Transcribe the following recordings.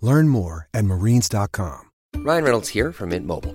Learn more at marines.com. Ryan Reynolds here from Mint Mobile.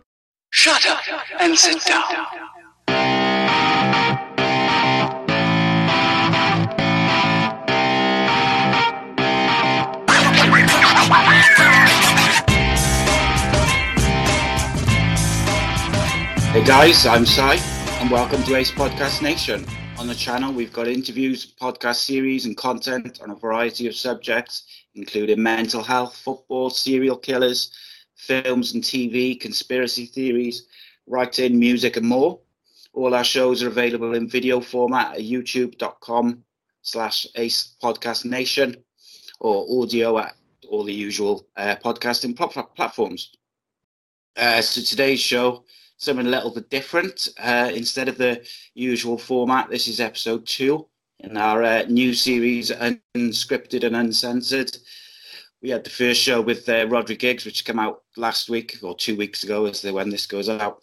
Shut up and sit down. Hey guys, I'm Si, and welcome to Ace Podcast Nation. On the channel, we've got interviews, podcast series, and content on a variety of subjects, including mental health, football, serial killers, films and TV, conspiracy theories, writing, music, and more. All our shows are available in video format at youtube.com slash Ace Podcast Nation or audio at all the usual uh, podcasting pl- platforms. Uh, so today's show, something a little bit different. Uh, instead of the usual format, this is episode two in our uh, new series, Unscripted and Uncensored. We had the first show with uh, Rhodri Giggs, which came out last week or two weeks ago, as the, when this goes out.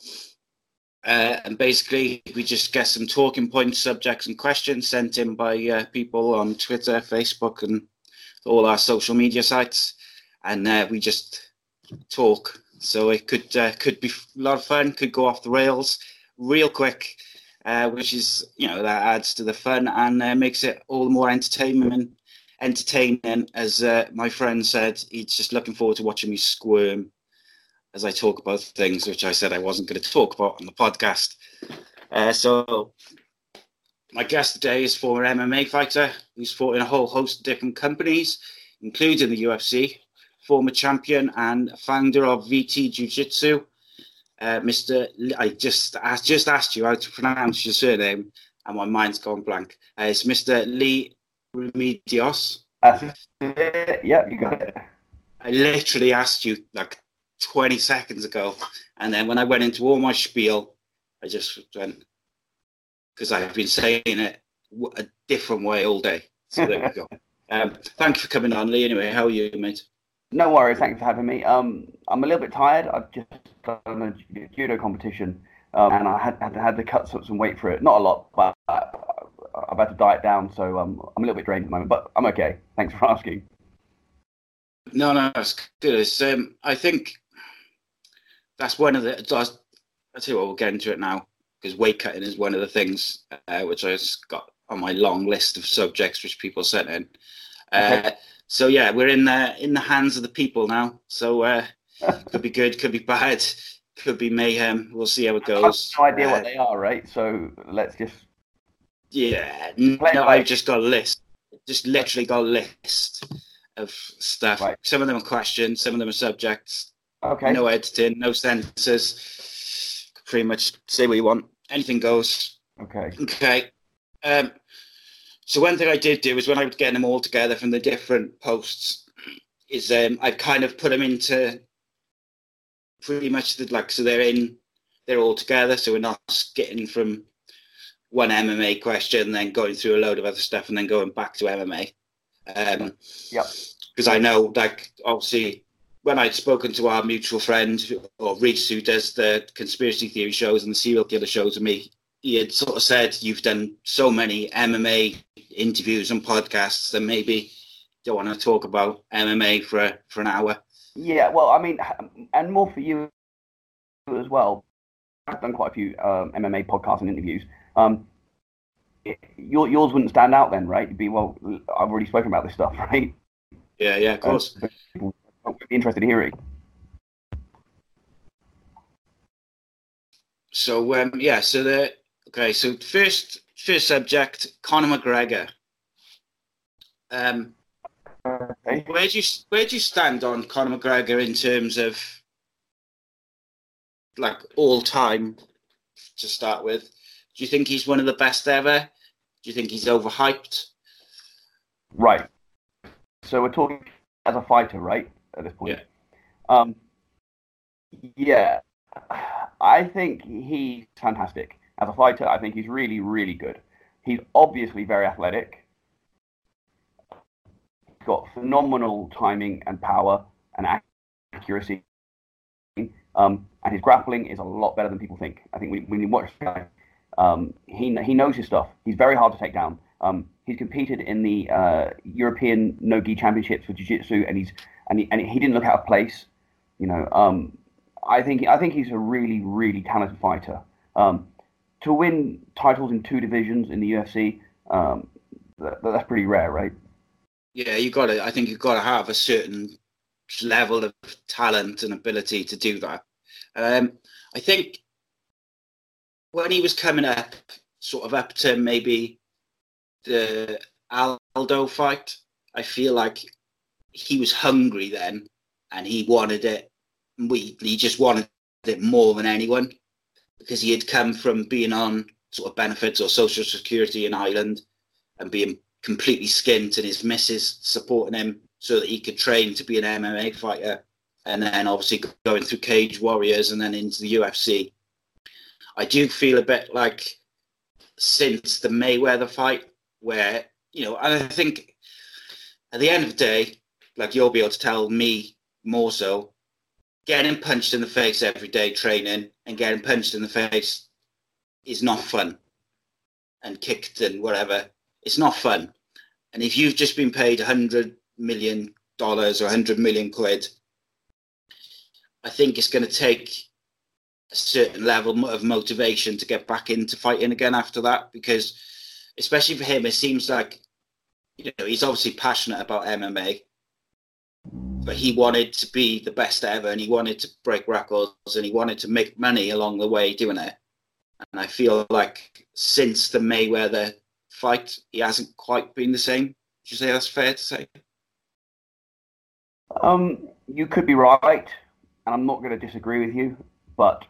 Uh, and basically, we just get some talking points, subjects, and questions sent in by uh, people on Twitter, Facebook, and all our social media sites, and uh, we just talk. So it could uh, could be a lot of fun. Could go off the rails real quick, uh, which is you know that adds to the fun and uh, makes it all the more entertainment. Entertaining, as uh, my friend said, he's just looking forward to watching me squirm as I talk about things which I said I wasn't going to talk about on the podcast. Uh, so my guest today is former MMA fighter who's fought in a whole host of different companies, including the UFC, former champion and founder of VT Jiu Jitsu. Uh, Mr. L- I just just asked you how to pronounce your surname, and my mind's gone blank. Uh, it's Mr. Leigh Remedios. That's it. Yep, you got it. I literally asked you like 20 seconds ago, and then when I went into all my spiel, I just went because I've been saying it a different way all day. So there we go. Um, thank you for coming on, Leigh. Anyway, how are you, mate? No worries. Thanks for having me. Um, I'm a little bit tired. I've just done a judo competition, um, and I had, had had to cut some, weight for it. Not a lot, but I've had to diet down, so um, I'm a little bit drained at the moment. But I'm okay. Thanks for asking. No, no, it's good. It's, um, I think that's one of the. That's, I tell you what, we'll get into it now because weight cutting is one of the things uh, which I just got on my long list of subjects which people sent in. Uh, Okay. So yeah, we're in the in the hands of the people now. So uh, could be good, could be bad, could be mayhem. We'll see how it I have goes. no idea Uh, what they are, right? So let's just. Yeah, no, I've just got a list. Just literally got a list of stuff. Right. Some of them are questions, some of them are subjects. Okay. No editing, no censors. Pretty much say what you want. Anything goes. Okay. Okay. Um, so one thing I did do is when I was getting them all together from the different posts, is um, I've kind of put them into pretty much the like so they're in they're all together, so we're not getting from one MMA question, then going through a load of other stuff, and then going back to MMA. Um, Yep. Because I know, like, obviously, when I'd spoken to our mutual friend or Reese, who does the conspiracy theory shows and the serial killer shows with me, he had sort of said, "You've done so many MMA interviews and podcasts, that maybe don't want to talk about MMA for for an hour." Yeah, well, I mean, and more for you as well. I've done quite a few um, MMA podcasts and interviews. Um, it, your, yours wouldn't stand out then, right? You'd be well. I've already spoken about this stuff, right? Yeah, yeah, of course. People would be interested in hearing. So um, yeah, so the okay, so first first subject, Conor McGregor. Um, Okay. where do you where do you stand on Conor McGregor in terms of like all time to start with? Do you think he's one of the best ever? Do you think he's overhyped? Right. So we're talking as a fighter, right? At this point. Yeah. Um. Yeah. I think he's fantastic as a fighter. I think he's really, really good. He's obviously very athletic. He's got phenomenal timing and power and accuracy. Um, and his grappling is a lot better than people think. I think when, when you watch the guy, um, he he knows his stuff. He's very hard to take down. Um, he's competed in the uh, European No-Gi Championships for Jiu-Jitsu, and he's and he, and he didn't look out of place. You know, um, I think I think he's a really really talented fighter. Um, to win titles in two divisions in the UFC, um, that, that's pretty rare, right? Yeah, you got to. I think you've got to have a certain level of talent and ability to do that. Um, I think when he was coming up, sort of up to maybe the Aldo fight, I feel like he was hungry then, and he wanted it. We he just wanted it more than anyone because he had come from being on sort of benefits or social security in Ireland and being completely skint and his missus supporting him so that he could train to be an MMA fighter and then obviously going through Cage Warriors and then into the UFC. I do feel a bit like since the Mayweather fight where, you know, and I think at the end of the day, like you'll be able to tell me more so, getting punched in the face every day training and getting punched in the face is not fun. And kicked and whatever, it's not fun. And if you've just been paid a hundred million dollars or a hundred million quid, I think it's going to take certain level of motivation to get back into fighting again after that. Because, especially for him, it seems like you know he's obviously passionate about MMA, but he wanted to be the best ever, and he wanted to break records, and he wanted to make money along the way doing it. And I feel like since the Mayweather fight, he hasn't quite been the same. Would you say that's fair to say? Um, you could be right, and I'm not going to disagree with you. But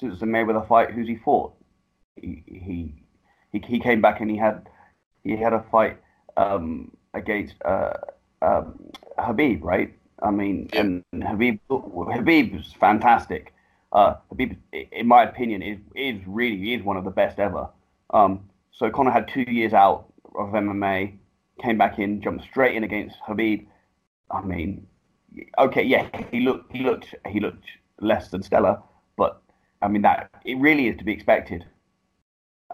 since the Mayweather fight, who's he fought? He he he, he came back and he had he had a fight um, against uh, um, Khabib, right? I mean, and Khabib Khabib was fantastic. Uh, Khabib, in my opinion, is is really is one of the best ever. Um, so Conor had two years out of MMA, came back in, jumped straight in against Khabib. I mean, okay, yeah, he looked he looked he looked less than stellar, I mean that it really is to be expected.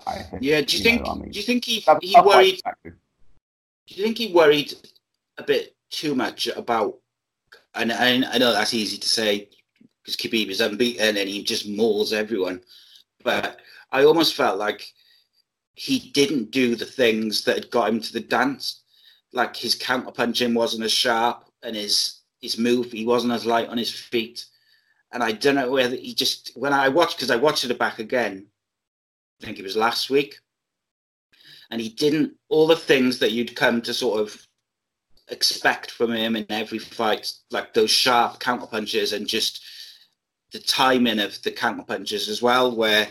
I think, Yeah. Do you, think? know, I mean, do you think he tough- he fight worried? Do you think he worried a bit too much about? And I, I know that's easy to say because Khabib is unbeaten and he just mauls everyone, but I almost felt like he didn't do the things that had got him to the dance. Like his counter punching wasn't as sharp, and his his move he wasn't as light on his feet. And I don't know whether he just when I watched because I watched it back again. I think it was last week and he didn't all the things that you'd come to sort of expect from him in every fight, like those sharp counter punches and just the timing of the counter punches as well, where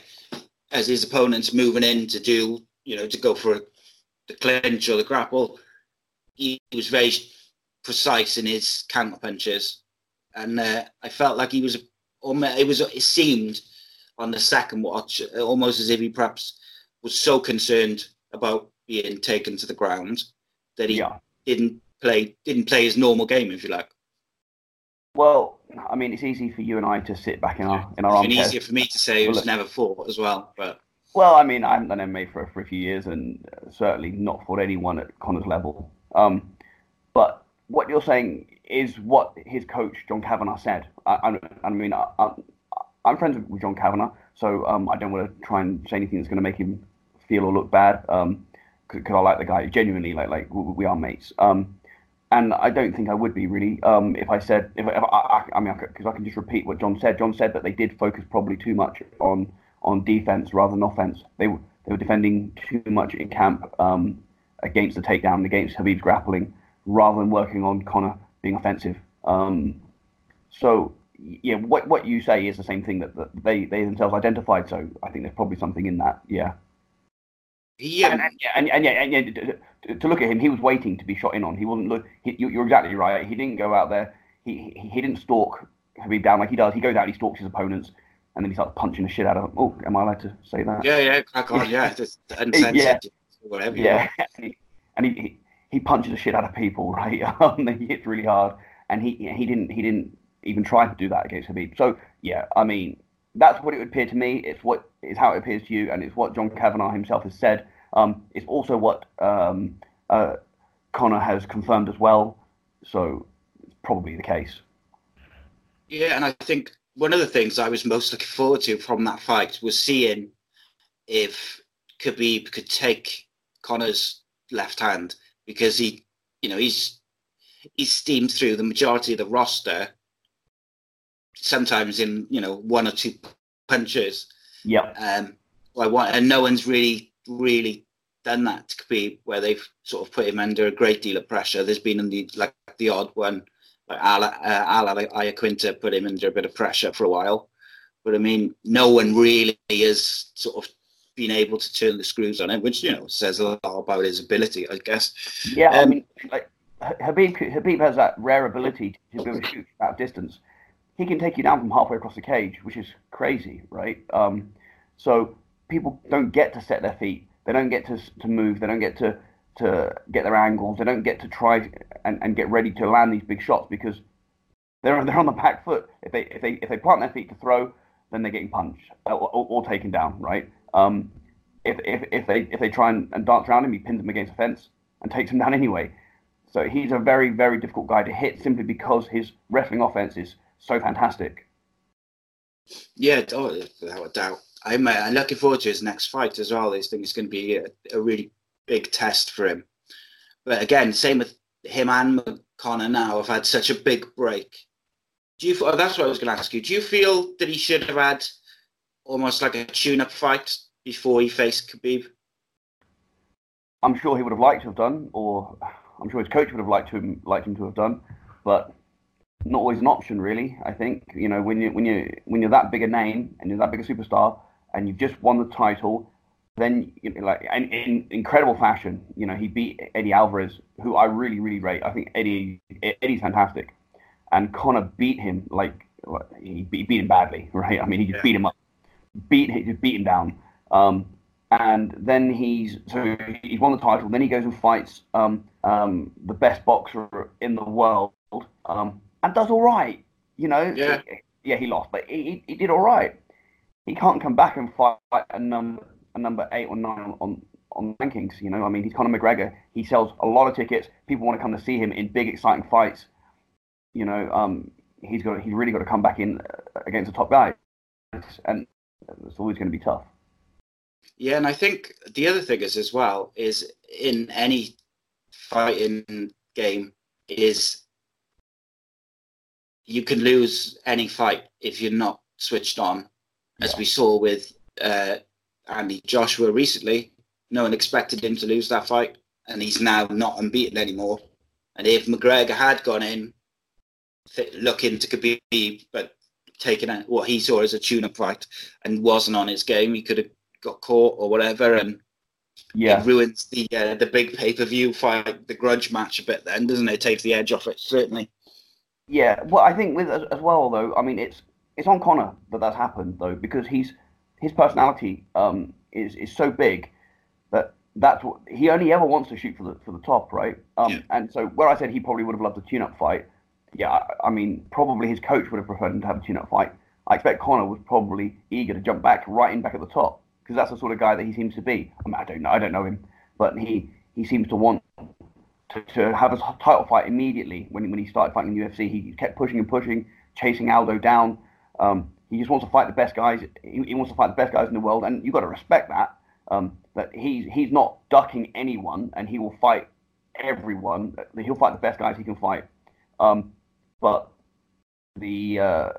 as his opponent's moving in to do, you know, to go for the clinch or the grapple, he, was very precise in his counter punches, and uh, I felt like he was, it was, it seemed on the second watch almost as if he perhaps was so concerned about being taken to the ground that he Yeah. didn't play didn't play his normal game, if you like. Well, I mean, it's easy for you and I to sit back in our in our It's easier for me to say it was never fought as well, but Well, I mean, I haven't done MMA for, for a few years and uh, certainly not fought anyone at Conor's level. Um, what you're saying is what his coach, John Kavanagh, said. I, I, I mean, I, I'm, I'm friends with John Kavanagh, so um, I don't want to try and say anything that's going to make him feel or look bad because I like the guy genuinely, like, like we, are mates. Um, and I don't think I would be really um, if I said if, if I, I, I mean because I can just repeat what John said. John said that they did focus probably too much on on defense rather than offense. They were they were defending too much in camp um, against the takedown, against Khabib's grappling, rather than working on Conor being offensive. Um, so yeah, what what you say is the same thing that, that they they themselves identified. So I think there's probably something in that. Yeah. yeah, And, and, yeah, and, and, yeah, and yeah, to- look at him, he was waiting to be shot in on. He wasn't. Look, he, you, you're exactly right. He didn't go out there. He, he he didn't stalk Khabib down like he does. He goes out, and he stalks his opponents, and then he starts punching the shit out of them. Oh, am I allowed to say that? yeah, yeah, crack on, yeah, just uncensored, Yeah. whatever. Yeah, and he, and he, he he punches the shit out of people, right? Um, he hits really hard, and he he didn't he didn't even try to do that against Khabib. So yeah, I mean that's what it would appear to me. It's what is how it appears to you, and it's what John Kavanagh himself has said. Um, it's also what um, uh, Conor has confirmed as well. So it's probably the case. Yeah, and I think one of the things I was most looking forward to from that fight was seeing if Khabib could take Conor's left hand because he, you know, he's he's steamed through the majority of the roster, sometimes in you know one or two punches. Yeah. Um, I want, and no one's really, really done that to Khabib, where they've sort of put him under a great deal of pressure. There's been the like the odd one, like Al, uh, Al Iaquinta put him under a bit of pressure for a while, but I mean, no one really has sort of been able to turn the screws on it, which you know says a lot about his ability, I guess. Yeah, I Um, mean, like Khabib, Khabib has that rare ability to be able to shoot out distance. He can take you down from halfway across the cage, which is crazy, right? Um, so people don't get to set their feet. They don't get to to move. They don't get to to get their angles. They don't get to try and, and get ready to land these big shots because they're they're on the back foot. If they if they if they plant their feet to throw, then they're getting punched or, or, or taken down, right? Um, if, if, if they if they try and, and dance around him, he pins them against a fence and takes him down anyway. So he's a very very difficult guy to hit simply because his wrestling offense is so fantastic. Yeah, without a doubt. I'm, uh, I'm looking forward to his next fight as well. I think it's going to be a, a really big test for him. But again, same with him and Conor now have had such a big break. Do you? Oh, that's what I was going to ask you. Do you feel that he should have had almost like a tune-up fight before he faced Khabib? I'm sure he would have liked to have done, or I'm sure his coach would have liked to him, liked him to have done, but not always an option, really. I think you know when you when you when you're that big a name and you're that big a superstar and you've just won the title, then you know, like in, in incredible fashion, you know he beat Eddie Alvarez, who I really really rate. I think Eddie Eddie's fantastic, and Conor beat him like like, he beat, beat him badly, right? I mean he just Yeah. beat him up, beat he just beat him down. Um, and then he's so he's won the title. Then he goes and fights um, um, the best boxer in the world, um, and does all right. You know, Yeah. yeah, he lost, but he, he, did all right. He can't come back and fight a number a number eight or nine on on rankings. You know, I mean, he's Conor McGregor. He sells a lot of tickets. People want to come to see him in big, exciting fights. You know, um, he's got he's really got to come back in uh, against the top guy, and it's always going to be tough. Yeah, and I think the other thing is as well is in any fighting game is you can lose any fight if you're not switched on, as we saw with uh, Andy Joshua recently. No one expected him to lose that fight, and he's now not unbeaten anymore. And if McGregor had gone in th- looking to Khabib, but taken out what he saw as a tune-up fight and wasn't on his game, he could have got caught or whatever, and Yeah, it ruins the uh, the big pay per view fight, the grudge match a bit. Then doesn't it? it? Takes the edge off it certainly. Yeah, well, I think with as, well though. I mean, it's it's on Conor that that's happened though because he's his personality um, is is so big that that's what he only ever wants to shoot for the for the top, right? Um, Yeah. And so where I said he probably would have loved a tune-up fight, yeah, I, I mean, probably his coach would have preferred him to have a tune-up fight. I expect Conor was probably eager to jump back right in back at the top because that's the sort of guy that he seems to be. I, mean, I don't know, I don't know him, but he he seems to want to, to have a title fight immediately. When when he started fighting in the UFC, he kept pushing and pushing, chasing Aldo down. Um, he just wants to fight the best guys. He, he, wants to fight the best guys in the world, and you've got to respect that. Um, that he's he's not ducking anyone, and he will fight everyone. He'll fight the best guys he can fight. Um, but the uh,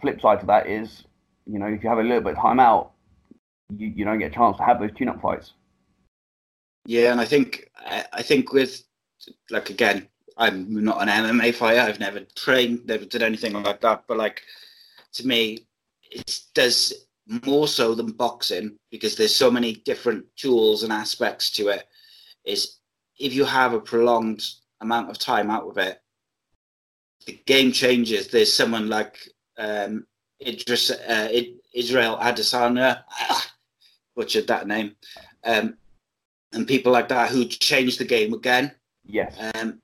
flip side to that is, you know, if you have a little bit of time out, you, you don't get a chance to have those tune-up fights. Yeah, and I think I think with like again, I'm not an MMA fighter. I've never trained, never did anything like that. But like to me, it does more so than boxing because there's so many different tools and aspects to it. Is if you have a prolonged amount of time out with it, the game changes. There's someone like um, Idris, uh, Israel Adesanya, butchered that name, um, and people like that who change the game again. Yes. Um,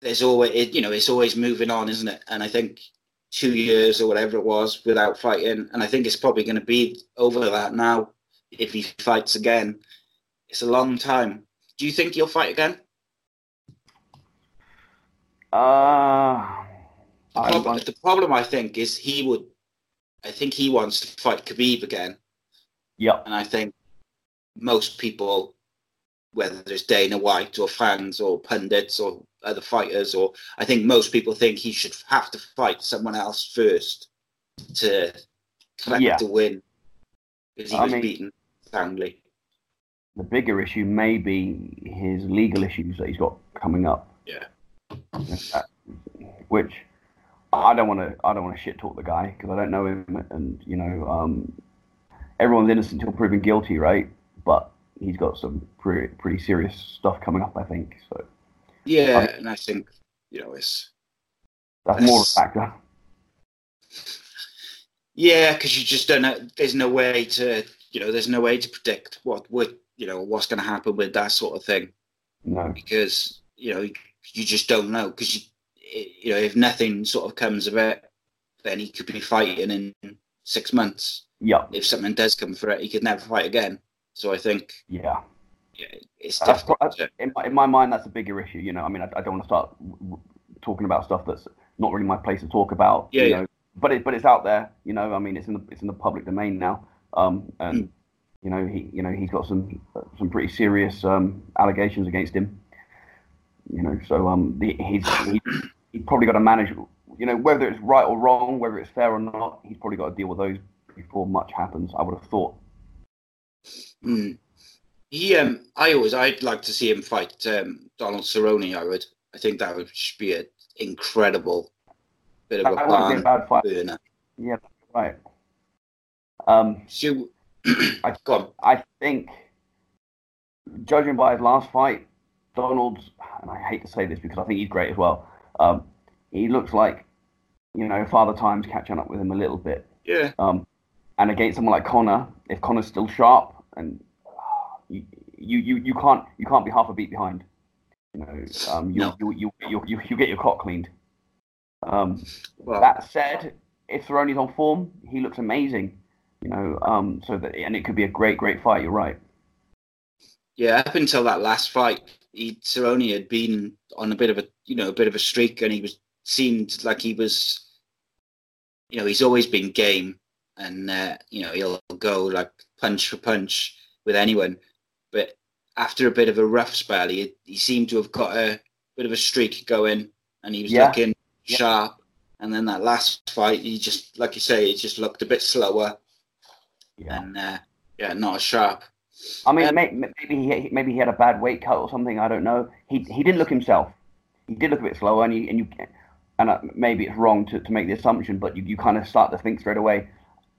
there's always, it, you know, it's always moving on, isn't it? And I think two years or whatever it was without fighting, and I think it's probably going to be over that now if he fights again. It's a long time. Do you think he'll fight again? Uh, the problem, the problem, I think, is he would. I think he wants to fight Khabib again. Yeah. And I think most people, whether it's Dana White or fans or pundits or other fighters, or I think most people think he should have to fight someone else first to collect yeah. the win because he I was mean, beaten soundly. The bigger issue may be his legal issues that he's got coming up. Yeah. Which I don't want to. I don't want to shit talk the guy because I don't know him, and you know, um, everyone's innocent until proven guilty, right? But he's got some pretty pretty serious stuff coming up, I think. So. Yeah, um, and I think you know it's that's, that's more a factor. Yeah, because you just don't know. There's no way to, you know, there's no way to predict what would, you know, what's going to happen with that sort of thing. No, because you know you just don't know because you, you know if nothing sort of comes of it, then he could be fighting in six months. Yeah. If something does come for it, he could never fight again. So I think. Yeah. Yeah, it's difficult. in, my, in my mind, that's a bigger issue. You know, I mean, I, I don't want to start talking about stuff that's not really my place to talk about. Yeah. You yeah. know, but it, but it's out there. You know, I mean, it's in the it's in the public domain now. Um, and mm. you know, he you know he's got some some pretty serious um, allegations against him. You know, so um, the, he's he, he's probably got to manage. You know, whether it's right or wrong, whether it's fair or not, he's probably got to deal with those before much happens. I would have thought. Mm. He, um, I always, I'd like to see him fight um, Donald Cerrone. I would. I think that would be an incredible bit of a barn a bad fight. burner. Yeah, right. Um, so, I, I think, judging by his last fight, Donald's, and I hate to say this because I think he's great as well. Um, he looks like, you know, Father Time's catching up with him a little bit. Yeah. Um, and against someone like Conor, if Conor's still sharp and you, you, you can't you can't be half a beat behind. You know, um, you, no. you, you, you, you, you get your cock cleaned. Um, well, that said, if Cerrone's on form, he looks amazing. You know, um, so that and it could be a great, great fight. You're right. Yeah, up until that last fight, he Cerrone had been on a bit of a you know a bit of a streak, and he was seemed like he was, you know, he's always been game, and uh, you know he'll go like punch for punch with anyone. But after a bit of a rough spell, he he seemed to have got a bit of a streak going, and he was yeah. looking yeah. sharp. And then that last fight, he just like you say, he just looked a bit slower, yeah. and uh, yeah, not as sharp. I mean, um, maybe he maybe he had a bad weight cut or something. I don't know. He he didn't look himself. He did look a bit slower, and you and you and uh, maybe it's wrong to, to make the assumption, but you, you kind of start to think straight away.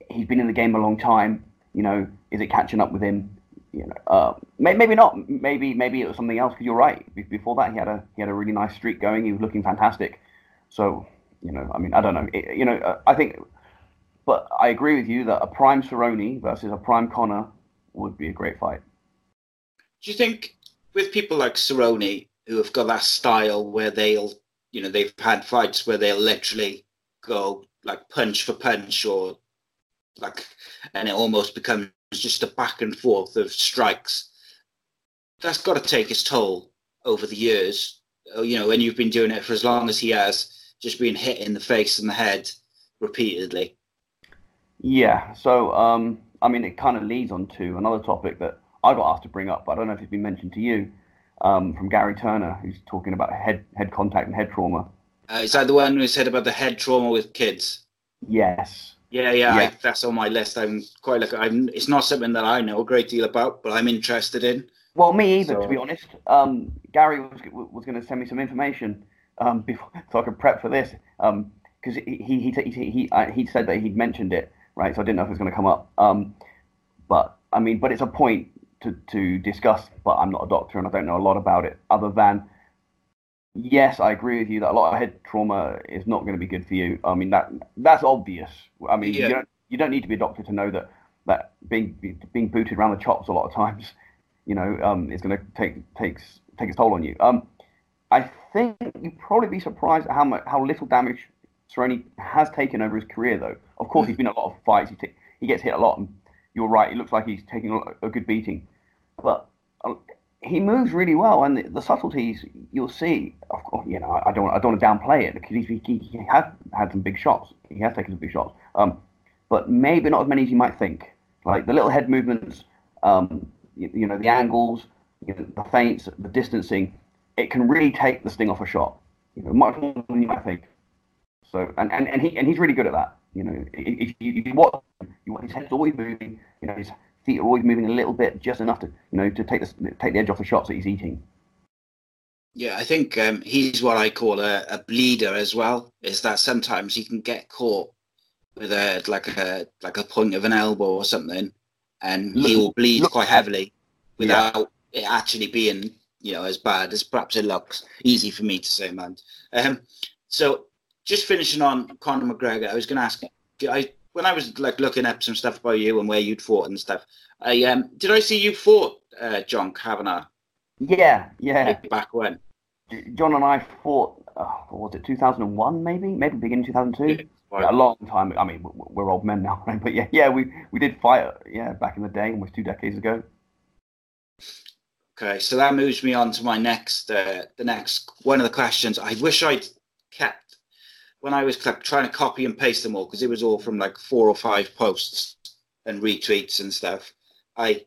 He's been in the game a long time. You know, is it catching up with him? You know, uh, maybe not. Maybe maybe it was something else. Because you're right. Before that, he had a he had a really nice streak going. He was looking fantastic. So you know, I mean, I don't know. It, you know, uh, I think, but I agree with you that a prime Cerrone versus a prime Conor would be a great fight. Do you think with people like Cerrone who have got that style where they'll, you know they've had fights where they'll literally go like punch for punch or like, and it almost becomes just a back and forth of strikes. That's got to take its toll over the years. Oh, you know, when you've been doing it for as long as he has, just being hit in the face and the head repeatedly. Yeah. So, um, I mean, it kind of leads on to another topic that I got asked to bring up. But I don't know if it's been mentioned to you um, from Gary Turner, who's talking about head head contact and head trauma. Uh, is that the one who said about the head trauma with kids? Yes. Yeah, yeah, yeah. I, that's on my list. I'm quite like I'm. It's not something that I know a great deal about, but I'm interested in. Well, me either, so... to be honest. Um, Gary was was going to send me some information um, before, so I could prep for this. Um, because he he he he he, uh, he said that he'd mentioned it, right? So I didn't know if it was going to come up. Um, but I mean, but it's a point to to discuss. But I'm not a doctor and I don't know a lot about it, other than yes, I agree with you that a lot of head trauma is not going to be good for you. I mean that that's obvious. I mean yeah. you don't you don't need to be a doctor to know that that being being booted around the chops a lot of times, you know, um, is going to take takes take its toll on you. Um, I think you'd probably be surprised at how much how little damage Cerrone has taken over his career, though. Of course, he's been a lot of fights. He t- he gets hit a lot, and you're right. It looks like he's taking a, good beating, but uh, he moves really well, and the, the, subtleties you'll see. Of course, you know, I don't I don't want to downplay it because he's, he, he has had some big shots. He has taken some big shots, um, but maybe not as many as you might think. Like the little head movements, um, you, you, know, the angles, you know, the feints, the distancing. It can really take the sting off a shot. You know, much more than you might think. So, and, and, and he and he's really good at that. You know, if you, you watch, you, his head's always moving. You know, his feet are always moving a little bit, just enough to you know to take the take the edge off the shots that he's eating. Yeah, I think um, he's what I call a, a bleeder as well. Is that sometimes he can get caught with a like a like a point of an elbow or something, and he will bleed look, quite heavily without yeah. it actually being you know as bad as perhaps it looks. Easy for me to say, man. Um, so just finishing on Conor McGregor, I was going to ask. I when I was like looking up some stuff about you and where you'd fought and stuff, I um did I see you fought uh, John Kavanagh? Yeah, yeah. Back when? John and I fought. Oh, was it 2001? Maybe, maybe beginning 2002. Yeah, a long time. I mean, we're old men now, right? But yeah, yeah, we we did fight. Yeah, back in the day, almost two decades ago. Okay, so that moves me on to my next, uh, the next one of the questions. I wish I'd kept when I was trying to copy and paste them all because it was all from like four or five posts and retweets and stuff. I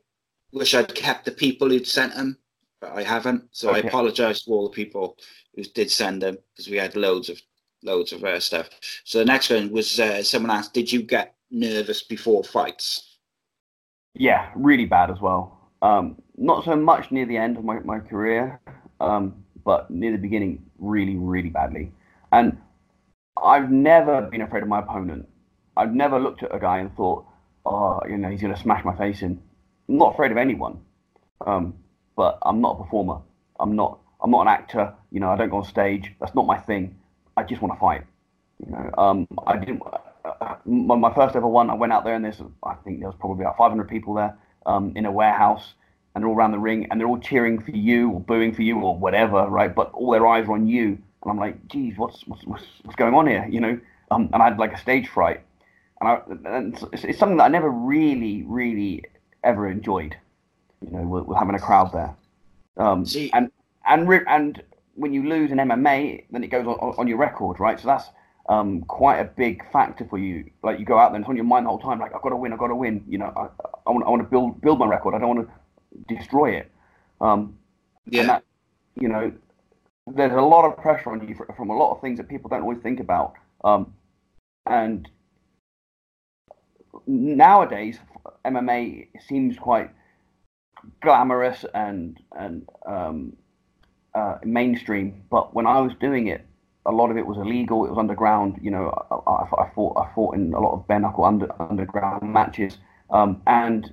wish I'd kept the people who'd sent them, but I haven't. So okay. I apologise to all the people who did send them because we had loads of loads of uh, stuff. So the next one was uh, someone asked, "Did you get nervous before fights?" Yeah, really bad as well. Um, not so much near the end of my, my career, um, but near the beginning, really, really badly. And I've never been afraid of my opponent. I've never looked at a guy and thought, oh, you know, he's going to smash my face in. I'm not afraid of anyone, um, but I'm not a performer. I'm not. I'm not an actor. You know, I don't go on stage. That's not my thing. I just want to fight. You know, um, I didn't. Uh, my, my, first ever one, I went out there and there's, I think there was probably about 500 people there um, in a warehouse, and they're all around the ring, and they're all cheering for you or booing for you or whatever, right? But all their eyes are on you and I'm like, geez, what's what's what's, what's going on here? You know, um, and I had like a stage fright, and, I, and it's, it's, something that I never really, really ever enjoyed. You know, we're having a crowd there. Um, See, and and and when you lose an MMA, then it goes on, on your record, right? So that's um, quite a big factor for you. Like you go out there and it's on your mind the whole time. Like I've got to win, I've got to win. You know, I, I want I want to build build my record. I don't want to destroy it. Um, yeah. That, you know, there's a lot of pressure on you from a lot of things that people don't always think about. Um, and nowadays, MMA seems quite glamorous and and um, uh, mainstream. But when I was doing it, a lot of it was illegal. It was underground. You know, I, I, I fought I fought in a lot of bare knuckle under, underground matches, um, and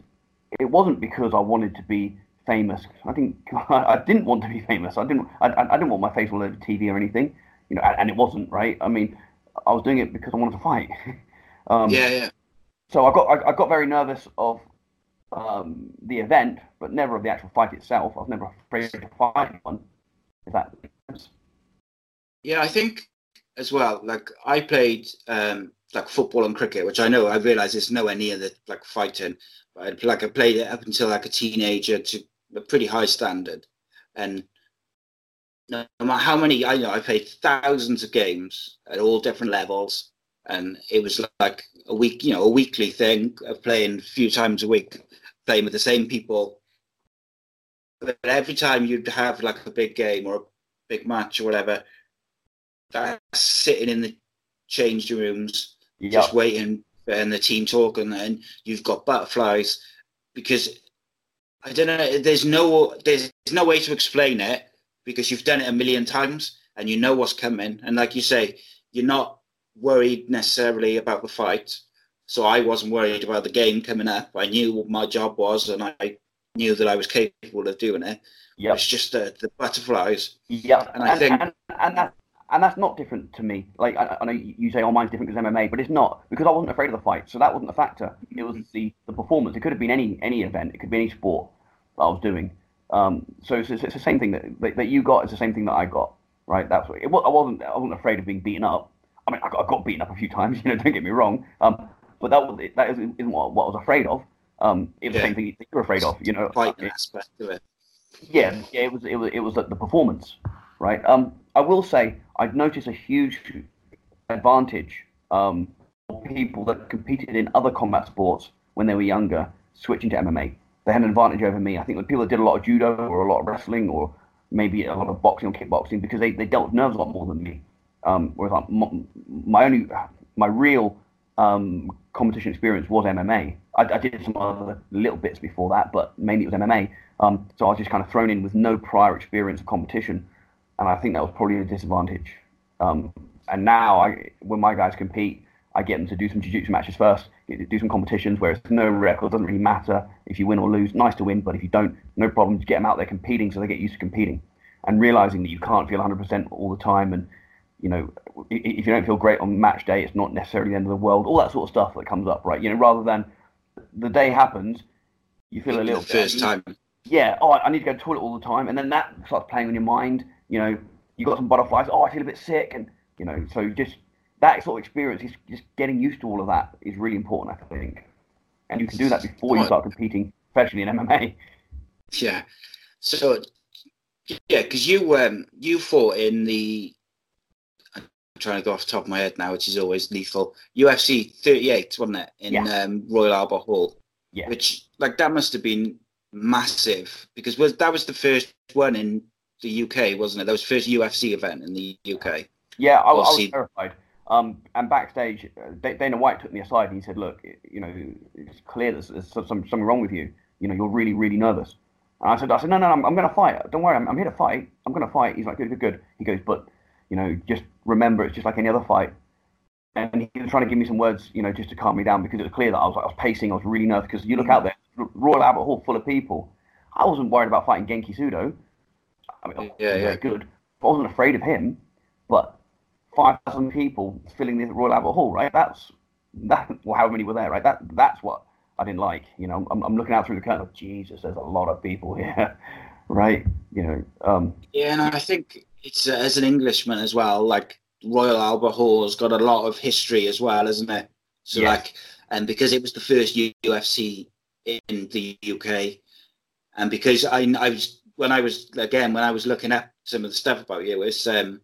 it wasn't because I wanted to be famous. I think I didn't want to be famous. I didn't. I, I didn't want my face all over TV or anything. You know, and, and, it wasn't right. I mean, I was doing it because I wanted to fight. um, yeah, yeah. So I got I, I got very nervous of um, the event, but never of the actual fight itself. I was never afraid to fight one. If that makes sense. Yeah, I think as well. Like I played um, like football and cricket, which I know I realise is nowhere near the like fighting. But I, like I played it up until like a teenager to a pretty high standard, and no matter how many I know I played thousands of games at all different levels, and it was like a week, you know, a weekly thing of playing a few times a week, playing with the same people. But every time you'd have like a big game or a big match or whatever, that's sitting in the change rooms, yep. just waiting and the team talking, and you've got butterflies because I don't know. There's no there's no way to explain it because you've done it a million times and you know what's coming. And like you say, you're not worried necessarily about the fight. So I wasn't worried about the game coming up. I knew what my job was, and I knew that I was capable of doing it. Yeah, it's just the, the butterflies. Yeah, and I and, think and, and that and that's not different to me. Like I, I, know you say, "Oh, mine's different because MMA," but it's not because I wasn't afraid of the fight, so that wasn't a factor. It was the the performance. It could have been any any event. It could be any sport that I was doing. Um, so it's, it's, the same thing that, that, that you got. It's the same thing that I got. Right. That's what it, I wasn't. I wasn't afraid of being beaten up. I mean, I got, I got beaten up a few times. You know, don't get me wrong. Um, but that was that isn't, isn't what, what, I was afraid of. Um, it was yeah. the same thing that you're afraid of. You know, fighting aspect of it. Yeah, yeah. It was. It was. It was the, the performance. Right. Um, I will say I've noticed a huge advantage um, for people that competed in other combat sports when they were younger switching to MMA they had an advantage over me. I think the people that did a lot of judo or a lot of wrestling or maybe a lot of boxing or kickboxing because they, they dealt with nerves a lot more than me. Um, whereas like, my only, my real um, competition experience was MMA. I, I, did some other little bits before that, but mainly it was MMA. Um, so I was just kind of thrown in with no prior experience of competition, and I think that was probably a disadvantage. Um, and now, I, when my guys compete, I get them to do some jiu-jitsu matches first, do some competitions where it's no record, doesn't really matter if you win or lose. Nice to win, but if you don't, no problem. Just get them out there competing so they get used to competing and realizing that you can't feel 100% all the time. And, you know, if you don't feel great on match day, it's not necessarily the end of the world. All that sort of stuff that comes up, right? You know, rather than the day happens, you feel a little the first time. Yeah. Oh, I need to go to the toilet all the time, and then that starts playing on your mind. You know, you got some butterflies. Oh, I feel a bit sick, and you know, so just that sort of experience is just getting used to all of that is really important, I think. And you can do that before you start competing, especially in MMA. Yeah. So, yeah, because you um you fought in the I'm trying to go off the top of my head now, which is always lethal. UFC 38, wasn't it, in yeah. um, Royal Albert Hall? Yeah. Which like that must have been massive because was that was the first one in the UK, wasn't it? That was the first UFC event in the UK. Yeah, I, I was terrified. Um, and backstage, uh, Dana White took me aside and he said, "Look, you know, it's clear that there's something wrong with you. You know, you're really, really nervous." And I said, "I said, no, no, I'm, I'm going to fight. Don't worry, I'm, I'm, here to fight. I'm going to fight." He's like, "Good, good, good." He goes, "But, you know, just remember, it's just like any other fight." And he was trying to give me some words, you know, just to calm me down because it was clear that I was, I was pacing. I was really nervous because you look out there, Royal Albert Hall full of people. I wasn't worried about fighting Genki Sudo. I mean, yeah, yeah, good. I wasn't afraid of him, but 5,000 people filling the Royal Albert Hall, right? That's that. Well, how many were there, right? That that's what I didn't like. You know, I'm, I'm looking out through the curtain. Jesus, there's a lot of people here, right? You know. Um, yeah, and I think it's uh, as an Englishman as well. Like Royal Albert Hall has got a lot of history as well, isn't it? So yes. like, and because it was the first UFC in the UK, and because I I was when I was again when I was looking at some of the stuff about you, it's um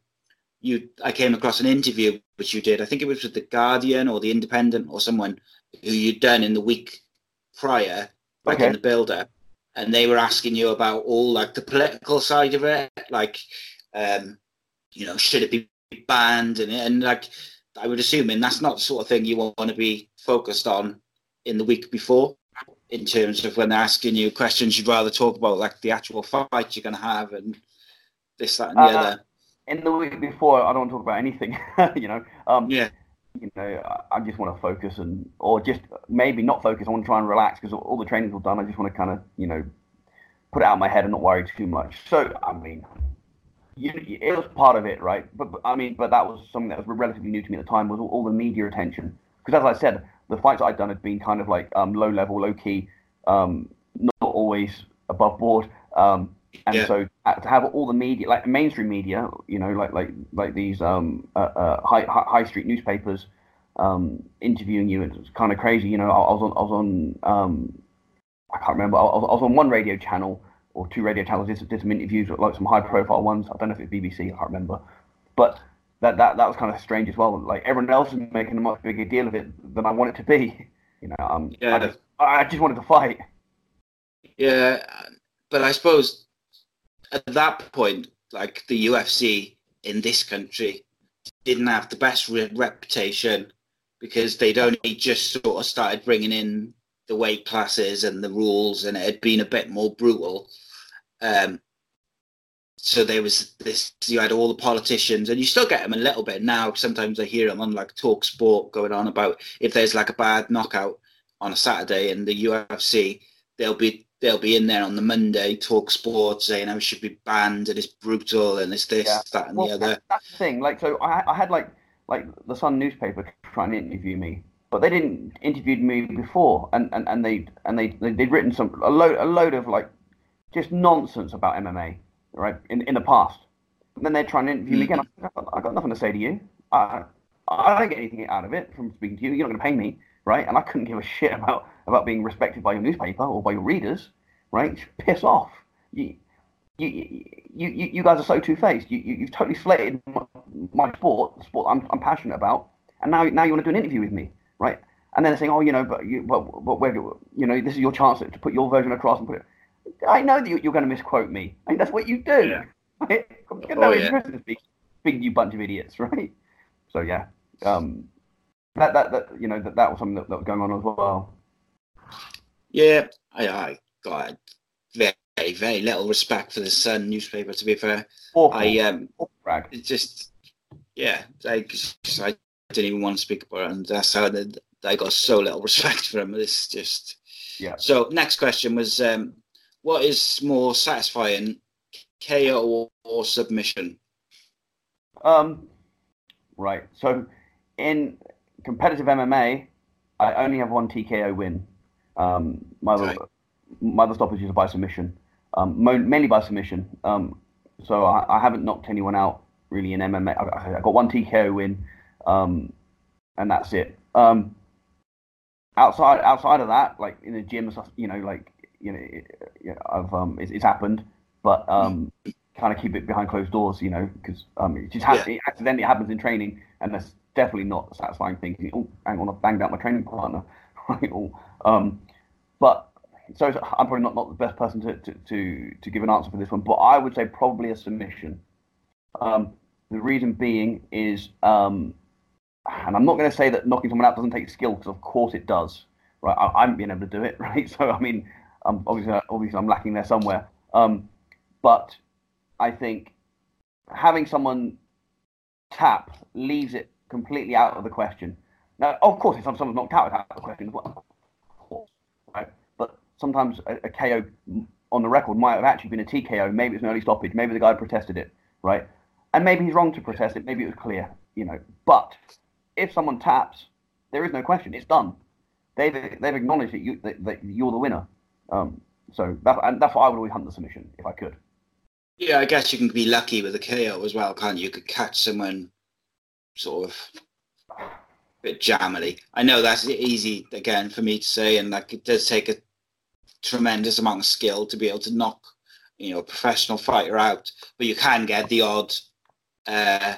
you I came across an interview which you did. I think it was with the Guardian or the Independent or someone who you'd done in the week prior, back okay. in the build-up, and they were asking you about all like the political side of it, like um, you know, should it be banned and and like I would assume, and that's not the sort of thing you want to be focused on in the week before. In terms of when they're asking you questions, you'd rather talk about like the actual fight you're going to have and this, that, and the uh, other in the week before, I don't want to talk about anything. you know. Um, yeah. You know, I, just want to focus and, or just maybe not focus. I want to try and relax because all the training's all done. I just want to kind of, you know, put it out of my head and not worry too much. So, I mean, you, it was part of it, right? But, but, I mean, but that was something that was relatively new to me at the time was all, all the media attention. Because as I said, the fights I'd done had been kind of like um, low level, low key, um, not always above board. Um, and Yeah. so uh, to have all the media, like mainstream media, you know, like like like these um, uh, uh, high, high street newspapers um, interviewing you, it's kind of crazy. You know, I, I was on I was on um, I can't remember. I was, I was on one radio channel or two radio channels. Did, did some interviews, like some high profile ones. I don't know if it's BBC. I can't remember, but that that that was kind of strange as well. Like everyone else is making a much bigger deal of it than I want it to be. You know, um, Yeah. I just I just wanted to fight. Yeah, but I suppose at that point, like the UFC in this country didn't have the best re- reputation because they'd only just sort of started bringing in the weight classes and the rules, and it had been a bit more brutal. Um, so there was this. You had all the politicians, and you still get them a little bit now. Sometimes I hear them on like Talk Sport going on about if there's like a bad knockout on a Saturday in the UFC, they'll be they'll be in there on the Monday, talk sports, saying oh, I should be banned and it's brutal and it's this, Yeah. that, and Well, the other. that's the thing. Like, so I, I had like like the Sun newspaper trying to interview me, but they didn't interview me before, and and, and they and they- they'd written some a load a load of like just nonsense about MMA, right? In in the past, and then they're trying to interview me hmm. again. I got, I got nothing to say to you. I I don't get anything out of it from speaking to you. You're not going to pay me, right? And I couldn't give a shit about about being respected by your newspaper or by your readers, right? Just piss off. You, you, you, you, you guys are so two faced. You, you, you've totally slated my, my sport, the sport I'm, I'm passionate about, and now, now you want to do an interview with me, right? And then they're saying, oh, you know, but you, but, but where, do- you know, this is your chance to put your version across and put it. I know that you, you're going to misquote me. I mean, that's what you do. Yeah. Right? I've got no Oh, yeah. interest in speaking, speaking you bunch of idiots, right? So yeah, um, that, that, that, you know, that, that was something that, that was going on as well. Yeah, I, I got very, very little respect for the Sun newspaper. To be fair, Awful. I um, Awful just yeah, I, I didn't even want to speak about it, and that's how the, I got so little respect for them. It's just Yeah. So next question was, um, what is more satisfying, KO or, or submission? Um, right. So, in competitive MMA, I only have one TKO win. Um, my other, my other stoppages are by submission, um, mainly by submission. Um, so I, I haven't knocked anyone out really in MMA. I, I got one TKO win, um, and that's it. Um, outside outside of that, like in the gym you know, like you know, it, you know, I've um, it's, it's happened, but um, kind of keep it behind closed doors, you know, because um, it just ha- Yeah. it accidentally happens in training, and that's definitely not a satisfying thing. Oh, hang on, I banged out my training partner. Right, um, but so I'm probably not, not the best person to, to, to, to give an answer for this one, but I would say probably a submission. Um, the reason being is, um, and I'm not going to say that knocking someone out doesn't take skill, because of course it does. Right, I, I haven't been able to do it, right? So I mean, um, obviously, obviously, I'm lacking there somewhere. Um, but I think having someone tap leaves it completely out of the question. Now, of course, if someone's knocked out, it's out of the question as well. Right? But sometimes a, a KO on the record might have actually been a TKO. Maybe it's an early stoppage. Maybe the guy protested it, right? And maybe he's wrong to protest it. Maybe it was clear, you know. But if someone taps, there is no question. It's done. They've they've acknowledged that you that, that you're the winner. Um, so that, and that's why I would always hunt the submission if I could. Yeah, I guess you can be lucky with a KO as well, can't you? You could catch someone sort of a bit jammily. I know that's easy again for me to say, and like it does take a tremendous amount of skill to be able to knock, you know, a professional fighter out. But you can get the odd uh,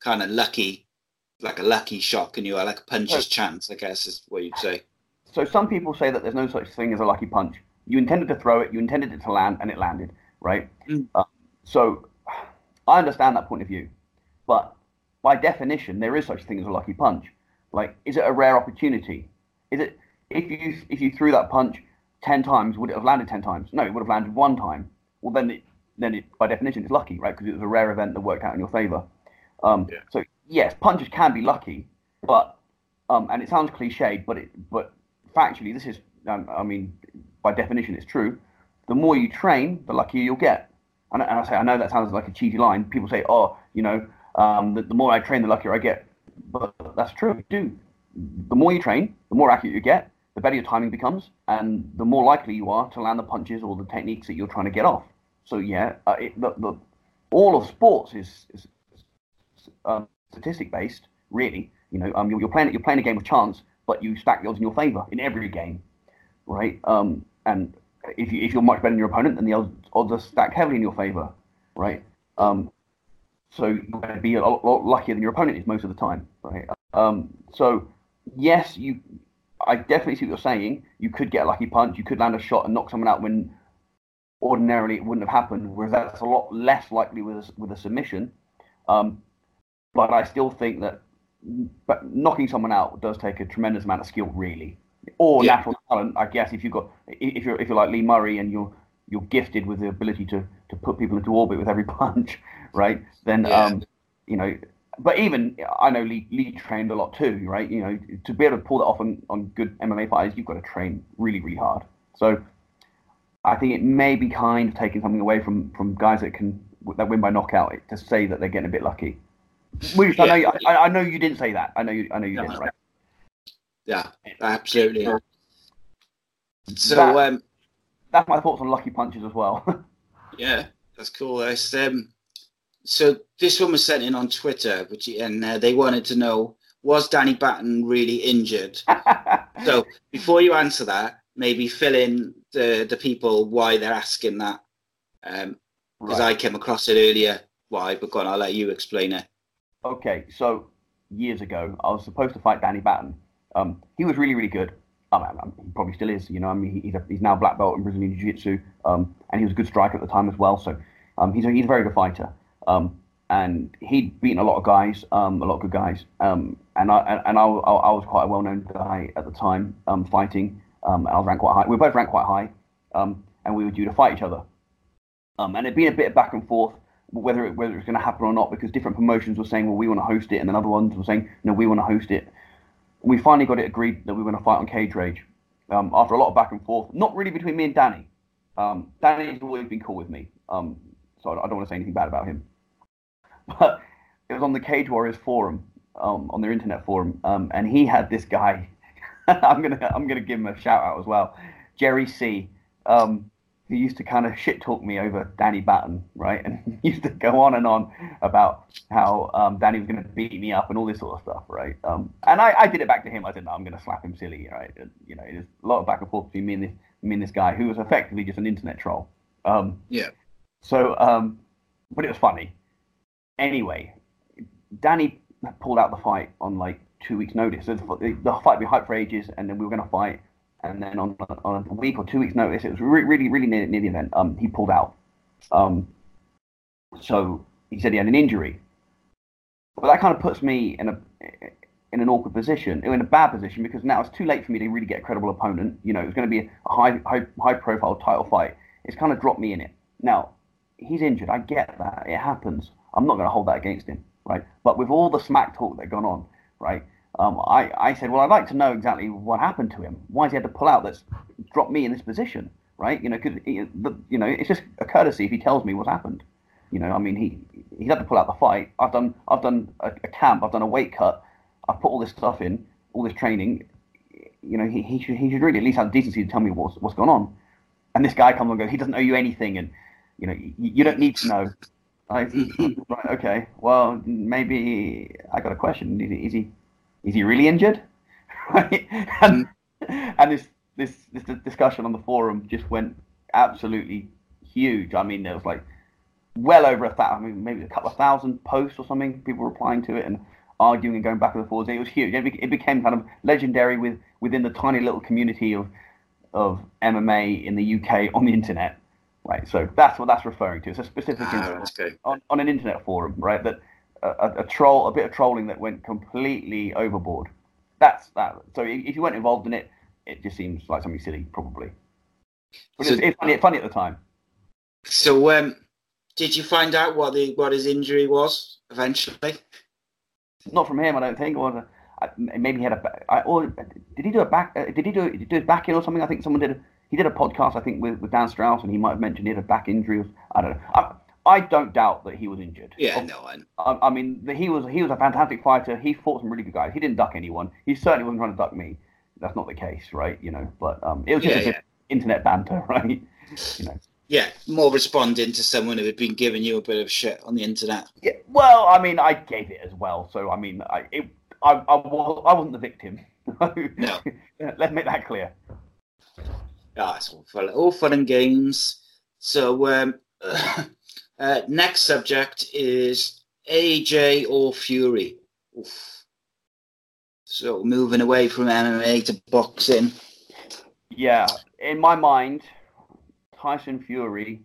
kind of lucky, like a lucky shot, can you? Or like a puncher's chance, I guess is what you'd say. So some people say that there's no such thing as a lucky punch. You intended to throw it, you intended it to land, and it landed, right? Mm. Uh, so I understand that point of view, but by definition, there is such a thing as a lucky punch. Like, is it a rare opportunity? Is it if you if you threw that punch ten times, would it have landed ten times? No, it would have landed one time. Well, then it then it by definition it's lucky, right? Because it was a rare event that worked out in your favor. Um, Yeah. So yes, punches can be lucky, but um, and it sounds cliched, but it but factually this is um, I mean by definition it's true. The more you train, the luckier you'll get. And, I- and I say I know that sounds like a cheesy line. People say, oh, you know, um, the, the more I train, the luckier I get. But that's true. You do. The more you train, the more accurate you get, the better your timing becomes, and the more likely you are to land the punches or the techniques that you're trying to get off. so yeah, uh, it, the, the, all of sports is, is um, statistic based, really. You know, um, you're, you're, playing you're playing a game of chance, but you stack the odds in your favor in every game, right? Um, and if you if you're much better than your opponent, then the odds, odds are stacked heavily in your favor, right? Um, so you're going to be a lot, lot, luckier than your opponent is most of the time, right? Um, so yes, you. I definitely see what you're saying. You could get a lucky punch. You could land a shot and knock someone out when ordinarily it wouldn't have happened. Whereas that's a lot less likely with a, with a submission. Um, but I still think that but knocking someone out does take a tremendous amount of skill, really, or yeah. natural talent. I guess if you've got if you're if you're like Lee Murray and you're you're gifted with the ability to to put people into orbit with every punch, right? Then yeah. um, you know. But even I know Lee, Lee trained a lot too, right? You know, to be able to pull that off on, on good MMA fighters, you've got to train really, really hard. So I think it may be kind of taking something away from from guys that can that win by knockout to say that they're getting a bit lucky. Which yeah. I know, I, I, know you didn't say that. I know you, I know you didn't, right? Yeah, absolutely. So, that, um, that's my thoughts on lucky punches as well. yeah, that's cool. That's, um, so this one was sent in on Twitter, which and uh, they wanted to know was Danny Batten really injured? so before you answer that, maybe fill in the the people why they're asking that, because um, right. I came across it earlier. Why? But go on, I'll let you explain it. Okay, so years ago, I was supposed to fight Danny Batten. Um, he was really, really good. Um, he probably still is. You know, I mean, he's, a, he's now black belt in Brazilian Jiu-Jitsu, um, and he was a good striker at the time as well. So um, he's a, he's a very good fighter. Um, and he'd beaten a lot of guys, um, a lot of good guys. And I and I, I, was quite a well-known guy at the time, fighting. I was ranked quite high. We were both ranked quite high, and we were due to fight each other. And it'd been a bit of back and forth whether it, whether it was going to happen or not because different promotions were saying, well, we want to host it, and then other ones were saying, no, we want to host it. We finally got it agreed that we were going to fight on Cage Rage um, after a lot of back and forth. Not really between me and Danny. Um, Danny's always been cool with me, um, so I don't want to say anything bad about him. But it was on the Cage Warriors forum, um, on their internet forum, um, and he had this guy. I'm gonna I'm gonna give him a shout out as well, Jerry C. Um, he used to kind of shit talk me over Danny Batten, right? And used to go on and on about how um, Danny was going to beat me up and all this sort of stuff, right? Um, and I, I, did it back to him. I said, no, I'm going to slap him silly, right? And, you know, there's a lot of back and forth between me and this, me and this guy who was effectively just an internet troll. Um, yeah. So, um, but it was funny. Anyway, Danny pulled out the fight on like two weeks' notice. So the, the fight we hyped for ages, and then we were going to fight and then on, on a week or two weeks' notice, it was re- really, really near, near the event. Um, he pulled out. Um, so he said he had an injury. But that kind of puts me in a in an awkward position, in a bad position, because now it's too late for me to really get a credible opponent. You know, it's going to be a high, high, high profile title fight. It's kind of dropped me in it. Now, he's injured. I get that. It happens. I'm not going to hold that against him, right? But with all the smack talk that gone on, right? Um, I, I said, well, I'd like to know exactly what happened to him. Why has he had to pull out? That's dropped me in this position, right? You know, because you know, it's just a courtesy if he tells me what's happened. You know, I mean, he he had to pull out the fight. I've done I've done a, a, camp. I've done a weight cut. I've put all this stuff in, all this training. You know, he, he should he should really at least have the decency to tell me what's what's going on. And this guy comes and goes, he doesn't owe you anything, and you know, you, you don't need to know. I, right, okay. Well, maybe I got a question. Is he is he really injured? right? And, and this, this this discussion on the forum just went absolutely huge. I mean, there was like well over a thousand, I mean, maybe a couple of thousand posts or something, people replying to it and arguing and going back and forth. It was huge. It, became kind of legendary with within the tiny little community of of MMA in the UK on the internet. Right, so that's what that's referring to. It's a specific ah, on, on an internet forum, right? That a, a, troll, a bit of trolling that went completely overboard. That's that. So if you weren't involved in it, it just seems like something silly, probably. But so, it's, it's, funny, it's funny at the time. So, um, did you find out what the what his injury was eventually? Not from him, I don't think. Or uh, maybe he had a. Or did he do a back? Uh, did he do did he do his back in or something? I think someone did. he did a podcast, I think, with, with Dan Strauss, and he might have mentioned he had a back injury. Or, I don't know. I, I don't doubt that he was injured. Yeah, no, I, I mean, he was he was a fantastic fighter. He fought some really good guys. He didn't duck anyone. He certainly wasn't trying to duck me. That's not the case, right? You know, but um, it was just yeah, yeah. internet banter, right? you know. yeah, more responding to someone who had been giving you a bit of shit on the internet. Yeah, well, I mean, I gave it as well, so I mean, I it, I, I, was, I wasn't the victim. no, let's make that clear. Yeah, it's all fun, all fun and games. So, um, uh, next subject is AJ or Fury. Oof. So, moving away from MMA to boxing. Yeah, in my mind, Tyson Fury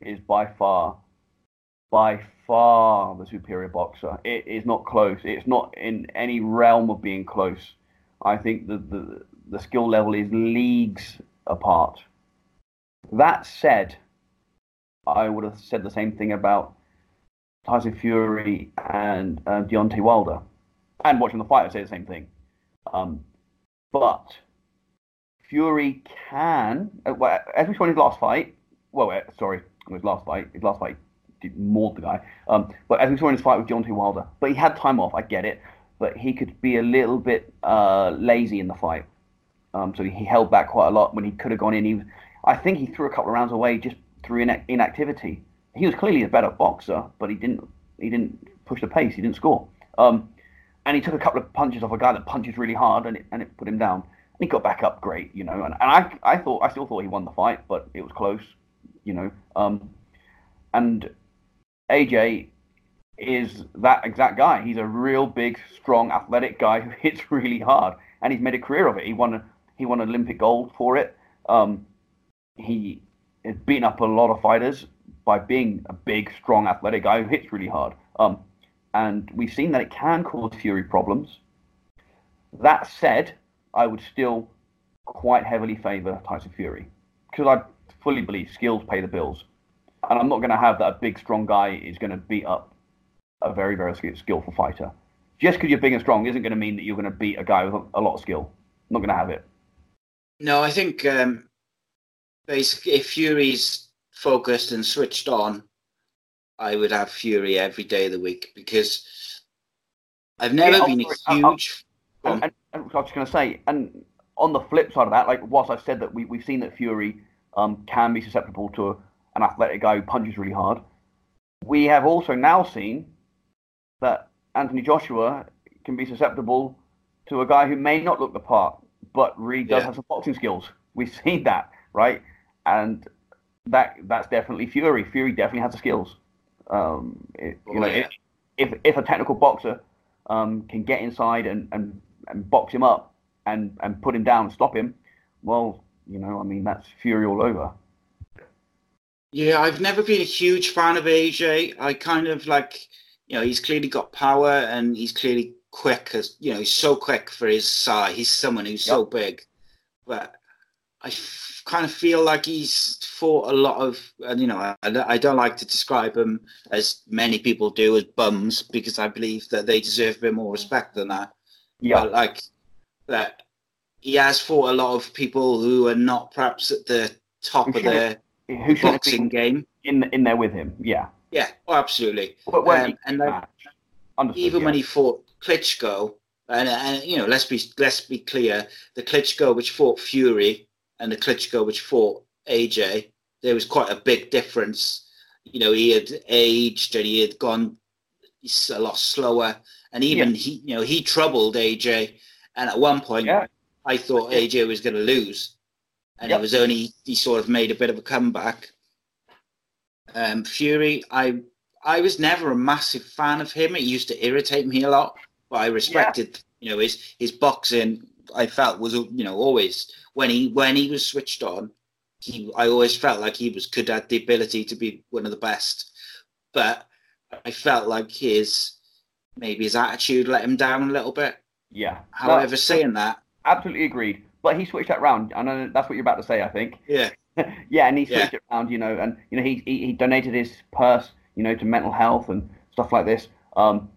is by far, by far the superior boxer. It is not close. It's not in any realm of being close. I think the, the, the skill level is leagues apart. That said, I would have said the same thing about Tyson Fury and uh, Deontay Wilder. And watching the fight, I would say the same thing. Um, but Fury can, uh, as we saw in his last fight, well, uh, sorry, his last fight, his last fight did mauled the guy. Um, but as we saw in his fight with Deontay Wilder, but he had time off. I get it, but he could be a little bit uh, lazy in the fight. Um, so he held back quite a lot when he could have gone in. He, I think he threw a couple of rounds away just through inactivity. He was clearly a better boxer, but he didn't he didn't push the pace. He didn't score. Um, and he took a couple of punches off a guy that punches really hard, and it, and it put him down And he got back up great, you know. And, and I, I thought, I still thought he won the fight, but it was close, you know. Um, and AJ is that exact guy. He's a real big, strong, athletic guy who hits really hard, and he's made a career of it. He won, he won Olympic gold for it. Um, he has beaten up a lot of fighters by being a big, strong, athletic guy who hits really hard. Um, and we've seen that it can cause Fury problems. That said, I would still quite heavily favour Tyson Fury because I fully believe skills pay the bills, and I'm not going to have that a big strong guy is going to beat up a very very skillful fighter. Just because you're big and strong isn't going to mean that you're going to beat a guy with a, lot of skill. I'm not going to have it. No, I think um, basically if Fury's focused and switched on, I would have Fury every day of the week because I've never yeah, been a huge. And, and, I was going to say, and on the flip side of that, like whilst I said that we, we've seen that Fury um, can be susceptible to an athletic guy who punches really hard, we have also now seen that Anthony Joshua can be susceptible to a guy who may not look the part, but really does yeah. have some boxing skills. We've seen that, right? And that that's definitely Fury. Fury definitely has the skills. Um, it, you oh, know, yeah. if if a technical boxer um, can get inside and, and and box him up and and put him down and stop him, well, you know, I mean, that's Fury all over. Yeah, I've never been a huge fan of AJ. I kind of like, you know, he's clearly got power and he's clearly quick. As you know, he's so quick for his size. He's someone who's yep. so big, but I kind of feel like he's fought a lot of, and you know, I, I don't like to describe him as many people do as bums because I believe that they deserve a bit more respect than that. Yeah, but like that, he has fought a lot of people who are not perhaps at the top who of the who boxing game in in there with him. Yeah, yeah, oh, absolutely. But when um, and like, even yeah. when he fought Klitschko, and, and you know, let's be let's be clear, the Klitschko which fought Fury and the Klitschko which fought AJ, there was quite a big difference. You know, he had aged and he had gone a lot slower and even yeah. he, you know, he troubled AJ. And at one point, yeah. I thought AJ was going to lose, and yep. it was only he sort of made a bit of a comeback. Um, Fury, I I was never a massive fan of him. It used to irritate me a lot, but I respected, yeah. you know, his his boxing. I felt was you know always when he when he was switched on, he I always felt like he was could have the ability to be one of the best, but I felt like his maybe his attitude let him down a little bit. Yeah. However, no, saying that, absolutely agreed. But he switched that round. I know that's what you're about to say. I think. Yeah. yeah, and he switched yeah. it around. You know, and you know he, he, he donated his purse, you know, to mental health and stuff like this. Um,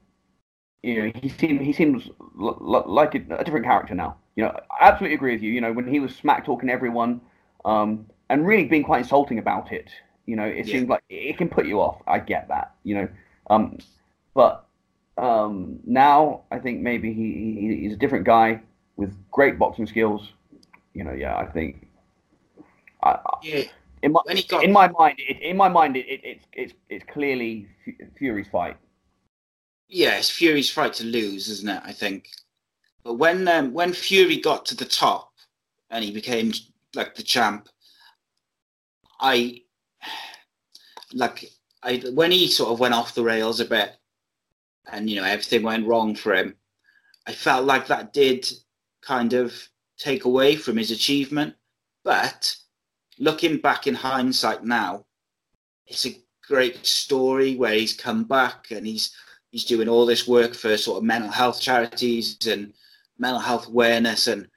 you know, he seems he seems l- l- like a, a, different character now. You know, I absolutely agree with you. You know, when he was smack talking everyone, um, and really being quite insulting about it. You know, it yeah. seems like it can put you off. I get that. You know, um, but um, now I think maybe he, he, he's a different guy with great boxing skills. You know, yeah, I think. I, yeah, in my got in my mind, it, in my mind, it, it, it's it's it's clearly Fu- Fury's fight. yeah, it's Fury's fight to lose, isn't it? I think. But when um, when Fury got to the top and he became like the champ, I like I when he sort of went off the rails a bit, and you know everything went wrong for him. I felt like that did kind of take away from his achievement. But looking back in hindsight now, it's a great story where he's come back and he's he's doing all this work for sort of mental health charities and mental health awareness and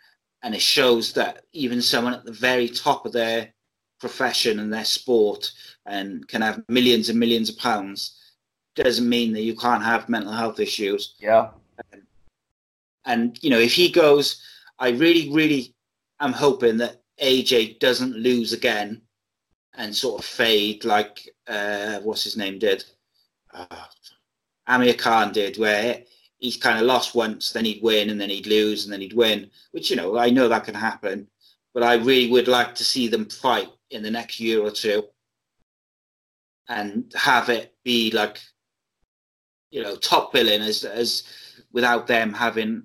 and it shows that even someone at the very top of their profession and their sport and can have millions and millions of pounds doesn't mean that you can't have mental health issues. Yeah, and you know if he goes i really really am hoping that aj doesn't lose again and sort of fade like uh what's his name did? Uh, amir khan did where he's kind of lost once then he'd win and then he'd lose and then he'd win which you know i know that can happen but i really would like to see them fight in the next year or two and have it be like you know top billing as as without them having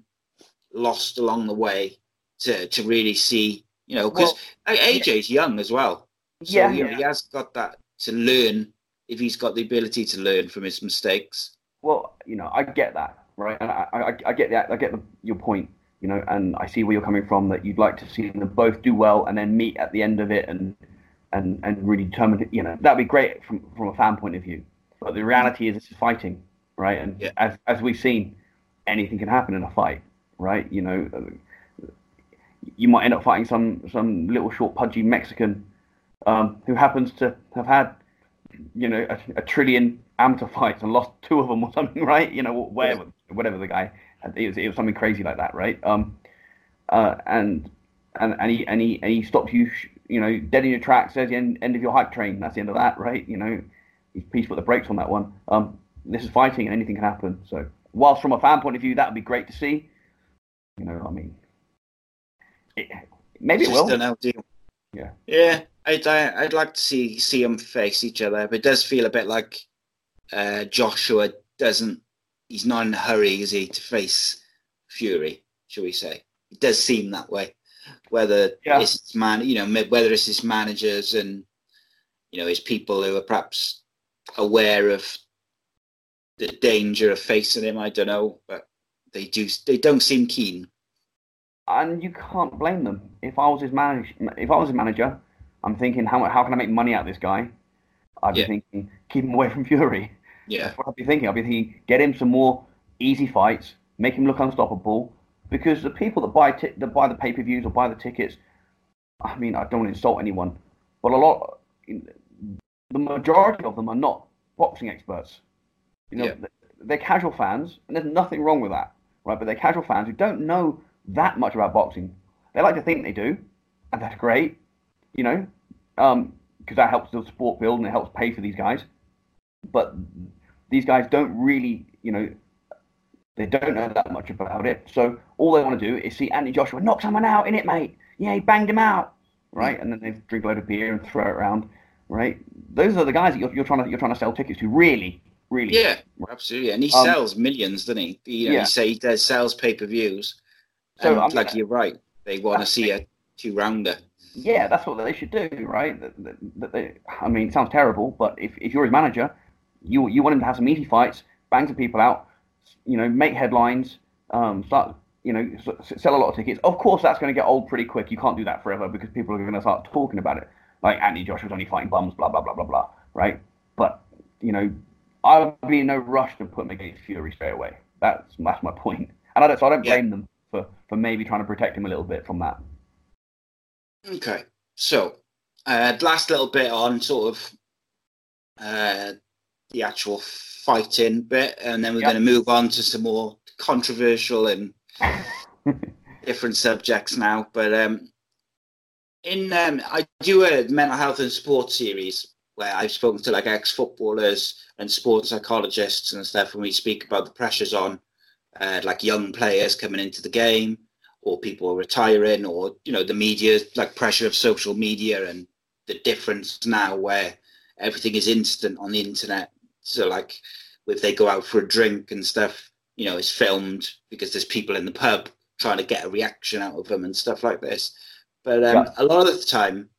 lost along the way to to really see you know because AJ's young as well. So Yeah. you know, he has got that to learn if he's got the ability to learn from his mistakes. Well, you know, I get that, right? And I, I, I get that. I get the, your point, you know, and I see where you're coming from. That you'd like to see them both do well and then meet at the end of it and and and really determine, you know, that'd be great from from a fan point of view. But the reality is, this is fighting, right? And Yeah. as as we've seen, anything can happen in a fight, right? You know, uh, you might end up fighting some some little short pudgy Mexican um, who happens to have had you know a, a trillion amateur fights and lost two of them or something, right? You know, whatever whatever the guy it was it was something crazy like that, right? Um, uh, and and and he and he and he stops you, sh- you know, dead in your tracks. Says the end, end of your hype train. That's the end of that, right? You know, he's please put the brakes on that one. Um, this is fighting and anything can happen. So, whilst from a fan point of view, that would be great to see. You know, what I mean, it, maybe it will. Yeah. Yeah, I'd I- I'd like to see see them face each other, but it does feel a bit like uh, Joshua doesn't. He's not in a hurry, is he, to face Fury? Shall we say? It does seem that way. Whether Yeah. it's his man, you know, whether it's his managers and you know his people who are perhaps aware of the danger of facing him. I don't know, but they do. They don't seem keen. and you can't blame them. If I was his manage, if I was his manager, I'm thinking how how can I make money out of this guy? I'd Yeah. be thinking keep him away from Fury. Yeah, That's what I'd be thinking. I'd be thinking get him some more easy fights, make him look unstoppable. Because the people that buy ti- that buy the pay per views or buy the tickets, I mean, I don't want to insult anyone, but a lot, the majority of them are not boxing experts. You know, Yeah. they're casual fans, and there's nothing wrong with that, right? But they're casual fans who don't know that much about boxing. They like to think they do, and that's great, you know, um, because that helps the sport build and it helps pay for these guys. But these guys don't really, you know, they don't know that much about it. So all they want to do is see Anthony Joshua knock someone out in it, mate. Yeah, he banged him out, right? And then they drink a load of beer and throw it around, right? Those are the guys that you're, you're trying to you're trying to sell tickets to, really, really. yeah, absolutely. And he Um, sells millions, doesn't he? You know, yeah. he say he sells pay per views. So, and I mean- like you're right, they want to see a two rounder. Yeah, that's what they should do, right? That, that, that they, I mean, it sounds terrible, but if, if you're his manager, you you want him to have some easy fights, bang some people out, you know, make headlines, um, start, you know, s- sell a lot of tickets. Of course, that's going to get old pretty quick. You can't do that forever because people are going to start talking about it. Like Anthony Joshua's only fighting bums, blah blah blah blah blah, right? But you know, I would be in no rush to put him against Fury straight away. That's that's my point, and I don't, so I don't Yeah. blame them for for maybe trying to protect him a little bit from that. Okay, so uh, last little bit on sort of uh, the actual fighting bit, and then we're Yep. going to move on to some more controversial and different subjects now. But um, in um, I do a mental health and sports series where I've spoken to like ex-footballers and sports psychologists and stuff, and we speak about the pressures on uh, like young players coming into the game, or people retiring, or you know the media like pressure of social media and the difference now where everything is instant on the internet. So like if they go out for a drink and stuff, you know, it's filmed because there's people in the pub trying to get a reaction out of them and stuff like this. But um, yeah. a lot of the time,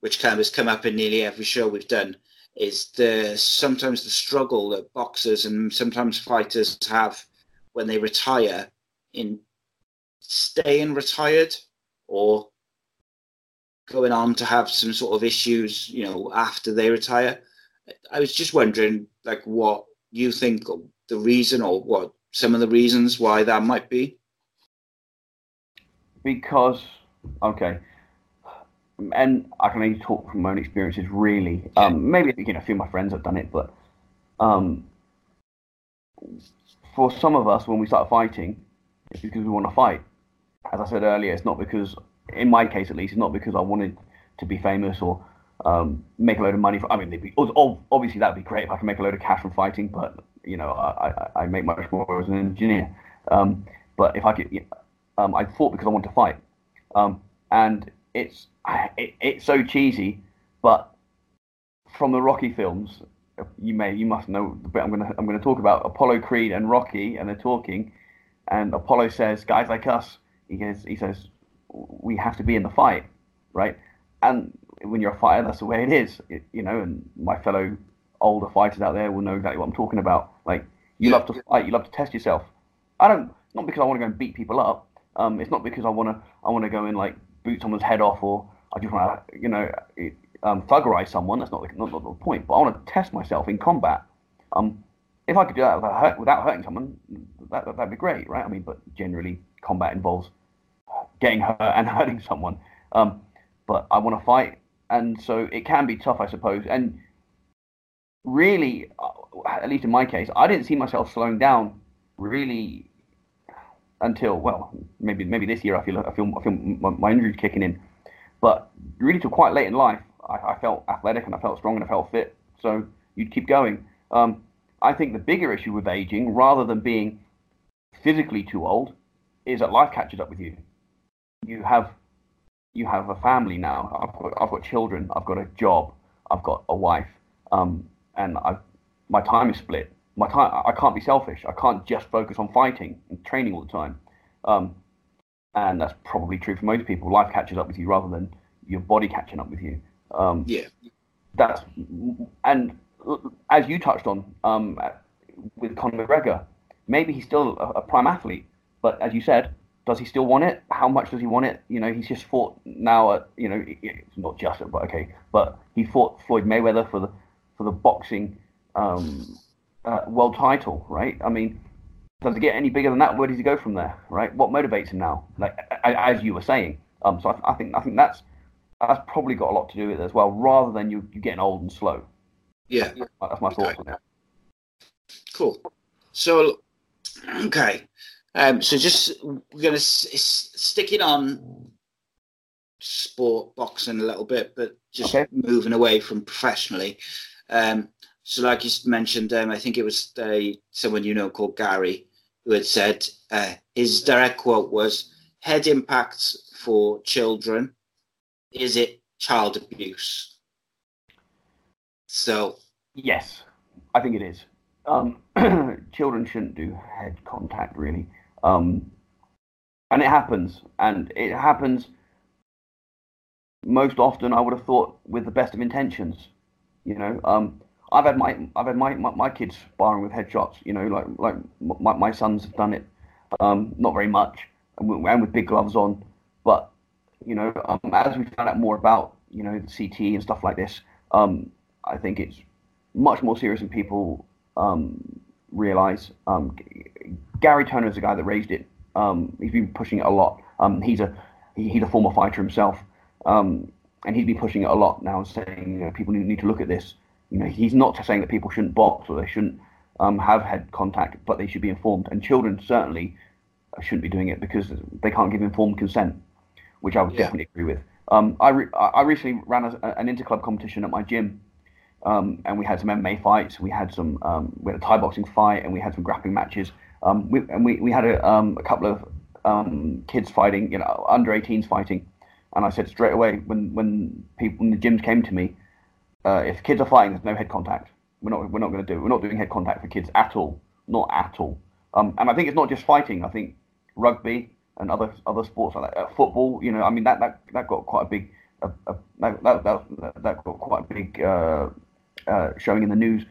which kind of has come up in nearly every show we've done, is the sometimes the struggle that boxers and sometimes fighters have when they retire in staying retired or going on to have some sort of issues, you know, after they retire. I was just wondering, like, what you think of the reason or what some of the reasons why that might be. Because, okay, and I can only talk from my own experiences, really. Um, maybe you know, a few of my friends have done it, but um, for some of us, when we start fighting, it's because we want to fight. As I said earlier, it's not because, in my case at least, it's not because I wanted to be famous or um, make a load of money. For, I mean, be, obviously that would be great if I can make a load of cash from fighting, but you know, I, I, make much more as an engineer. Um, but if I could, um, I fought because I want to fight, um, and it's it, it's so cheesy, but from the Rocky films, you may you must know but I'm gonna I'm gonna talk about Apollo Creed and Rocky, and they're talking, and Apollo says, "Guys like us," he goes, he says, "We have to be in the fight, right?" And when you're a fighter, that's the way it is, it, you know. And my fellow older fighters out there will know exactly what I'm talking about. Like you love to fight, you love to test yourself. I don't not because I want to go and beat people up. Um, it's not because I want to I want to go and like boot someone's head off or I just want to you know um, thuggerize someone. That's not the, not, not the point. But I want to test myself in combat. Um, if I could do that without, hurt, without hurting someone, that, that would be great, right? I mean, but generally combat involves getting hurt and hurting someone. Um, but I want to fight, and so it can be tough, I suppose. And really, uh, at least in my case, I didn't see myself slowing down really until well, maybe maybe this year I feel I feel I feel my, injuries kicking in, but really till quite late in life, I, I, felt athletic and I felt strong and I felt fit. So you'd keep going. Um, I think the bigger issue with aging, rather than being physically too old, is that life catches up with you. You have you have a family now. I've got, I've got children. I've got a job. I've got a wife. Um, and I, my time is split. My time, I can't be selfish. I can't just focus on fighting and training all the time. Um, and that's probably true for most people. Life catches up with you rather than your body catching up with you. Um, yeah. That's and as you touched on um, with Conor McGregor, maybe he's still a, a prime athlete, but as you said, does he still want it? How much does he want it? You know, he's just fought now at, you know, it's not just, but okay, but he fought Floyd Mayweather for the for the boxing um, uh, world title, right? I mean, does it get any bigger than that? Where does he go from there, right? What motivates him now? Like as you were saying, um, so I, I think I think that's that's probably got a lot to do with it as well, rather than you, you getting old and slow. Yeah, that's my thoughts on it. Cool. So, okay, um, so just we're gonna s- stick it on sport boxing a little bit, but just okay. moving away from professionally. Um, so, like you mentioned, um, I think it was uh, someone you know called Gary who had said uh, his direct quote was "Head impacts for children. Is it child abuse?" So, yes, I think it is. Um, children shouldn't do head contact, really, um, and it happens, and it happens most often. I would have thought with the best of intentions you know, um, I've had my I've had my, my, my, kids sparring with headshots. You know, like like my, my sons have done it, um, not very much, and with, and with big gloves on. But you know, um, as we found out more about you know the CT and stuff like this, um, I think it's much more serious than people um, realize. Um, Gary Turner is the guy that raised it. he's been pushing it a lot. he's a he, he's a former fighter himself. Um, and he's been pushing it a lot now, saying you know, people need, need to look at this. You know, he's not saying that people shouldn't box or they shouldn't um, have had contact, but they should be informed. And children certainly shouldn't be doing it because they can't give informed consent, which I would yeah. definitely agree with. Um, I, re- I recently ran a, an interclub competition at my gym, um, and we had some MMA fights. We had some um, we had a Thai boxing fight, and we had some grappling matches. Um, we, and we, we had a, um, a couple of um, kids fighting, you know, under 18s fighting and I said straight away when when people in the gyms came to me, uh, if kids are fighting, there's no head contact. We're not we're not going to do. We're not doing head contact for kids at all. Not at all. Um, and I think it's not just fighting. I think rugby and other other sports like that, uh, football. You know, I mean that that, that got quite a big uh, that, that, that, that got quite a big uh, uh, showing in the news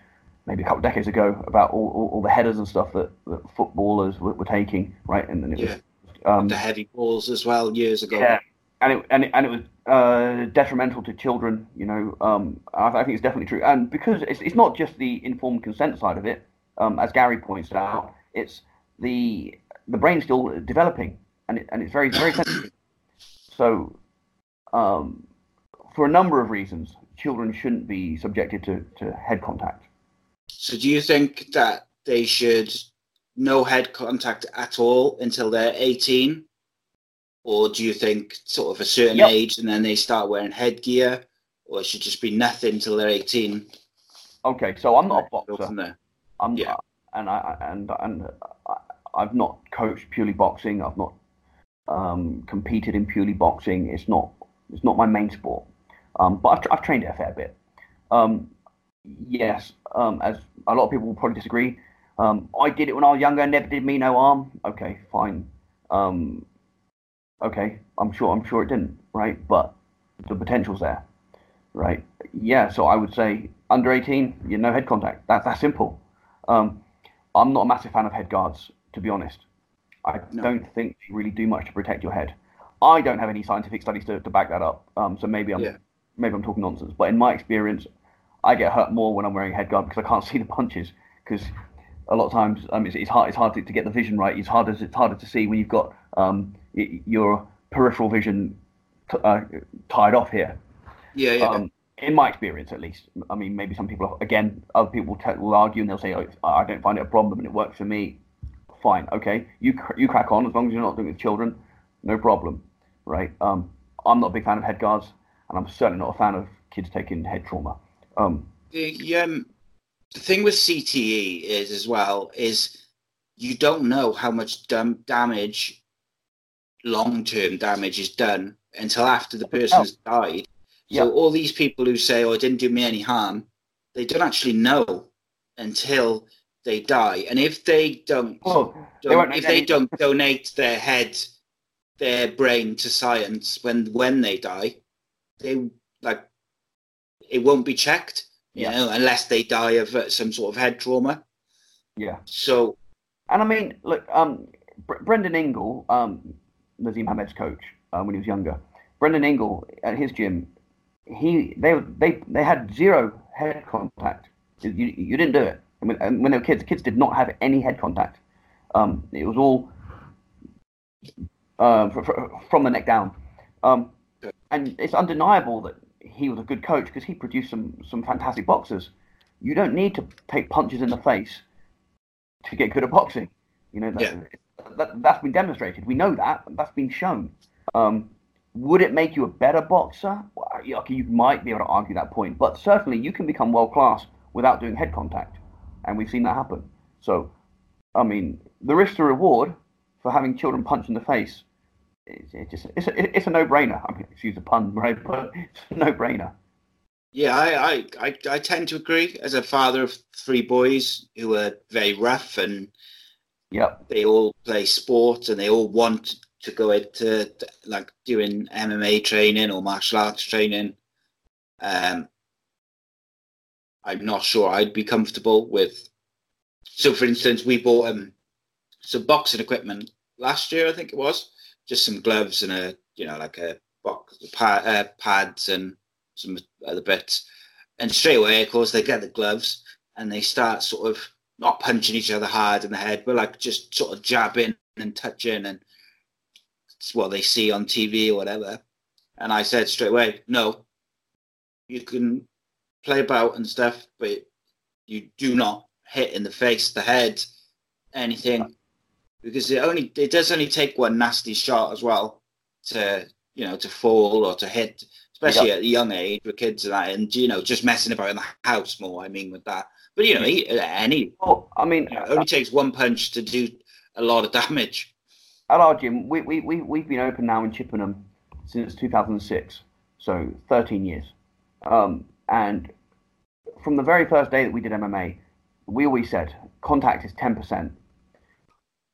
maybe a couple of decades ago about all, all, all the headers and stuff that, that footballers were, were, taking, right? And then it yeah. was um, the heavy balls as well years ago. Yeah, and it and it, and it was uh, detrimental to children. You know, um, I, I, think it's definitely true, and because it's it's not just the informed consent side of it, um, as Gary points out, it's the the brain's still developing, and it, and it's very very sensitive. So, um, for a number of reasons, children shouldn't be subjected to, to head contact. So, do you think that they should no head contact at all until they're 18? Or do you think sort of a certain yep. age and then they start wearing headgear? Or it should just be nothing until they're 18? Okay, so I'm not a boxer. I'm yeah. and I and and I've not coached purely boxing. I've not um, competed in purely boxing. It's not it's not my main sport. Um, but I've, I've trained it a fair bit. Um, yes, um, as a lot of people will probably disagree. Um, I did it when I was younger, never did me no harm. Okay, fine. Um, okay, I'm sure I'm sure it didn't, right? But the potential's there, right? Yeah, so I would say under 18, you no head contact. That's that simple. Um, I'm not a massive fan of head guards, to be honest. I no. don't think they really do much to protect your head. I don't have any scientific studies to, to back that up. Um, so maybe I'm yeah. Maybe I'm talking nonsense. But in my experience, I get hurt more when I'm wearing a head guard because I can't see the punches. Because a lot of times um, it's, it's hard it's hard to, to, get the vision right. It's harder it's harder to see when you've got um, your peripheral vision t- uh, tied off here. Yeah, yeah. Um, in my experience, at least, I mean, maybe some people, again, other people will, will argue and they'll say, oh, I don't find it a problem and it works for me. Fine, okay, you you crack on as long as you're not doing it with children, no problem, right? Um, I'm not a big fan of head guards, and I'm certainly not a fan of kids taking head trauma. Um, the um, the thing with CTE is as well is you don't know how much dam- damage, long term damage, is done until after the person's oh. died. So all these people who say, "Oh, it didn't do me any harm," they don't actually know until they die. And if they don't, oh, don't they if they don't donate their head, their brain to science when when they die, they like it won't be checked, you yeah. know, unless they die of uh, some sort of head trauma. Yeah. So, and I mean, look, um, Br- Brendan Ingle, um, Naseem Hamed's coach uh, when he was younger, Brendan Ingle at his gym, he they they they had zero head contact. You, you didn't do it. When, when they were kids, kids did not have any head contact. Um, it was all uh, from the neck down. Um, and it's undeniable that he was a good coach because he produced some some fantastic boxers. You don't need to take punches in the face to get good at boxing. You know, that, yeah. that, has been demonstrated. We know that. That's been shown. Um, would it make you a better boxer? Well, okay, you might be able to argue that point, but certainly you can become world class without doing head contact, and we've seen that happen. So, I mean, the risk to reward for having children punch in the face it's, it's just it's a, it's a no-brainer. I mean, excuse the pun, right? But it's a no-brainer. Yeah, I, I, I, tend to agree. As a father of three boys who are very rough and yep. they all play sport and they all want to go into like doing MMA training or martial arts training. Um, I'm not sure I'd be comfortable with. So, for instance, we bought um, some boxing equipment last year, I think it was, just some gloves and a you know like a box pad, uh, pads and some other bits. And straight away, of course, they get the gloves and they start sort of not punching each other hard in the head, but like just sort of jabbing and touching, and it's what they see on TV or whatever. And I said straight away, no, you can play about and stuff, but you do not hit in the face, the head, anything because it only it does only take one nasty shot as well to you know to fall or to hit, especially at a young age with kids and that, and you know just messing about in the house more. I mean with that, but you know any. Well, I mean, you know, it only takes one punch to do a lot of damage. Hello, Jim. we we we we've been open now in Chippenham since 2006, so 13 years. Um, and from the very first day that we did MMA, we always said contact is 10%.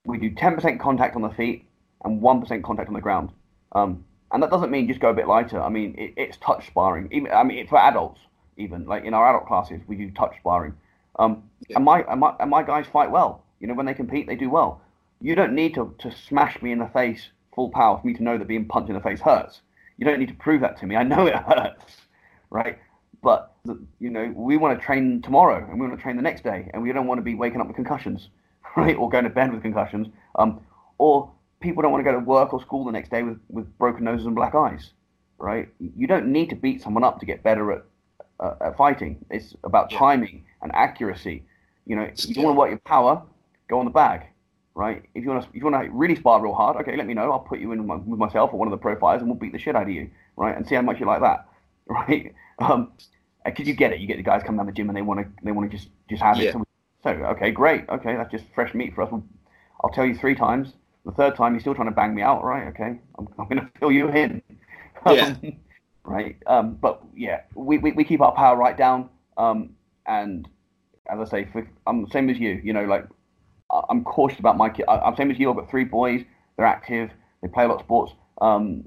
We do 10% contact on the feet and 1% contact on the ground. Um, and that doesn't mean just go a bit lighter. I mean, it, it's touch sparring. Even, I mean, it's for adults, even like in our adult classes, we do touch sparring. Um, and my and my and my guys fight well. You know, when they compete, they do well. You don't need to to smash me in the face full power for me to know that being punched in the face hurts. You don't need to prove that to me. I know it hurts, right? But you know, we want to train tomorrow and we want to train the next day, and we don't want to be waking up with concussions, right? Or going to bed with concussions. Um, or people don't want to go to work or school the next day with, with broken noses and black eyes, right? You don't need to beat someone up to get better at, uh, at fighting. It's about timing and accuracy. You know, if you want to work your power, go on the bag, right? If you want to, if you want to really spar real hard, okay, let me know. I'll put you in with myself or one of the pro fighters, and we'll beat the shit out of you, right? And see how much you like that, right? Um, because you get it. You get the guys come down the gym and they want to, they want to just, just have yeah. it. So, so, okay, great. Okay, that's just fresh meat for us. I'll tell you three times the third time, you're still trying to bang me out, right? Okay, I'm, I'm going to fill you in. Yeah. right. Um, but yeah, we, we, we, keep our power right down. Um, and as I say, for, I'm the same as you. You know, like I'm cautious about my kids. I'm same as you. I've got three boys. They're active. They play a lot of sports. Um,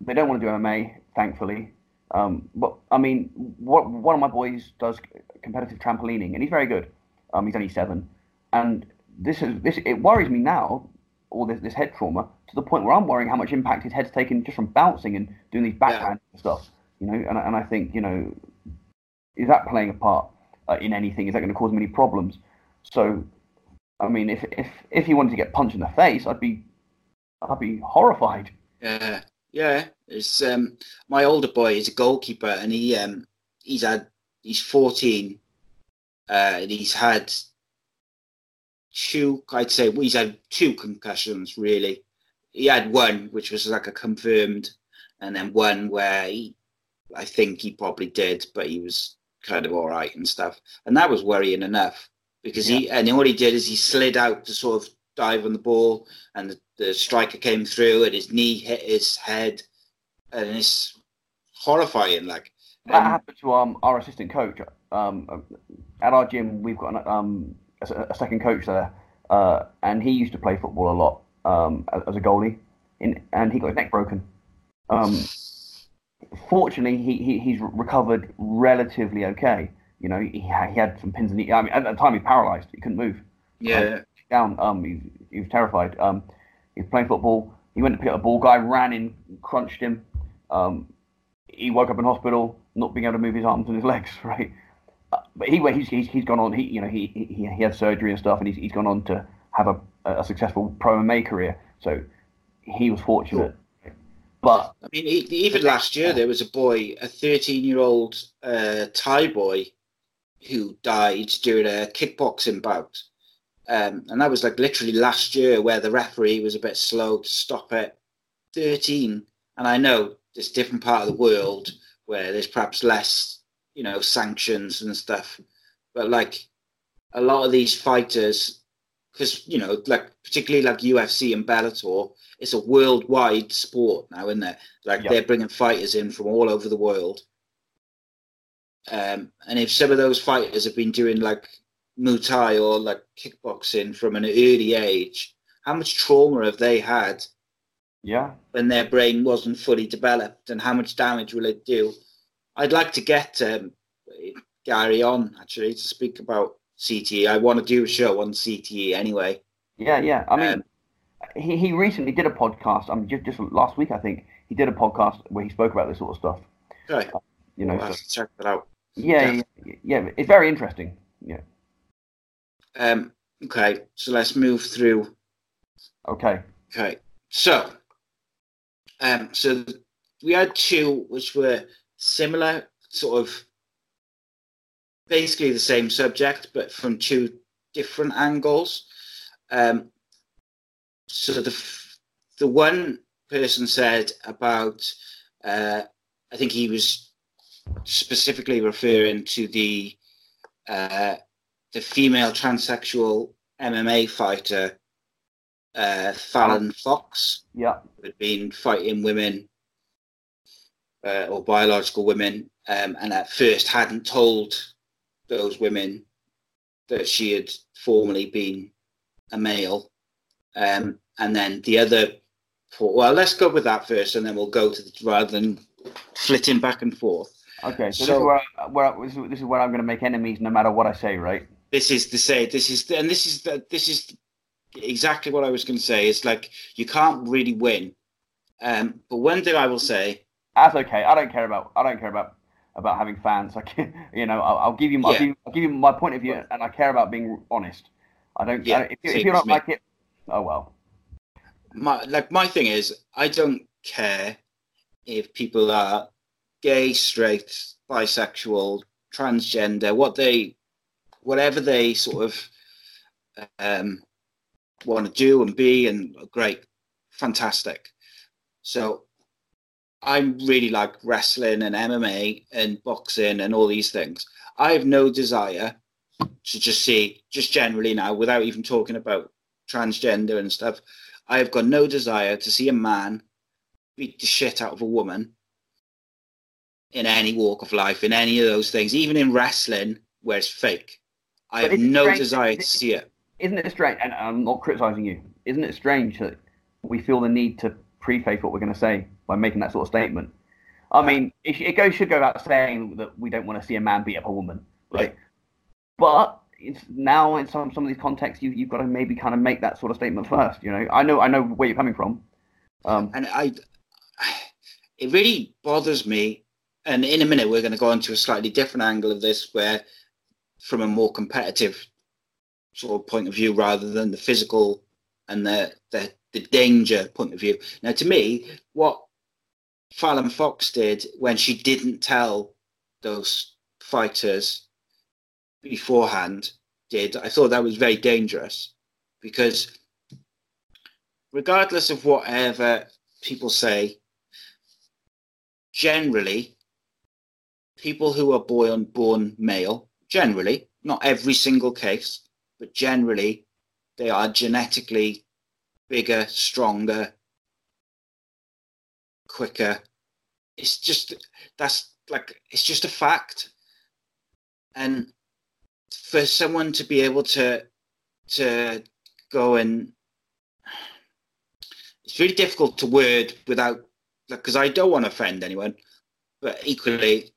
they don't want to do MMA, thankfully. Um, but I mean, what, one of my boys does competitive trampolining, and he's very good. Um, he's only seven, and this is this. It worries me now all this, this head trauma to the point where I'm worrying how much impact his head's taken just from bouncing and doing these backhand yeah. stuff. You know, and, and I think you know, is that playing a part uh, in anything? Is that going to cause many problems? So, I mean, if if if he wanted to get punched in the face, I'd be I'd be horrified. Yeah, yeah. It's um my older boy is a goalkeeper, and he um he's had he's 14, uh, and he's had two, I'd say well, he's had two concussions really. He had one which was like a confirmed, and then one where he, I think he probably did, but he was kind of all right and stuff. And that was worrying enough because yeah. he and all he did is he slid out to sort of dive on the ball, and the, the striker came through, and his knee hit his head, and it's horrifying. Like that um, happened to um, our assistant coach um, at our gym. We've got an, um, a, a second coach there, uh, and he used to play football a lot um, as a goalie, in, and he got his neck broken. Um, fortunately, he, he, he's recovered relatively okay. You know, he, he had some pins in the. I mean, at the time, he paralysed. He couldn't move. Yeah. down. Um, he, he was terrified. Um, he was playing football. He went to pick up a ball. Guy ran in, crunched him. Um, he woke up in hospital, not being able to move his arms and his legs. Right but he he's, he's he's gone on. He you know he he, he had surgery and stuff, and he's he's gone on to have a, a successful pro MMA career. So he was fortunate. But I mean, even last year there was a boy, a 13 year old uh, Thai boy, who died during a kickboxing bout. Um, and that was like literally last year where the referee was a bit slow to stop it. 13. And I know this different part of the world where there's perhaps less you know sanctions and stuff. But like a lot of these fighters because you know like particularly like ufc and bellator it's a worldwide sport now isn't it? Like yep. they're bringing fighters in from all over the world. Um, and if some of those fighters have been doing like muay thai or like kickboxing from an early age how much trauma have they had yeah. when their brain wasn't fully developed? And how much damage will it do I'd like to get um, Gary on actually to speak about CTE. I want to do a show on CTE anyway. Yeah, yeah. I mean, um, he, he recently did a podcast. I um, mean, just, just last week, I think he did a podcast where he spoke about this sort of stuff. Okay. Uh, you know, so, check that out. Yeah, yeah, yeah, yeah, it's very interesting. Yeah. Um. Okay, so let's move through. Okay. Okay. So, um, so we had two which were similar, sort of basically the same subject, but from two different angles. Um, so the the one person said about, uh, I think he was specifically referring to the uh, the female transsexual MMA fighter uh, Fallon Fox. Yeah, who had been fighting women uh, or biological women, um, and at first hadn't told those women that she had formerly been a male. Um, and then the other, well, let's go with that first, and then we'll go to the, rather than flitting back and forth. Okay, so, so this, is where, I, where this is where I'm going to make enemies no matter what I say, right? This is to say, this is, and this is the, this is exactly what I was going to say. It's like you can't really win. Um, but one thing I will say, that's okay. I don't care about. I don't care about about having fans. I can, you know, I'll, I'll give you, my, yeah. I'll, give you, I'll give you my point of view, and I care about being honest. I don't. Yeah, I don't, if, if you don't like it, oh well. My like my thing is, I don't care if people are gay, straight, bisexual, transgender, what they, whatever they sort of um, want to do and be, and great, fantastic. So I really like wrestling and MMA and boxing and all these things. I have no desire to just see, just generally now, without even talking about transgender and stuff, I have got no desire to see a man beat the shit out of a woman in any walk of life, in any of those things, even in wrestling where it's fake. I but have no strange, desire to see it. Isn't it strange? And I'm not criticizing you. Isn't it strange that we feel the need to preface what we're going to say by making that sort of statement. I mean, it, it goes should go without saying that we don't want to see a man beat up a woman, right? But it's now in some some of these contexts, you you've got to maybe kind of make that sort of statement first. You know, I know I know where you're coming from, um, and I, it really bothers me. And in a minute, we're going to go into a slightly different angle of this, where from a more competitive sort of point of view, rather than the physical and the the the danger point of view. Now, to me, what Fallon Fox did when she didn't tell those fighters beforehand did, I thought that was very dangerous because regardless of whatever people say, generally, people who are born, born male, generally, not every single case, but generally, they are genetically bigger, stronger, quicker. It's just that's like it's just a fact. And for someone to be able to to go and it's really difficult to word without because I don't want to offend anyone, but equally,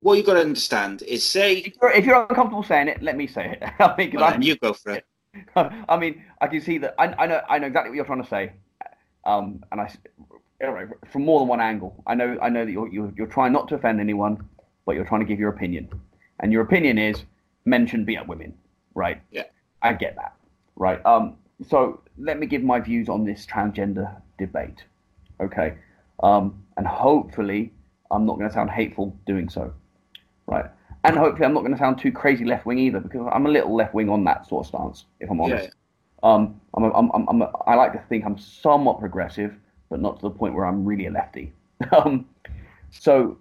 what you've got to understand is say if you're, if you're uncomfortable saying it, let me say it. I mean, well, you go for it. I mean, I can see that. I, I, know. I know exactly what you're trying to say, um, and I, from more than one angle. I know. I know that you're, you're you're trying not to offend anyone, but you're trying to give your opinion, and your opinion is men shouldn't beat up women, right? Yeah. I get that, right? Um, so let me give my views on this transgender debate, okay? Um, and hopefully I'm not going to sound hateful doing so, right? and hopefully I'm not going to sound too crazy left wing either because I'm a little left wing on that sort of stance, if I'm honest. Yeah. Um, I'm, a, I'm, I'm, I'm a, I like to think I'm somewhat progressive, but not to the point where I'm really a lefty. um, so,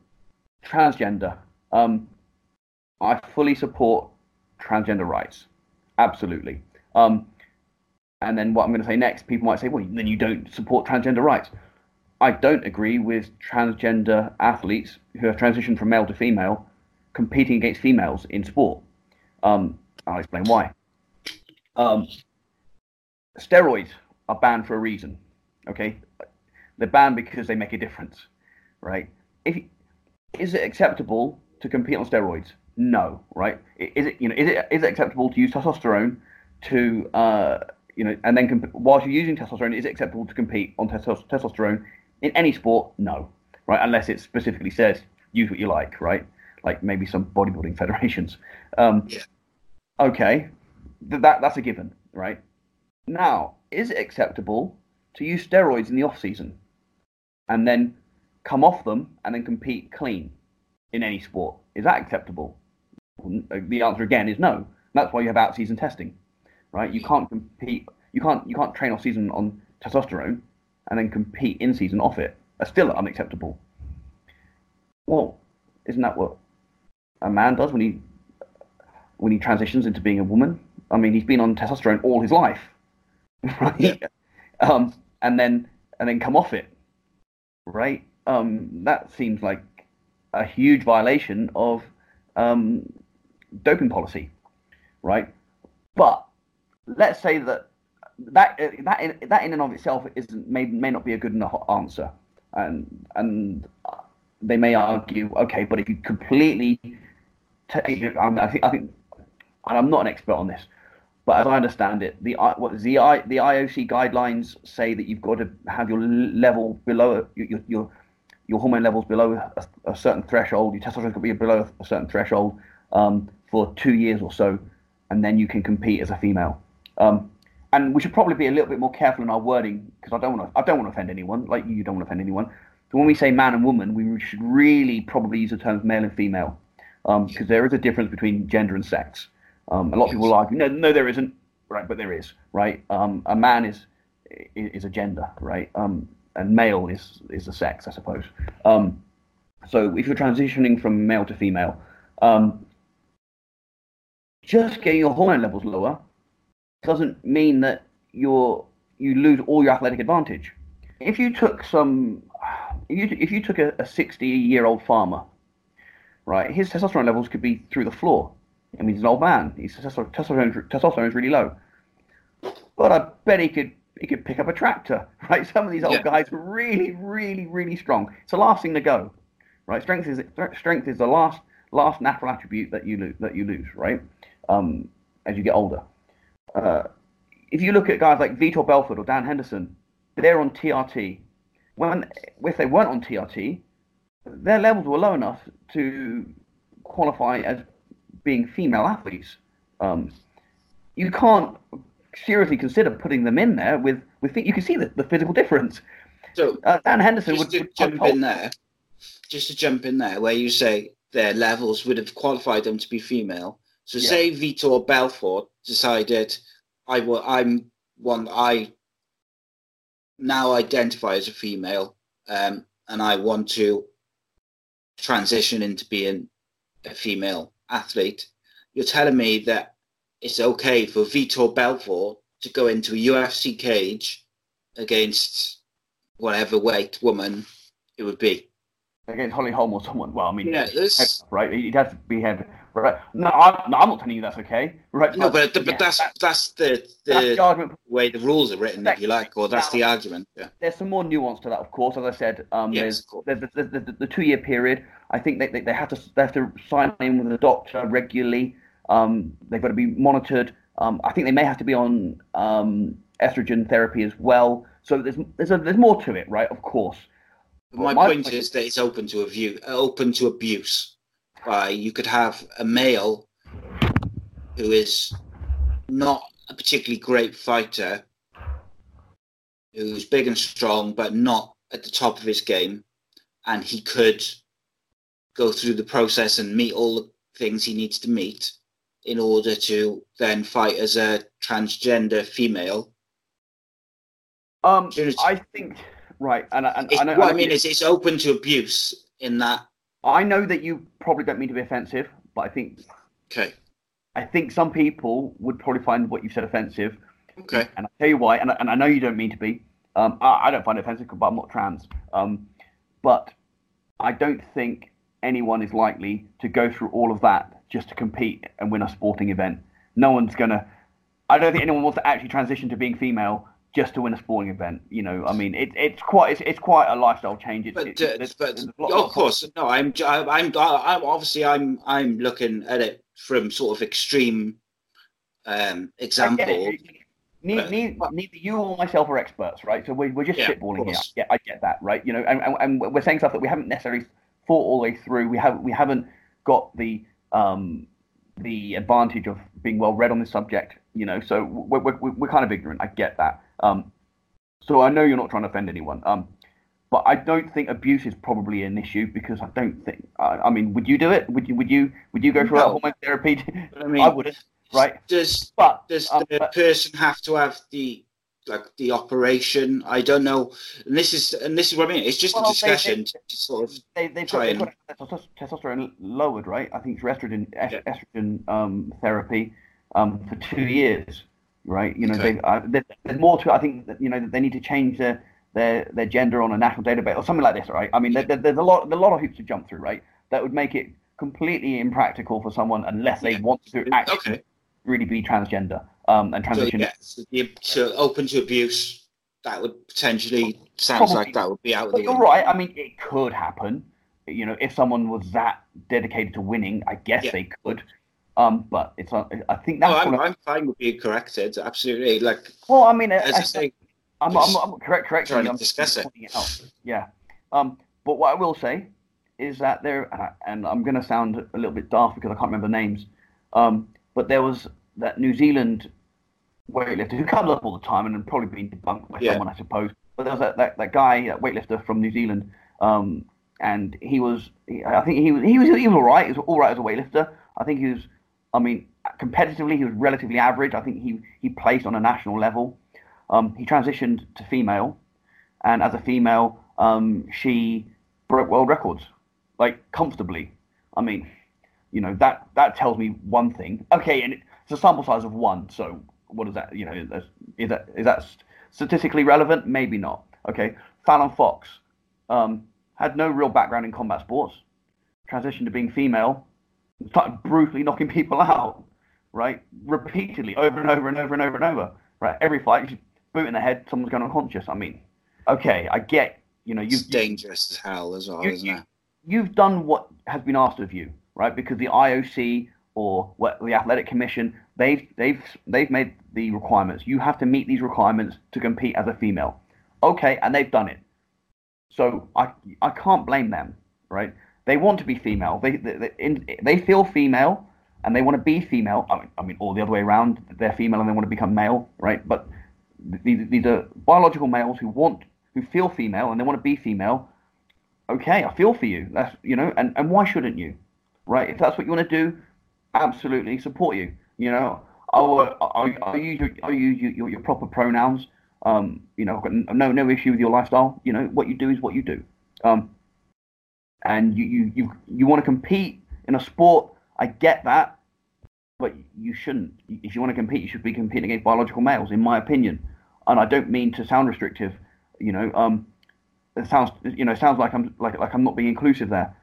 transgender. Um, I fully support transgender rights, absolutely. Um, and then what I'm going to say next, people might say, well, then you don't support transgender rights. I don't agree with transgender athletes who have transitioned from male to female competing against females in sport. Um, I'll explain why. Um, steroids are banned for a reason. Okay, they're banned because they make a difference, right? If is it acceptable to compete on steroids? No, right? Is it you know is it is it acceptable to use testosterone to uh, you know and then comp- whilst you're using testosterone, is it acceptable to compete on testo- testosterone in any sport? No, right? Unless it specifically says use what you like, right? like maybe some bodybuilding federations. Um, yeah. Okay, Th- that that's a given, right? Now, is it acceptable to use steroids in the off season and then come off them and then compete clean in any sport? Is that acceptable? The answer again is no. That's why you have out season testing, right? You can't compete. You can't you can't train off season on testosterone and then compete in season off it. That's still unacceptable. Well, isn't that what a man does when he when he transitions into being a woman. I mean, he's been on testosterone all his life, right? Yeah. Um, and then and then come off it, right? um, that seems like a huge violation of um, doping policy, right? But let's say that that that in, that in and of itself is may may not be a good enough answer, and and they may argue, okay, but if you completely take, I think I think, and I'm not an expert on this, but as I understand it, the what the I, the IOC guidelines say that you've got to have your level below your your, your hormone levels below a, a certain threshold. Your testosterone could be below a certain threshold um, for two years or so, and then you can compete as a female. Um, and we should probably be a little bit more careful in our wording because I don't want to I don't want to offend anyone, like you don't want to offend anyone. So when we say man and woman, we should really probably use the terms male and female because um, there is a difference between gender and sex. Um, a lot of people argue, no, no, there isn't, right? But there is, right? Um, a man is is a gender, right? Um, and male is is a sex, I suppose. Um, so if you're transitioning from male to female, um, just getting your hormone levels lower doesn't mean that you're you lose all your athletic advantage. If you took some, if you, if you took a, a 60 year old farmer, right, his testosterone levels could be through the floor. I mean, he's an old man. His testosterone, is really low. But I bet he could he could pick up a tractor, right? Some of these old yeah. guys are really, really, really strong. It's the last thing to go, right? Strength is strength is the last last natural attribute that you lose that you lose, right? Um, as you get older. Uh, if you look at guys like Vitor Belfort or Dan Henderson, they're on TRT. When if they weren't on TRT, their levels were low enough to qualify as being female athletes. Um, you can't seriously consider putting them in there with with you can see the, the physical difference. So uh, Dan Henderson just would, to jump in there, just to jump in there, where you say their levels would have qualified them to be female. So yeah. say Vitor Belfort decided I will I'm one I now identify as a female um, and I want to transition into being a female athlete. You're telling me that it's okay for Vitor Belfort to go into a UFC cage against whatever weight woman it would be. Against Holly Holm or someone. Well, I mean, yeah, right? He'd have to be head right? No, I, no, I'm not telling you that's okay, right? No, but but, yeah, that's that's the the, that's the argument. way the rules are written, if you like, or that's now, the argument. Yeah. There's some more nuance to that, of course. As I said, um, yes, there's, there's, there's, the, the two year period. I think they, they, they have to they have to sign in with a doctor regularly. Um, they've got to be monitored. Um, I think they may have to be on um, estrogen therapy as well. So there's there's a, there's more to it, right? Of course. My, my, point is that it's open to a view, open to abuse by you could have a male who is not a particularly great fighter, who's big and strong, but not at the top of his game, and he could go through the process and meet all the things he needs to meet in order to then fight as a transgender female. Um, I think right, and, and, and what I, I mean is it's open to abuse in that I know that you probably don't mean to be offensive, but I think okay. I think some people would probably find what you said offensive. Okay. And I'll tell you why, and, and I know you don't mean to be. Um, I, I, don't find it offensive, but I'm not trans. Um, but I don't think anyone is likely to go through all of that just to compete and win a sporting event. No one's gonna. I don't think anyone wants to actually transition to being female just to win a sporting event. You know, I mean, it, it's quite it's, it's quite a lifestyle change. It's, but, uh, there's, but there's of course, no, I'm I'm I'm obviously I'm I'm looking at it from sort of extreme um, example. Neither, neither, neither, you or myself are experts, right? So we're, we're just yeah, shitballing here. Yeah, I get that, right? You know, and, and, and, we're saying stuff that we haven't necessarily thought all the way through. We haven't we haven't got the um, the advantage of being well read on this subject. You know, so we're, we're, we're kind of ignorant. I get that. Um, so I know you're not trying to offend anyone. Um, but I don't think abuse is probably an issue because I don't think. I, I mean, would you do it? Would you? Would you? Would you go through no. hormone therapy? I mean, I wouldn't. Right? Does but does um, the but, person have to have the like the operation? I don't know. And this is and this is what I mean. It's just well, a discussion they, they, to sort of they, they've got, got testosterone lowered, right? I think through estrogen yeah. estrogen um, therapy um, for two years right? You know, okay. they, uh, there's more to it. I think that you know they need to change their their their gender on a national database or something like this, right? I mean, there, there's a lot a lot of hoops to jump through, right? That would make it completely impractical for someone unless they Yeah. want to actually Okay. really be transgender um, and So, transition. yeah, so, so open to abuse, that would potentially sounds Probably. like that would be out of But the you're right. I mean, it could happen. You know, if someone was that dedicated to winning, I guess Yeah. they could. Um, but it's uh, I think No, that's I'm, I'm fine with being corrected. Absolutely. Like well, I mean, as I I, say, I'm, I'm, I'm correct. Correct. trying I'm discuss it. pointing out. Yeah. Um, but what I will say is that there, and I- and I'm going to sound a little bit daft because I can't remember names. Um, but there was that New Zealand weightlifter who comes up all the time and had probably been debunked by Yeah. someone, I suppose. But there was that, that, that guy, that weightlifter from New Zealand, um, and he was, he, I think he was, he was, he was all right. He was all right as a weightlifter. I think he was, I mean, competitively, he was relatively average. I think he, he placed on a national level. Um, he transitioned to female, and as a female, um, she broke world records, like comfortably. I mean, you know that that tells me one thing. Okay, and it's a sample size of one, so what is that? You know, is that is that, is that statistically relevant? Maybe not. Okay, Fallon Fox um, had no real background in combat sports, transitioned to being female, started brutally knocking people out, right? Repeatedly, over and over and over and over and over, right? Every fight, she's boot in the head, someone's going unconscious. I mean, okay, I get, you know, you've, dangerous as hell as well, you- isn't it? you've done what has been asked of you, right? Because the IOC or what the Athletic Commission, they've they've they've made the requirements. You have to meet these requirements to compete as a female. Okay, and they've done it. So I I can't blame them, right? They want to be female. They they, they, they feel female and they want to be female. I mean, I mean, all the other way around. They're female and they want to become male, right? But these, these are biological males who want who feel female and they want to be female okay, I feel for you. That's you know, and, and why shouldn't you? Right? If that's what you want to do, absolutely support you. You know, I'll, uh, I'll, I'll use your, I'll use your, your proper pronouns. Um, you know, I've got no no issue with your lifestyle. You know, what you do is what you do. Um, and you you you, you want to compete in a sport. I get that, but you shouldn't. If you want to compete, you should be competing against biological males, in my opinion. And I don't mean to sound restrictive. You know, um, it sounds you know sounds like I'm like like I'm not being inclusive there.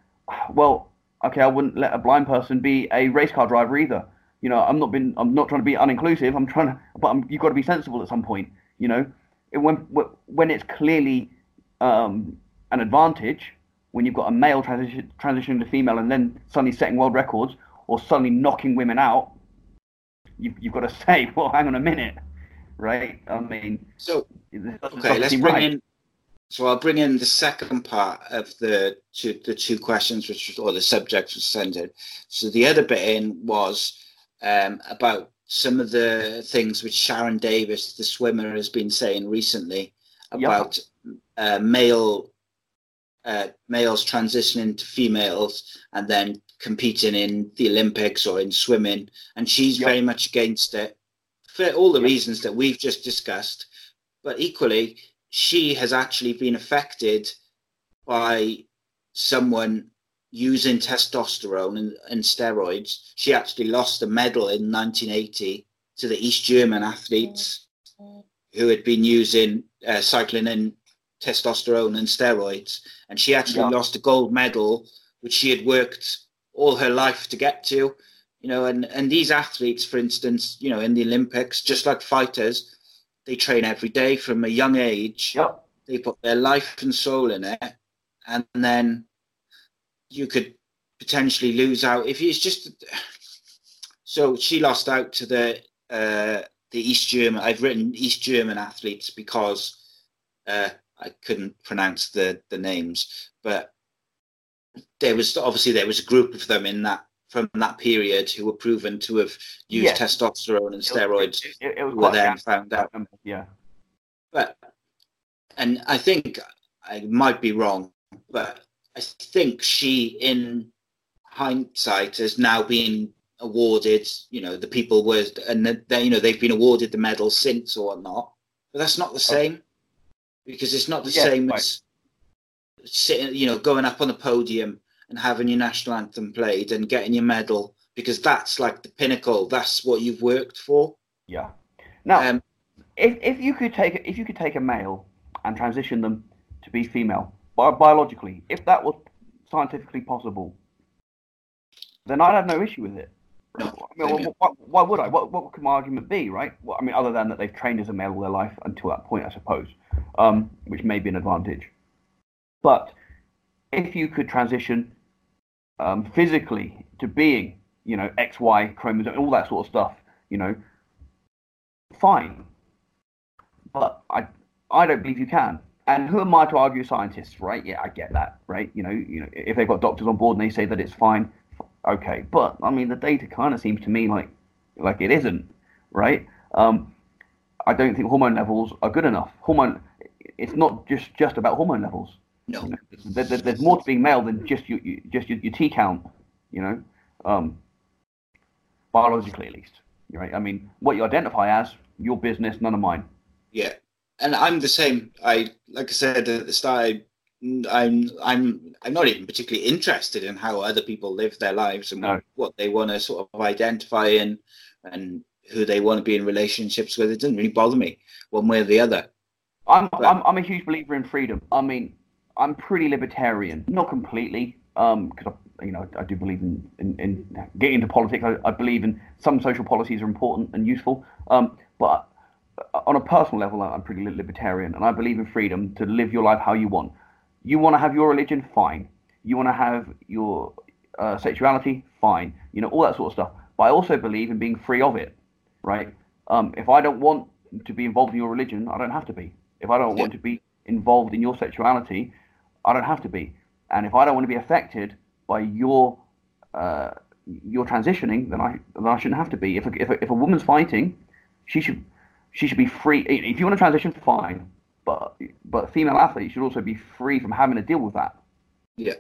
Well, okay, I wouldn't let a blind person be a race car driver either. You know, I'm not been I'm not trying to be uninclusive. I'm trying to, but I'm, you've got to be sensible at some point. You know, when when it's clearly um, an advantage when you've got a male transition transitioning to female and then suddenly setting world records or suddenly knocking women out. You've, you've got to say, well, hang on a minute, right? I mean, So okay, let's bring right. in. So I'll bring in the second part of the two, the two questions, which was, or the subject was centered. So the other bit in was um, about some of the things which Sharron Davies, the swimmer, has been saying recently about uh, male uh, males transitioning to females and then competing in the Olympics or in swimming, and she's Yep. very much against it for all the reasons that we've just discussed. But equally, she has actually been affected by someone using testosterone and, and steroids. She actually lost a medal in 1980 to the East German athletes who had been using uh, cycling in testosterone and steroids. And she actually Yeah. lost a gold medal, which she had worked all her life to get to. You know, and, and these athletes, for instance, you know, in the Olympics, just like fighters, they train every day from a young age Yep. they put their life and soul in it, and then you could potentially lose out if it's just. So she lost out to the uh, the East German. I've written East German athletes because uh, I couldn't pronounce the the names, but there was obviously there was a group of them in that from that period who were proven to have used testosterone and steroids. It, it, it was were then found out um, Yeah. but and I think I might be wrong, but I think she, in hindsight, has now been awarded. You know, the people were, and they, you know, they've been awarded the medal since or not, But that's not the same because it's not the Yeah, same right. as sitting, you know, going up on the podium and having your national anthem played and getting your medal because that's like the pinnacle. That's what you've worked for. Yeah. Now, Um, if if you could take if you could take a male and transition them to be female bi- biologically, if that was scientifically possible, then I'd have no issue with it. I mean, wh- wh- why would I? What, what could my argument be, right? Well, I mean, other than that they've trained as a male all their life until that point, I suppose, um, which may be an advantage. But if you could transition um, physically to being, you know, X, Y chromosome, all that sort of stuff, you know, fine. But I, I don't believe you can. And who am I to argue scientists, right? Yeah, I get that, right? You know, you know, if they've got doctors on board and they say that it's fine, okay. But I mean, the data kind of seems to me like, like it isn't, right? Um, I don't think hormone levels are good enough. Hormone, it's not just just about hormone levels. No. You know, there, there- there's more to being male than just your, your just your, your T count. You know, um, biologically at least. Right? I mean, what you identify as your business, none of mine. Yeah, and I'm the same. I like I said at the start. I, I'm I'm I'm not even particularly interested in how other people live their lives and No. what they want to sort of identify in and who they want to be in relationships with. It doesn't really bother me one way or the other. I'm, Right. I'm I'm a huge believer in freedom. I mean, I'm pretty libertarian, not completely, because I, you know I do believe in, in, in getting into politics. I, I believe in some social policies are important and useful, um, but on a personal level, I'm pretty libertarian, and I believe in freedom to live your life how you want. You want to have your religion, fine. You want to have your uh, sexuality, fine. You know all that sort of stuff. But I also believe in being free of it, right? Um, if I don't want to be involved in your religion, I don't have to be. If I don't want to be involved in your sexuality, I don't have to be. And if I don't want to be affected by your uh, your transitioning, then I then I shouldn't have to be. If a, if a, if a woman's fighting, she should she should be free. If you want to transition, fine. But but female athletes should also be free from having to deal with that. Yeah,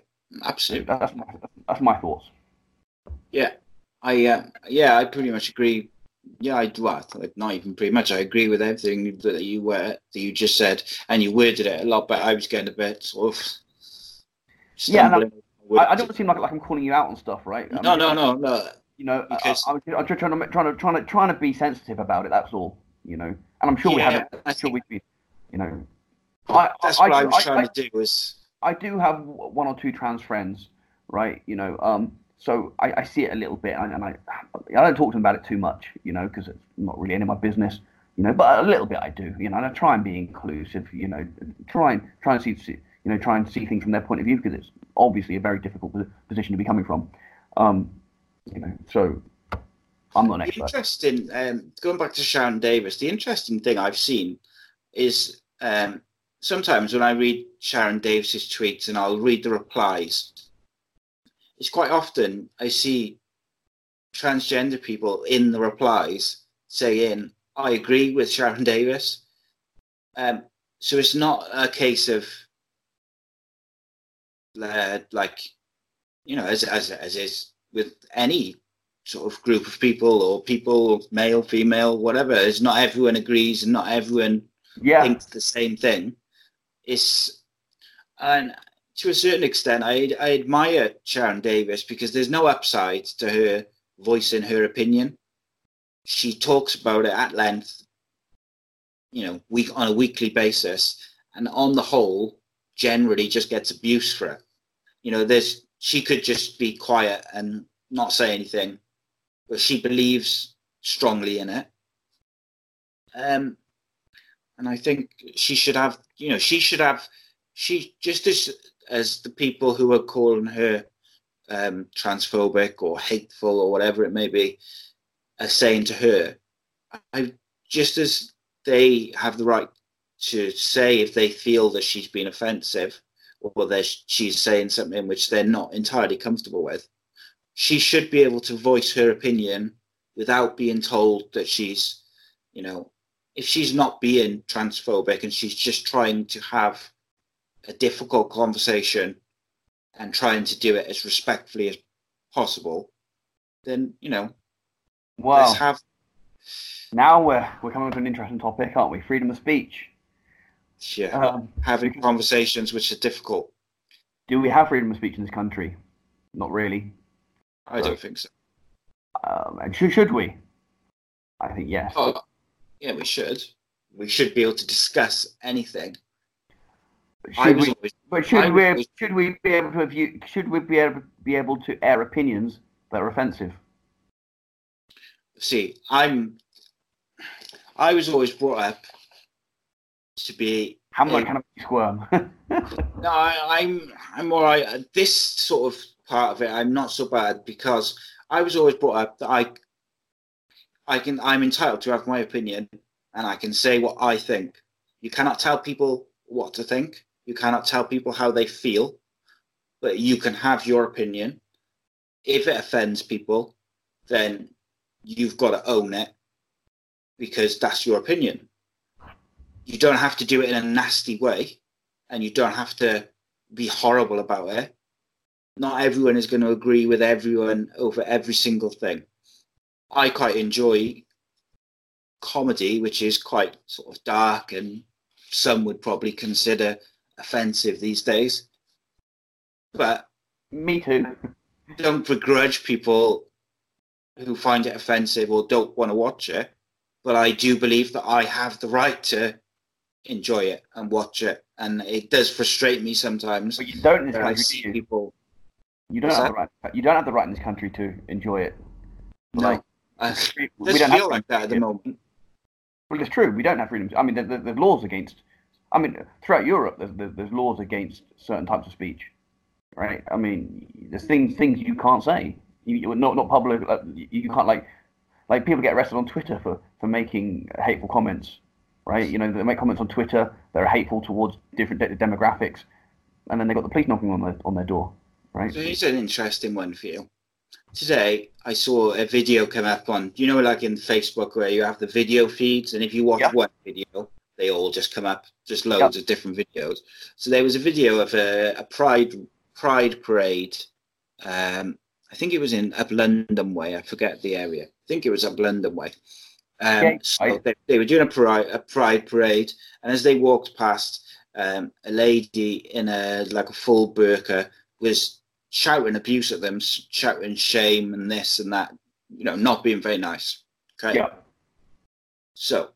absolutely. That's my, that's my thoughts. Yeah, I uh, yeah, I pretty much agree. Yeah, I do. Well, like, not even pretty much. I agree with everything that you were that you just said, and you worded it a lot better. I was getting a bit sort of Yeah. I, I don't seem like like I'm calling you out on stuff, right? I No, mean, no, no, no. You know, Because- I, I'm just trying to trying to trying to trying to be sensitive about it. That's all. You know, and I'm sure we have. I I'm sure think- we, you know, I, That's what I, was trying I, to do. Was I do have one or two trans friends, right? You know, um, so I, I see it a little bit, and, and I I don't talk to them about it too much, you know, because it's not really any of my business, you know. But a little bit I do, you know, and I try and be inclusive, you know, try and try and see, see you know, try and see things from their point of view because it's obviously a very difficult position to be coming from, um, you know. So I'm not an the expert. interesting. Um, going back to Sharron Davies, the interesting thing I've seen is um, sometimes when I read Sharron Davies's tweets and I'll read the replies, it's quite often I see transgender people in the replies saying, "I agree with Sharron Davies." Um, so it's not a case of uh, like you know, as as as is with any sort of group of people or people, male, female, whatever. It's not everyone agrees and not everyone Yeah, thinks the same thing. It's and to a certain extent, I I admire Sharron Davies because there's no upside to her voicing her opinion. She talks about it at length, you know, week on a weekly basis, and on the whole, generally just gets abuse for it. You know, there's she could just be quiet and not say anything, but she believes strongly in it. Um, and I think she should have, you know, she should have, she just as as the people who are calling her um, transphobic or hateful or whatever it may be are saying to her, I just as they have the right to say if they feel that she's been offensive or that she's saying something which they're not entirely comfortable with, she should be able to voice her opinion without being told that she's, you know, if she's not being transphobic and she's just trying to have a difficult conversation and trying to do it as respectfully as possible, then you know, well, let's have now we're we're coming to an interesting topic, aren't we? Freedom of speech. yeah, Um, having conversations which are difficult. Do we have freedom of speech in this country? Not really. I don't think so. Um, and should, should we? I think yes. Oh, yeah, we should. We should be able to discuss anything Should we, always, but should we always, should we be able to view, should we be able be able to air opinions that are offensive? See, I'm I was always brought up to be. How much can I squirm? no, I, am I'm, I'm all right. This sort of part of it, I'm not so bad because I was always brought up that I, I can, I'm entitled to have my opinion, and I can say what I think. You cannot tell people what to think. You cannot tell people how they feel, but you can have your opinion. If it offends people, then you've got to own it because that's your opinion. You don't have to do it in a nasty way and you don't have to be horrible about it. Not everyone is going to agree with everyone over every single thing. I quite enjoy comedy, which is quite sort of dark and some would probably consider offensive these days. But me too. Don't begrudge people who find it offensive or don't want to watch it but I do believe that I have the right to enjoy it and watch it. And it does frustrate me sometimes. But you don't in this country. I see you? people. You don't have that? the right. You don't have the right in this country to enjoy it. No, like, uh, we, we don't feel like that at the moment. Well, it's true. We don't have freedom. I mean, there's, there's laws against. I mean, throughout Europe, there's, there's laws against certain types of speech, right? I mean, there's things things you can't say. You, not not public. You can't like like people get arrested on Twitter for for making hateful comments, right? You know, they make comments on Twitter that are hateful towards different de- demographics, and then they got the police knocking on their on their door, right? So here's an interesting one for you. Today, I saw a video come up on, you know, like in Facebook where you have the video feeds, and if you watch one video, they all just come up, just loads of different videos. So there was a video of a, a pride pride parade. Um, I think it was in up London way. I forget the area I think it was up London Way. Um, yeah, so they, they, were doing a pride, a pride parade, and as they walked past, um, a lady in a like a full burqa was shouting abuse at them, shouting shame and this and that. You know, not being very nice. Okay. Yeah. So,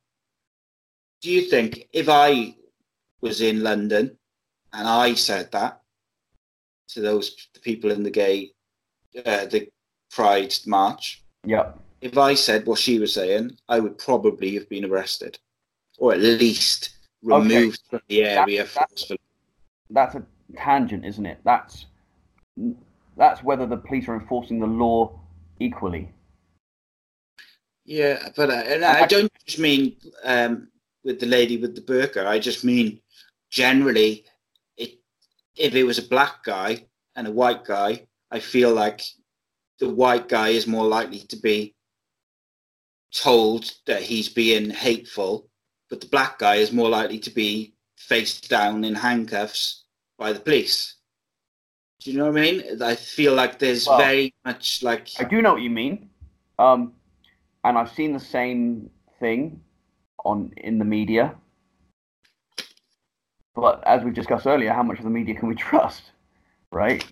do you think if I was in London and I said that to those people in the gay, uh, the Pride March? Yeah if I said what she was saying, I would probably have been arrested, or at least removed okay. from the area. That, that's, that's a tangent, isn't it? That's that's whether the police are enforcing the law equally. Yeah, but uh, I, I don't just mean um, with the lady with the burqa. I just mean generally, it, if it was a black guy and a white guy, I feel like the white guy is more likely to be told that he's being hateful, but the black guy is more likely to be face down in handcuffs by the police. Do you know what I mean? I feel like there's well, very much like I do know what you mean, um, and I've seen the same thing on in the media. But as we've discussed earlier, how much of the media can we trust, right?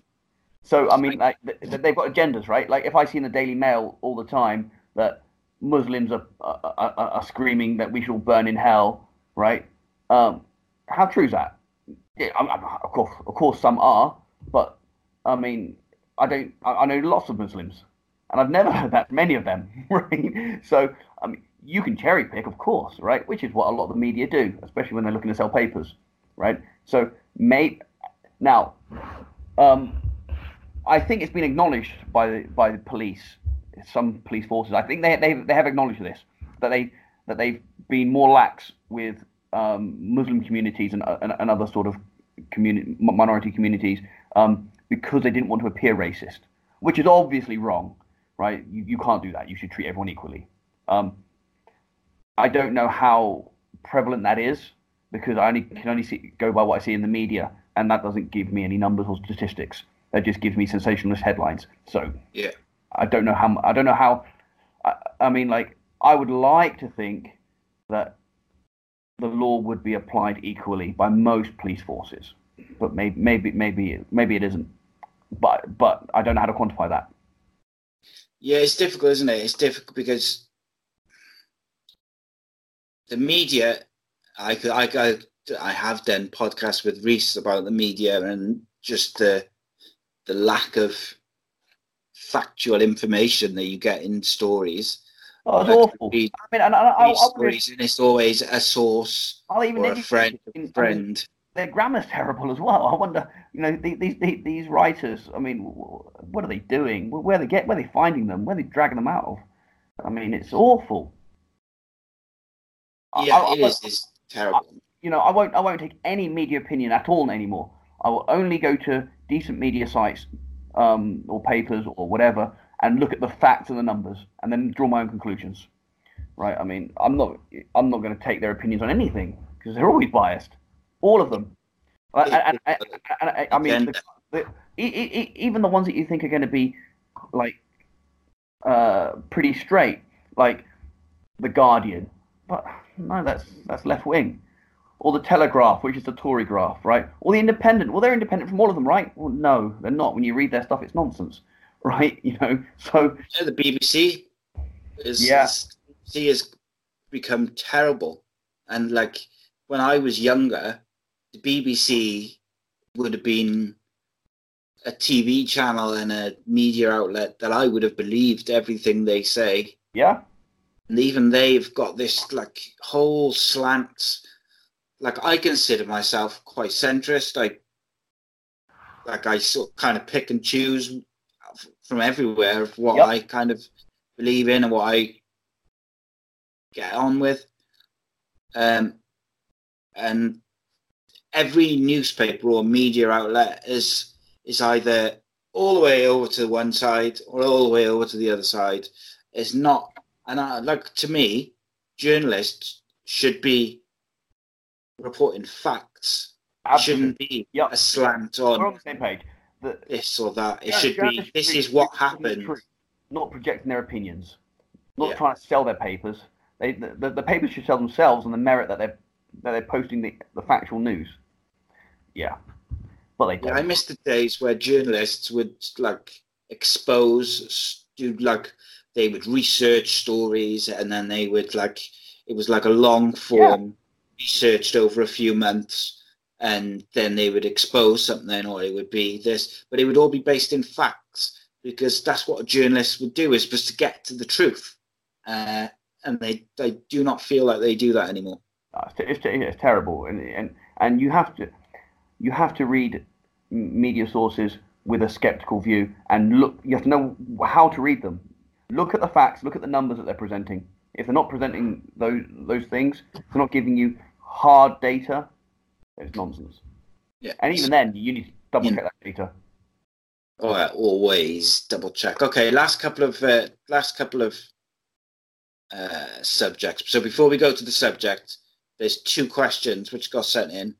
So I mean, like they've got agendas, right? Like if I see in the Daily Mail all the time that Muslims are, are, are, are screaming that we shall burn in hell, right? Um, how true is that? Yeah, I, I, of course, of course, some are, but I mean, I don't. I, I know lots of Muslims, and I've never heard that many of them, right? So, I mean, you can cherry pick, of course, right? Which is what a lot of the media do, especially when they're looking to sell papers, right? So, may now, um, I think it's been acknowledged by the, by the police some police forces. I think they they they have acknowledged this that they that they've been more lax with um, Muslim communities and, and, and, other sort of community minority communities um, because they didn't want to appear racist, which is obviously wrong, right? You you can't do that. You should treat everyone equally. Um, I don't know how prevalent that is because I only can only see, go by what I see in the media, and that doesn't give me any numbers or statistics. That just gives me sensationalist headlines. So yeah, I don't know how. I don't know how. I, I mean, like, I would like to think that the law would be applied equally by most police forces, but maybe, maybe, maybe, maybe it isn't. But, but I don't know how to quantify that. Yeah, it's difficult, isn't it? It's difficult because the media, I, could, I, I I have done podcasts with Reese about the media and just the the lack of factual information that you get in stories. Oh, it's Like, awful. read- I mean, and I, I, I, I, stories, and it's always a source I'll even or a friend, in- I friend. Their grammar's terrible as well. I wonder, you know, these these these, writers. I mean, what are they doing? Where where they get? Where are they finding them? Where are they dragging them out of? I mean, it's awful. Yeah, I- it I- is. It's terrible. You know, I won't I won't take any media opinion at all anymore. I will only go to decent media sites um, or papers or whatever and look at the facts and the numbers and then draw my own conclusions. Right? I mean, I'm not I'm not going to take their opinions on anything because they're always biased, all of them. And, and, and, I mean, the, the, even the ones that you think are going to be like uh, pretty straight, like the Guardian, but no, that's that's left wing. Or the Telegraph, which is the Tory graph, right? Or the Independent. Well, they're independent from all of them, right? Well, no, they're not. When you read their stuff, it's nonsense, right? You know, so Yeah, the BBC is Yeah. is- BBC has become terrible. And like when I was younger, the BBC would have been a TV channel and a media outlet that I would have believed everything they say. yeah, And even they've got this like whole slant. Like I consider myself quite centrist. I like I sort of kind of pick and choose from everywhere of what Yep. I kind of believe in and what I get on with. Um, and every newspaper or media outlet is is either all the way over to one side or all the way over to the other side. It's not, and I, like to me, journalists should be reporting facts. It absolutely. shouldn't be Yep. a slant on. We're on the same page. The, this or that. It Yeah, should be this is what happened. truth, not projecting their opinions, not Yeah. trying to sell their papers. They, the, the, the papers should sell themselves on the merit that they're that they're posting the, the factual news. Yeah, but they Yeah. I miss the days where journalists would like expose, do like they would research stories and then they would like it was like a long form researched over a few months and then they would expose something or it would be this, but it would all be based in facts because that's what a journalist would do is just to get to the truth. Uh, and they, they do not feel like they do that anymore. Uh, It's, it's, it's terrible, and, and and you have to you have to read media sources with a skeptical view and look. You have to know how to read them. Look at the facts. Look at the numbers that they're presenting. If they're not presenting those those things, if they're not giving you hard data. It's nonsense. Yeah. And even then, you need to double Yeah. check that data. Oh, I always double check. Okay, last couple of uh, last couple of uh, subjects. So before we go to the subject, there's two questions which got sent in.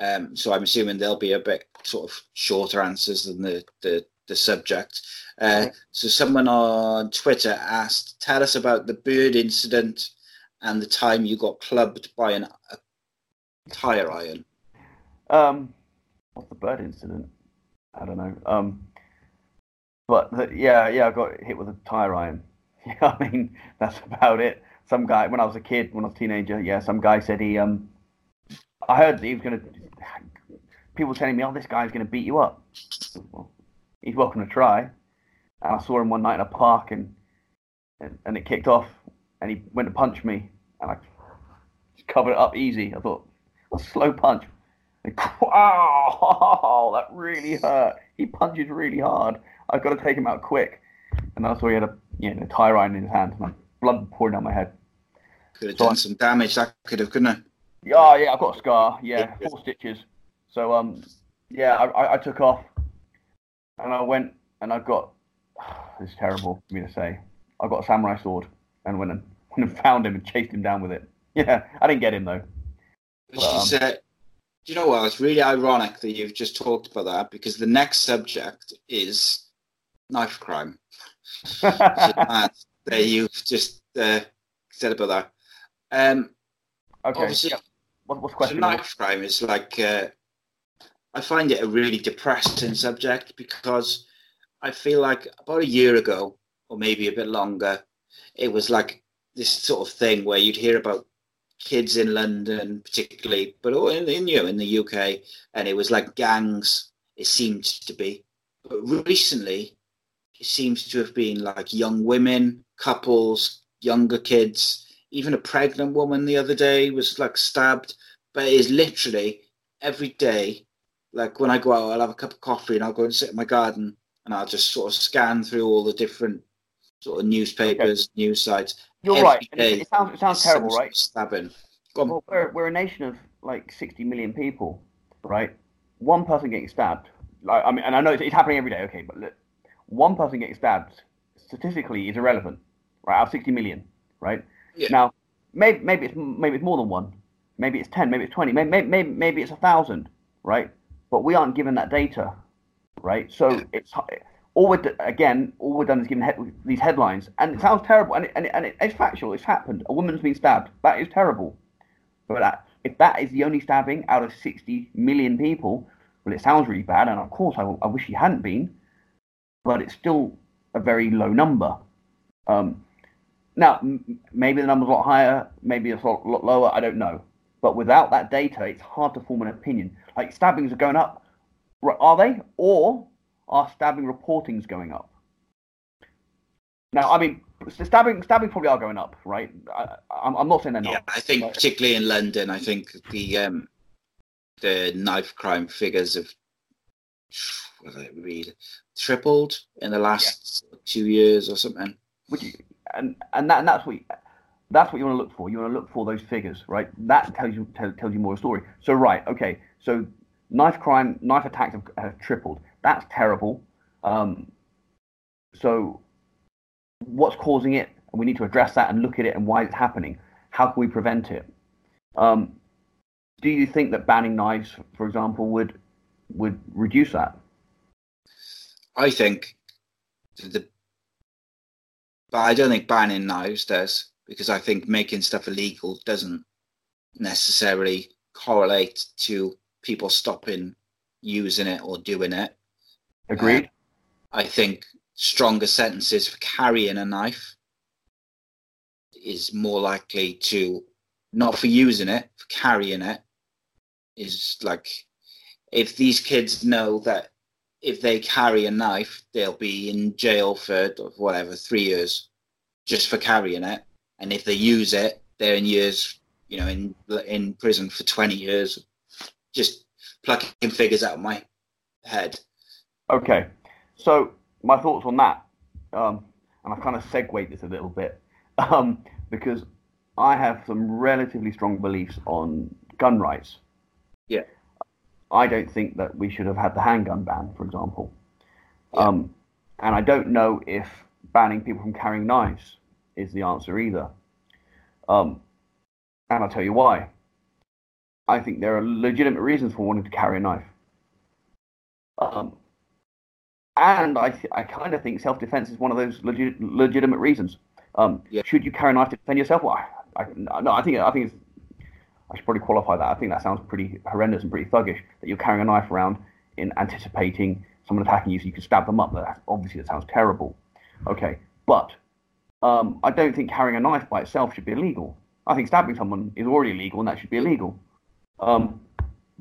Um, so I'm assuming they'll be a bit sort of shorter answers than the the, the subject. Uh, So someone on Twitter asked, "Tell us about the bird incident and the time you got clubbed by an, a tire iron." Um, what's the bird incident? I don't know. Um, but the, yeah, yeah, I got hit with a tire iron. Yeah, I mean that's about it. Some guy when I was a kid, when I was a teenager, yeah, some guy said he um, I heard that he was gonna. People telling me, oh, this guy's gonna beat you up. Well, he's welcome to try. And I saw him one night in a park, and and, and it kicked off, and he went to punch me, and I just covered it up easy. I thought, a slow punch. And, wow, that really hurt. He punches really hard. I've got to take him out quick. And I saw he had a you know, tire iron in his hand, and blood pouring down my head. Could have So done I- some damage. That could have, couldn't it? Yeah, yeah, I've got a scar. Yeah, four stitches. So um, yeah, I, I, I took off, and I went and I got. This is terrible for me to say. I got a samurai sword and went and, went and found him and chased him down with it. Yeah, I didn't get him though. Which is, Um, uh, do you know what? It's really ironic that you've just talked about that because the next subject is knife crime. Which is mad that you've just uh, said about that. Um, Okay. obviously, yeah. What, what's the question? knife crime is like uh, I find it a really depressing subject because I feel like about a year ago or maybe a bit longer, it was like this sort of thing where you'd hear about kids in London, particularly, but in, in you know, in the UK, and it was like gangs. It seemed to be, but recently, it seems to have been like young women, couples, younger kids. Even a pregnant woman the other day was like stabbed. But it is literally every day. Like when I go out, I'll have a cup of coffee and I'll go and sit in my garden and I'll just sort of scan through all the different sort of newspapers, okay. news sites. You're Every right. Day, it sounds, it sounds terrible, right? Stabbing. Well, we're, we're a nation of like 60 million people, right? One person getting stabbed. Like, I mean, and I know it's, it's happening every day. Okay, but look, one person getting stabbed statistically is irrelevant, right? Out of 60 million, right? Yeah. Now, maybe maybe it's maybe it's more than one, maybe it's 10, maybe it's 20, maybe maybe, maybe it's a thousand, right? But we aren't given that data, right? So it's all we're again, all we're done is given he- these headlines, and it sounds terrible, and, it, and, it, and it's factual. It's happened. A woman's been stabbed. That is terrible. But that, if that is the only stabbing out of 60 million people, well, it sounds really bad, and of course, I, I wish he hadn't been, but it's still a very low number. Um, now, m- maybe the number's a lot higher, maybe it's a lot, lot lower. I don't know. But without that data, it's hard to form an opinion. Like stabbings are going up, are they? Or are stabbing reportings going up? Now, I mean, stabbing stabbing probably are going up, right? I, am not saying they're not. Yeah, I think particularly in London, I think the um, the knife crime figures have what did I read tripled in the last yeah. two years or something. Would you? And and that and that's what you, that's what you want to look for. You want to look for those figures, right? That tells you tell, tells you more of a story. So right, okay, so knife crime, knife attacks have, have tripled. That's terrible. Um, so, what's causing it? And we need to address that and look at it and why it's happening. How can we prevent it? Um, do you think that banning knives, for example, would would reduce that? I think the, but I don't think banning knives does because I think making stuff illegal doesn't necessarily correlate to people stopping using it or doing it. Agreed. Uh, I think stronger sentences for carrying a knife is more likely to, not for using it, for carrying it, is like if these kids know that if they carry a knife, they'll be in jail for whatever, three years just for carrying it. And if they use it, they're in years, you know, in in prison for 20 years. Just plucking figures out of my head. Okay, so my thoughts on that, um, and I kind of segued this a little bit um, because I have some relatively strong beliefs on gun rights. Yeah. I don't think that we should have had the handgun ban, for example. Yeah. Um, and I don't know if banning people from carrying knives is the answer either. Um, and I'll tell you why. I think there are legitimate reasons for wanting to carry a knife. Um, and I, th- I kind of think self-defense is one of those legit- legitimate reasons. Um, yeah. Should you carry a knife to defend yourself? Well, I, I, no, I think I think I should probably qualify that. I think that sounds pretty horrendous and pretty thuggish that you're carrying a knife around in anticipating someone attacking you so you can stab them up. That obviously that sounds terrible. Okay, but um, I don't think carrying a knife by itself should be illegal. I think stabbing someone is already illegal and that should be illegal. Um,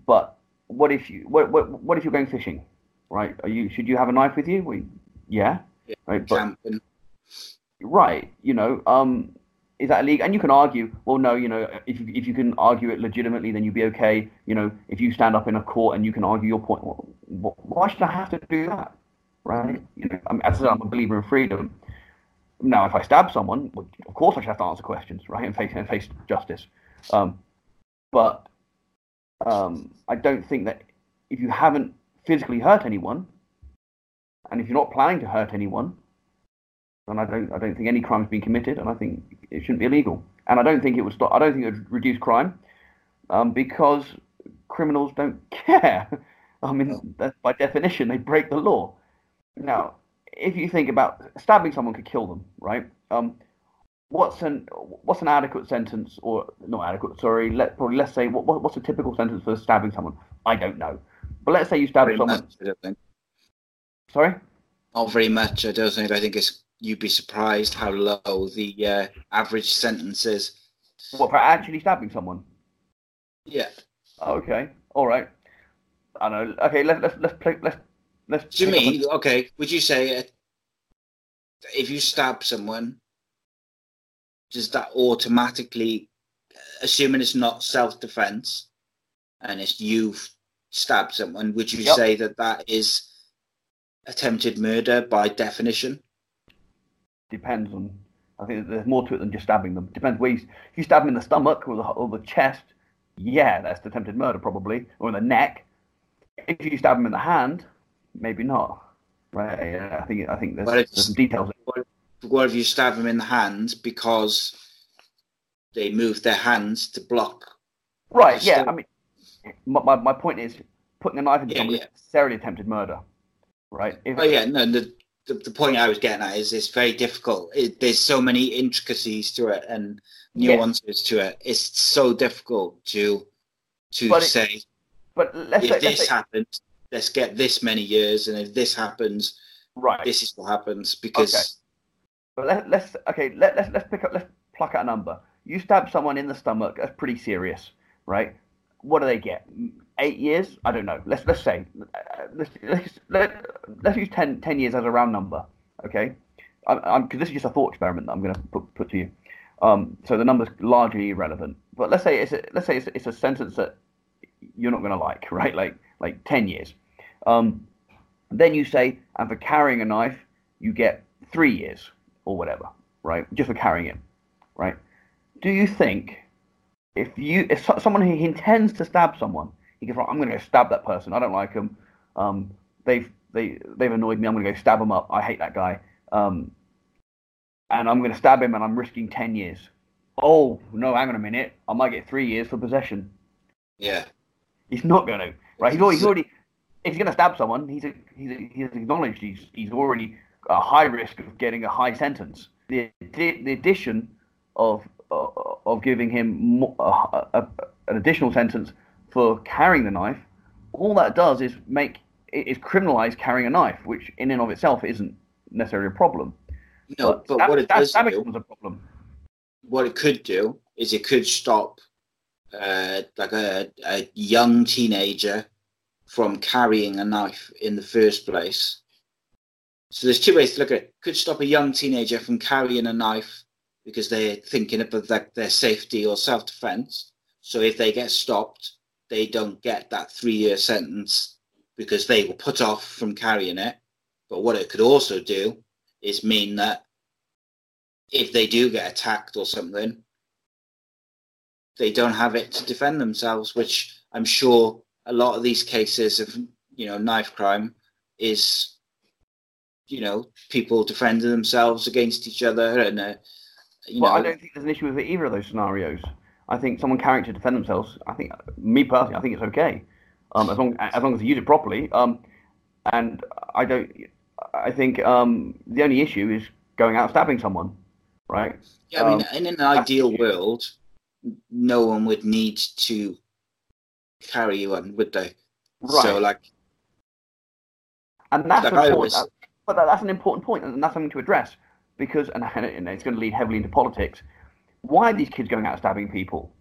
but what if you what, what what if you're going fishing? right? Are you should you have a knife with you? We, yeah, yeah, right. But, right, you know, um, is that illegal? And you can argue, well, no, you know, if you, if you can argue it legitimately, then you'd be okay. You know, if you stand up in a court and you can argue your point, well, why should I have to do that? Right? You know, I'm, as I said, I'm a believer in freedom. Now, if I stab someone, well, of course I should have to answer questions, right, and face and face justice. Um, but um, I don't think that if you haven't physically hurt anyone, and if you're not planning to hurt anyone, then I don't I don't think any crime has been committed, and I think it shouldn't be illegal. And I don't think it would stop. I don't think it would reduce crime, um, because criminals don't care. I mean, by definition, they break the law. Now, if you think about stabbing someone could kill them, right? Um, what's an what's an adequate sentence, or not adequate? Sorry, let probably let's say what, what's a typical sentence for stabbing someone? I don't know. But let's say you stab someone. Much, I don't think. Sorry. Not very much. I don't think. I think it's you'd be surprised how low the uh, average sentence is. What for actually stabbing someone? Yeah. Okay. All right. I know. Okay. Let's let's let's play. Let's let's. To me, okay, would you say uh, if you stab someone, does that automatically, assuming it's not self-defense, and it's you've stabbed someone, would you Yep. say that that is attempted murder by definition? Depends on. I think there's more to it than just stabbing them. Depends where you, if you stab them in the stomach or the, or the chest, yeah, that's attempted murder probably, or in the neck. If you stab them in the hand, maybe not. Right? Yeah, I think I think there's, it's- there's some details. What, what if you stab them in the hand because they move their hands to block? Right? Yeah. I mean, my, my, my point is putting a knife into Yeah, someone yeah. necessarily attempted murder. Right? If, Oh yeah, no. The, the the point I was getting at is it's very difficult. It, there's so many intricacies to it and Yeah. nuances to it. It's so difficult to to But it- say But let's if say, let's this say happens, let's get this many years, and if this happens, right. this is what happens. Because But let, let's okay. Let, let's let's pick up. Let's pluck out a number. You stab someone in the stomach. That's pretty serious, right? What do they get? Eight years? I don't know. Let's let's say let's let's let, let's use 10, 10 years as a round number. Okay, I'm because this is just a thought experiment that I'm going to put put to you. Um, so the number's largely irrelevant. But let's say it's a, let's say it's, it's a sentence that you're not going to like, right? Like like ten years. Um, then you say, and for carrying a knife, you get three years or whatever, right? Just for carrying it, right? Do you think if you if someone who intends to stab someone, he goes, right, I'm going to go stab that person. I don't like them. Um, they've they they've annoyed me. I'm going to go stab them up. I hate that guy. Um, and I'm going to stab him, and I'm risking ten years. Oh no, hang on a minute. I might get three years for possession. yeah, He's not going to, right? He's already, he's already if he's going to stab someone, he's a, he's a, he's acknowledged he's he's already a high risk of getting a high sentence. The the, the addition of of giving him a, a, an additional sentence for carrying the knife, all that does is make is criminalize carrying a knife, which in and of itself isn't necessarily a problem. no. But stab- what it stab- does stabbing do, a problem. what it could do is it could stop uh, like a, a young teenager from carrying a knife in the first place. So there's two ways to look at it. Could stop a young teenager from carrying a knife because they're thinking about like their safety or self-defense. So if they get stopped, they don't get that three-year sentence because they were put off from carrying it. But what it could also do is mean that if they do get attacked or something, they don't have it to defend themselves, which I'm sure a lot of these cases of you know knife crime is you know people defending themselves against each other and uh, you well, know I don't think there's an issue with either of those scenarios. I think someone carrying to defend themselves. I think me personally, I think it's okay, um, as long as long as they use it properly. Um, and I don't. I think um, the only issue is going out stabbing someone, right? yeah, I mean um, in an ideal world no one would need to carry one would they Right. so like And that's Like an I important, always- but that, that's an important point, and that's something to address because, and, and it's going to lead heavily into politics. Why are these kids going out stabbing people?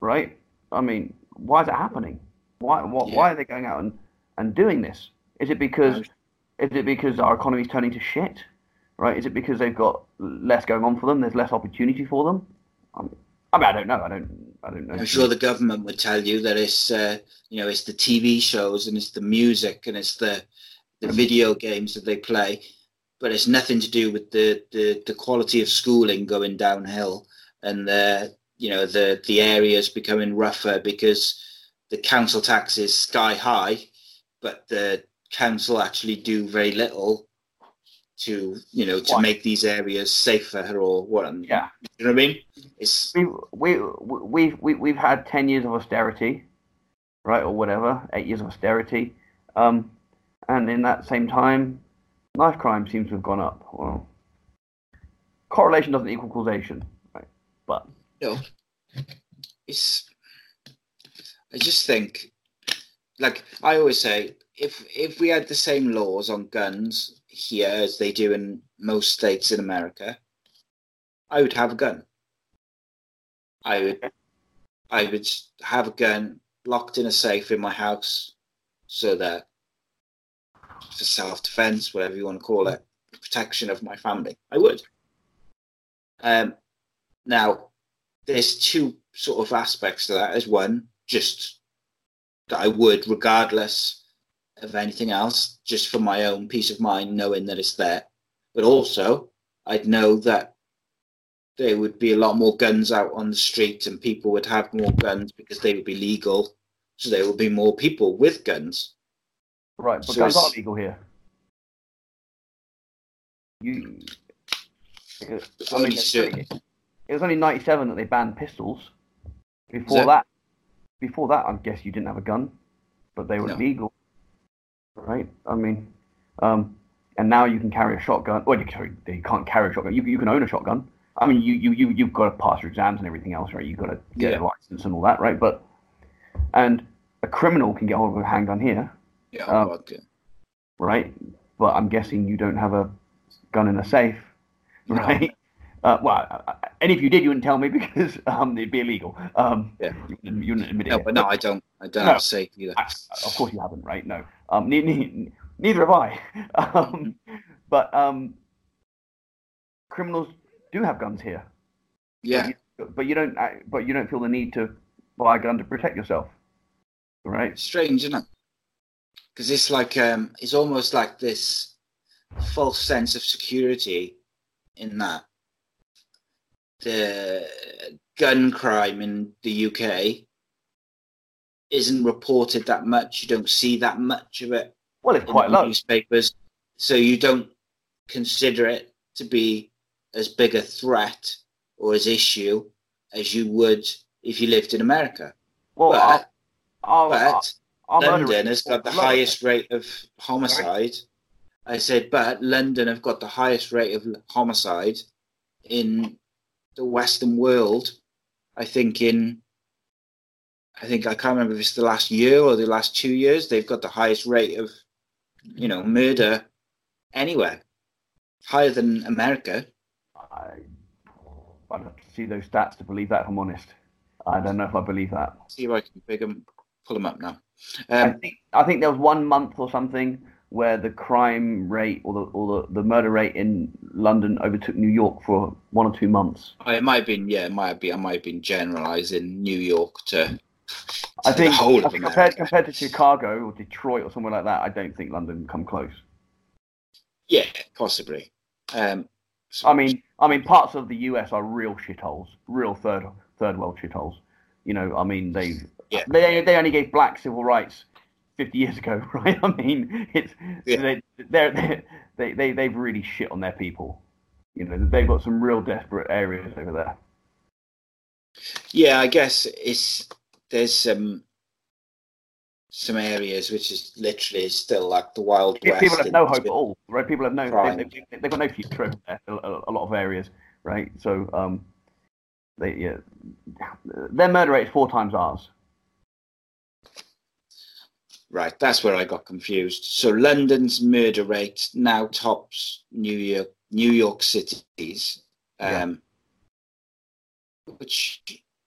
Right? I mean, why is it happening? Why, why, Yeah. why are they going out and, and doing this? Is it because is it because our economy's turning to shit? Right? Is it because they've got less going on for them? There's less opportunity for them. Um, I mean, I don't know. I don't. I don't know. I'm sure the government would tell you that it's uh, you know it's the TV shows and it's the music and it's the the video games that they play, but it's nothing to do with the the, the quality of schooling going downhill and the you know the the areas becoming rougher because the council tax is sky high, but the council actually do very little to you know to make these areas safer or what Yeah. you know what I mean? It's we've we we've we, we've had ten years of austerity, right, or whatever, eight years of austerity, um, and in that same time, knife crime seems to have gone up. Well, correlation doesn't equal causation, right? But No, it's. I just think, like I always say, if if we had the same laws on guns here as they do in most states in America, I would have a gun. I would, I would have a gun locked in a safe in my house, so that for self defense, whatever you want to call it, protection of my family. I would. Um, now, there's two sort of aspects to that. As one, just that I would, regardless of anything else, just for my own peace of mind, knowing that it's there. But also, I'd know that there would be a lot more guns out on the street and people would have more guns because they would be legal. So there would be more people with guns. Right, but So guns it's- are legal here. You. It, I Only mean, it's it was only '97 that they banned pistols. Before that- that, before that, I guess you didn't have a gun, but they were No. legal, right? I mean, um, and now you can carry a shotgun. Well, you, carry, you can't carry a shotgun. You, you can own a shotgun. I mean, you you you you've got to pass your exams and everything else, right? You've got to get Yeah. a license and all that, right? But and a criminal can get hold of a handgun here, Yeah, Um, right? But I'm guessing you don't have a gun in a safe, No. right? Uh, well, uh, uh, and if you did, you wouldn't tell me because um, it'd be illegal. Um, Yeah. you, wouldn't- you wouldn't admit it. No, but no, I don't. I don't No. have a safe either. I- of course you haven't, right? No. Um, ne- ne- neither have I. Um, but um, criminals do have guns here. Yeah, But you don't. uh, But you don't feel the need to buy a gun to protect yourself, right? strange, isn't it? Because it's like um, it's almost like this false sense of security in that the gun crime in the UK isn't reported that much. You don't see that much of it Well, it's quite the low. newspapers, so you don't consider it to be as big a threat or as issue as you would if you lived in America. Well, but our, our, but London has got the low. highest rate of homicide. I said, but London have got the highest rate of homicide in the Western world. I think in, I think I can't remember if it's the last year or the last two years. They've got the highest rate of, you know, murder anywhere, higher than America. I, have to see those stats to believe that. If I'm honest, I don't know if I believe that. See if I can pick them, pull them up now. I Um, think I think there was one month or something where the crime rate or the or the, the murder rate in London overtook New York for one or two months. it might have been, yeah, it might have been. I might have been generalising New York to, I to think, the I think compared compared to Chicago or Detroit or somewhere like that, I don't think London come close. Yeah, possibly. Um, so- I mean, I mean, parts of the US are real shitholes, real third third world shitholes. You know, I mean, they Yeah. they they only gave black civil rights fifty years ago, right? I mean, it's Yeah. they they're, they they they've really shit on their people. You know, they've got some real desperate areas over there. yeah, I guess it's there's some some areas which is literally still like the wild west. People have no hope at all, right? People have no they, they, they've got no future over there. A, a, a lot of areas, right? So um, they yeah, their murder rate is four times ours. Right, that's where I got confused. So London's murder rate now tops New York, New York City's, Yeah. um, which,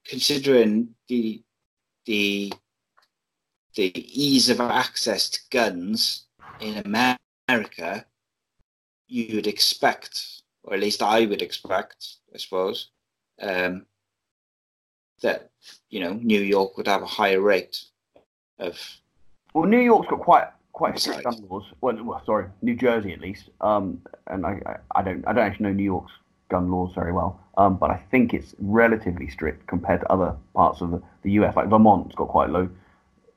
considering the the the ease of access to guns in America, you would expect, or at least I would expect, I suppose, um, that you know New York would have a higher rate of Well, New York's got quite quite strict gun laws. Well, well, sorry, New Jersey at least. Um, and I, I, I don't I don't actually know New York's gun laws very well. Um, but I think it's relatively strict compared to other parts of the, the US. Like Vermont's got quite low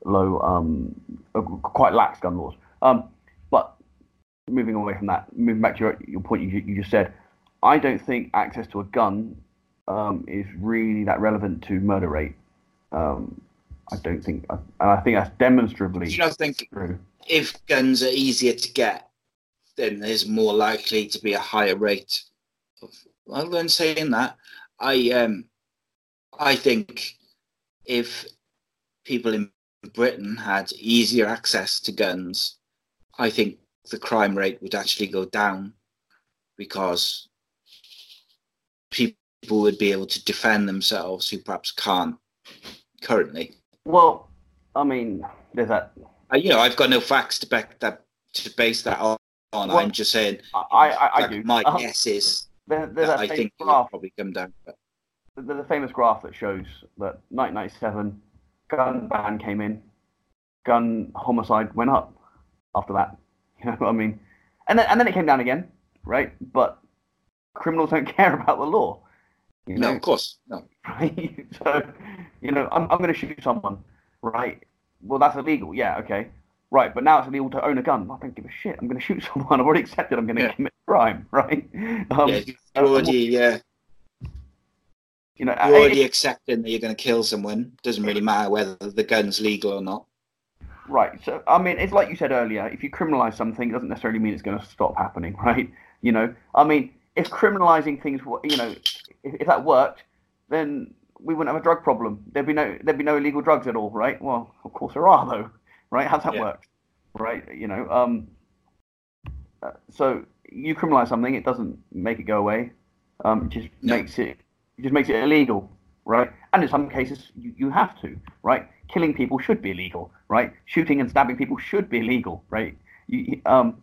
low um uh, quite lax gun laws. Um, but moving away from that, moving back to your your point you, you just said, I don't think access to a gun um, is really that relevant to murder rate. Um, I don't think, and I think that's demonstrably Do you not think true. if guns are easier to get, then there's more likely to be a higher rate of. Well, then saying that, I um, I think if people in Britain had easier access to guns, I think the crime rate would actually go down because people would be able to defend themselves who perhaps can't currently. Well, I mean, there's that. Uh, you know, I've got no facts to back that to base that on. Well, I'm just saying. I, I, I do. My Um, guess is there, there's that I think graph. probably come down. But There's a famous graph that shows that 1997 gun ban came in, gun homicide went up after that. You know what I mean? And then and then it came down again, right? But criminals don't care about the law. You no, of course, no. right? So, you know, I'm, I'm going to shoot someone, right? Well, that's illegal. Yeah, okay. Right, but now it's illegal to own a gun. I don't give a shit. I'm going to shoot someone. I've already accepted I'm going to Yeah. commit a crime, right? Um, yeah, already, yeah, you know, you're already accepting that you're going to kill someone. Doesn't really matter whether the gun's legal or not. Right. So, I mean, it's like you said earlier. If you criminalize something, it doesn't necessarily mean it's going to stop happening, right? You know, I mean, if criminalizing things, wa- you know, if, if that worked, then we wouldn't have a drug problem. There'd be no, there'd be no illegal drugs at all, right? Well, of course there are, though, right? How's that Yeah. work, right? You know, um, uh, so you criminalize something, it doesn't make it go away. Um, it just No. makes it, it just makes it illegal, right? And in some cases, you, you have to, right? Killing people should be illegal, right? Shooting and stabbing people should be illegal, right? You, um,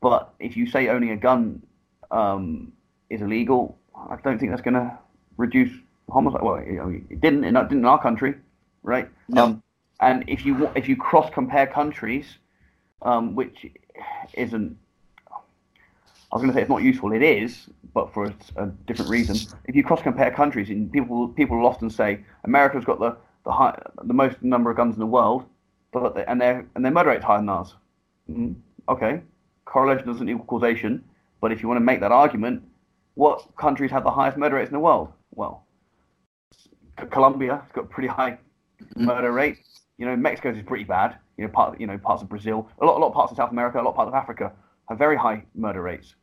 but if you say owning a gun um, is illegal, I don't think that's going to reduce homicide. Well, it didn't. It didn't in our country, right? No. Um, and if you if you cross compare countries, um, which isn't, I was going to say it's not useful. It is, but for a, a different reason. If you cross compare countries, and people people will often say America's got the the high, the most number of guns in the world, but they, and their and their murder rate's higher than ours. Mm, okay, correlation doesn't equal causation. But if you want to make that argument, what countries have the highest murder rates in the world? Well, Colombia has got pretty high murder rate. You know, Mexico's is pretty bad. You know, part you know parts of Brazil, a lot a lot of parts of South America, a lot of parts of Africa have very high murder rates.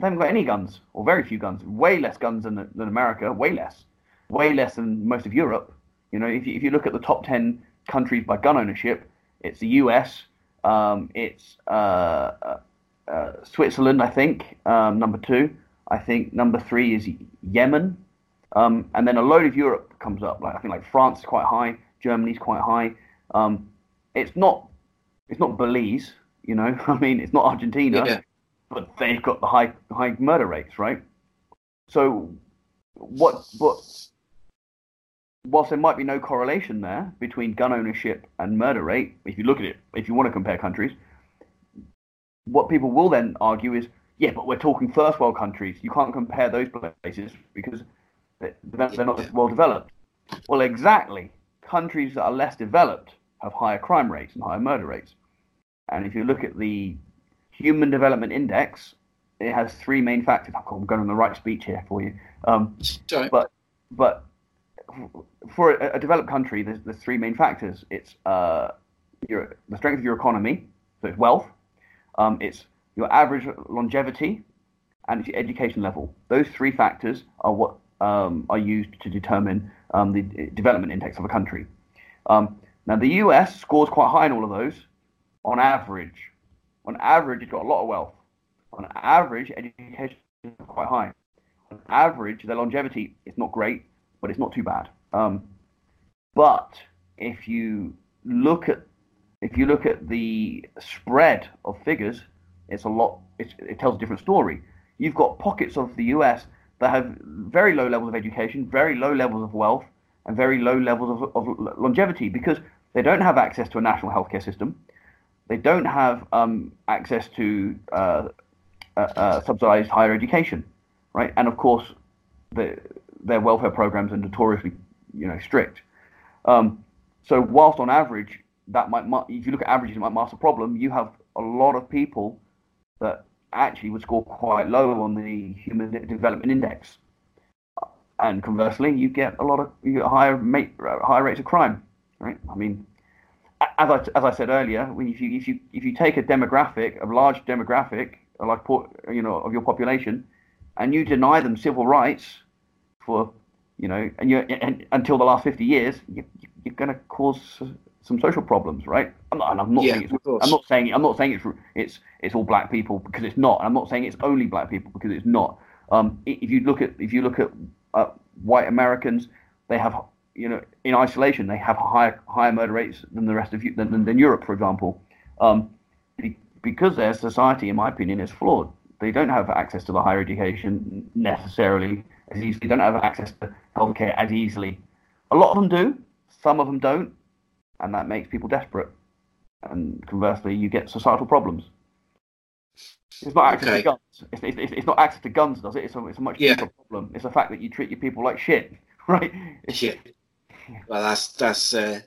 They haven't got any guns, or very few guns. Way less guns than than America. Way less. Way less than most of Europe. You know, if you, if you look at the top ten countries by gun ownership, it's the U.S. Um, it's uh, uh, uh, Switzerland, I think, um, number two. I think number three is Yemen, um, and then a load of Europe comes up. Like I think like France is quite high, Germany's quite high. Um, it's not, it's not Belize, you know. I mean, it's not Argentina, Yeah. but they've got the high high murder rates, right? So, what? What? Whilst there might be no correlation there between gun ownership and murder rate, if you look at it, if you want to compare countries, what people will then argue is, yeah, but we're talking first world countries. You can't compare those places because they- they're not as well developed. Well, exactly. Countries that are less developed have higher crime rates and higher murder rates. And if you look at the Human Development Index, it has three main factors. I'm going on the right speech here for you. Um, but but for a, a developed country, there's, there's three main factors. It's uh, your the strength of your economy, so it's wealth. Um, it's your average longevity, and your education level. Those three factors are what um, are used to determine um, the development index of a country. Um, now, the US scores quite high in all of those on average. On average, it's got a lot of wealth. On average, education is quite high. On average, their longevity is not great, but it's not too bad. Um, but if you look at if you look at the spread of figures, it's a lot. It's, it tells a different story. You've got pockets of the U.S. that have very low levels of education, very low levels of wealth, and very low levels of, of longevity because they don't have access to a national healthcare system. They don't have um, access to uh, uh, uh, subsidized higher education, right? And of course, the, their welfare programs are notoriously, you know, strict. Um, so whilst on average, that might, if you look at averages, it might mask a problem. You have a lot of people that actually would score quite low on the Human Development Index, and conversely, you get a lot of you get higher mate, uh, higher rates of crime, right? I mean, as I as I said earlier, if you if you if you take a demographic, a large demographic, uh, like large por- you know of your population, and you deny them civil rights for you know, and you and, until the last fifty years, you, you're going to cause some social problems, right? I'm not, and I'm not Yeah, saying it's. I'm not saying I'm not saying it's it's it's all black people because it's not. I'm not saying it's only black people because it's not. Um, if you look at if you look at uh, white Americans, they have you know in isolation they have higher higher murder rates than the rest of you than, than, than Europe, for example, um, be, because their society, in my opinion, is flawed. They don't have access to the higher education necessarily as easily. They don't have access to healthcare as easily. A lot of them do. Some of them don't, and that makes people desperate. And conversely, you get societal problems. It's not access Okay. to guns. It's, it's, it's not access to guns, does it? It's a, it's a much Yeah. deeper problem. It's the fact that you treat your people like shit, right? It's, Shit. Well, that's that's. Uh,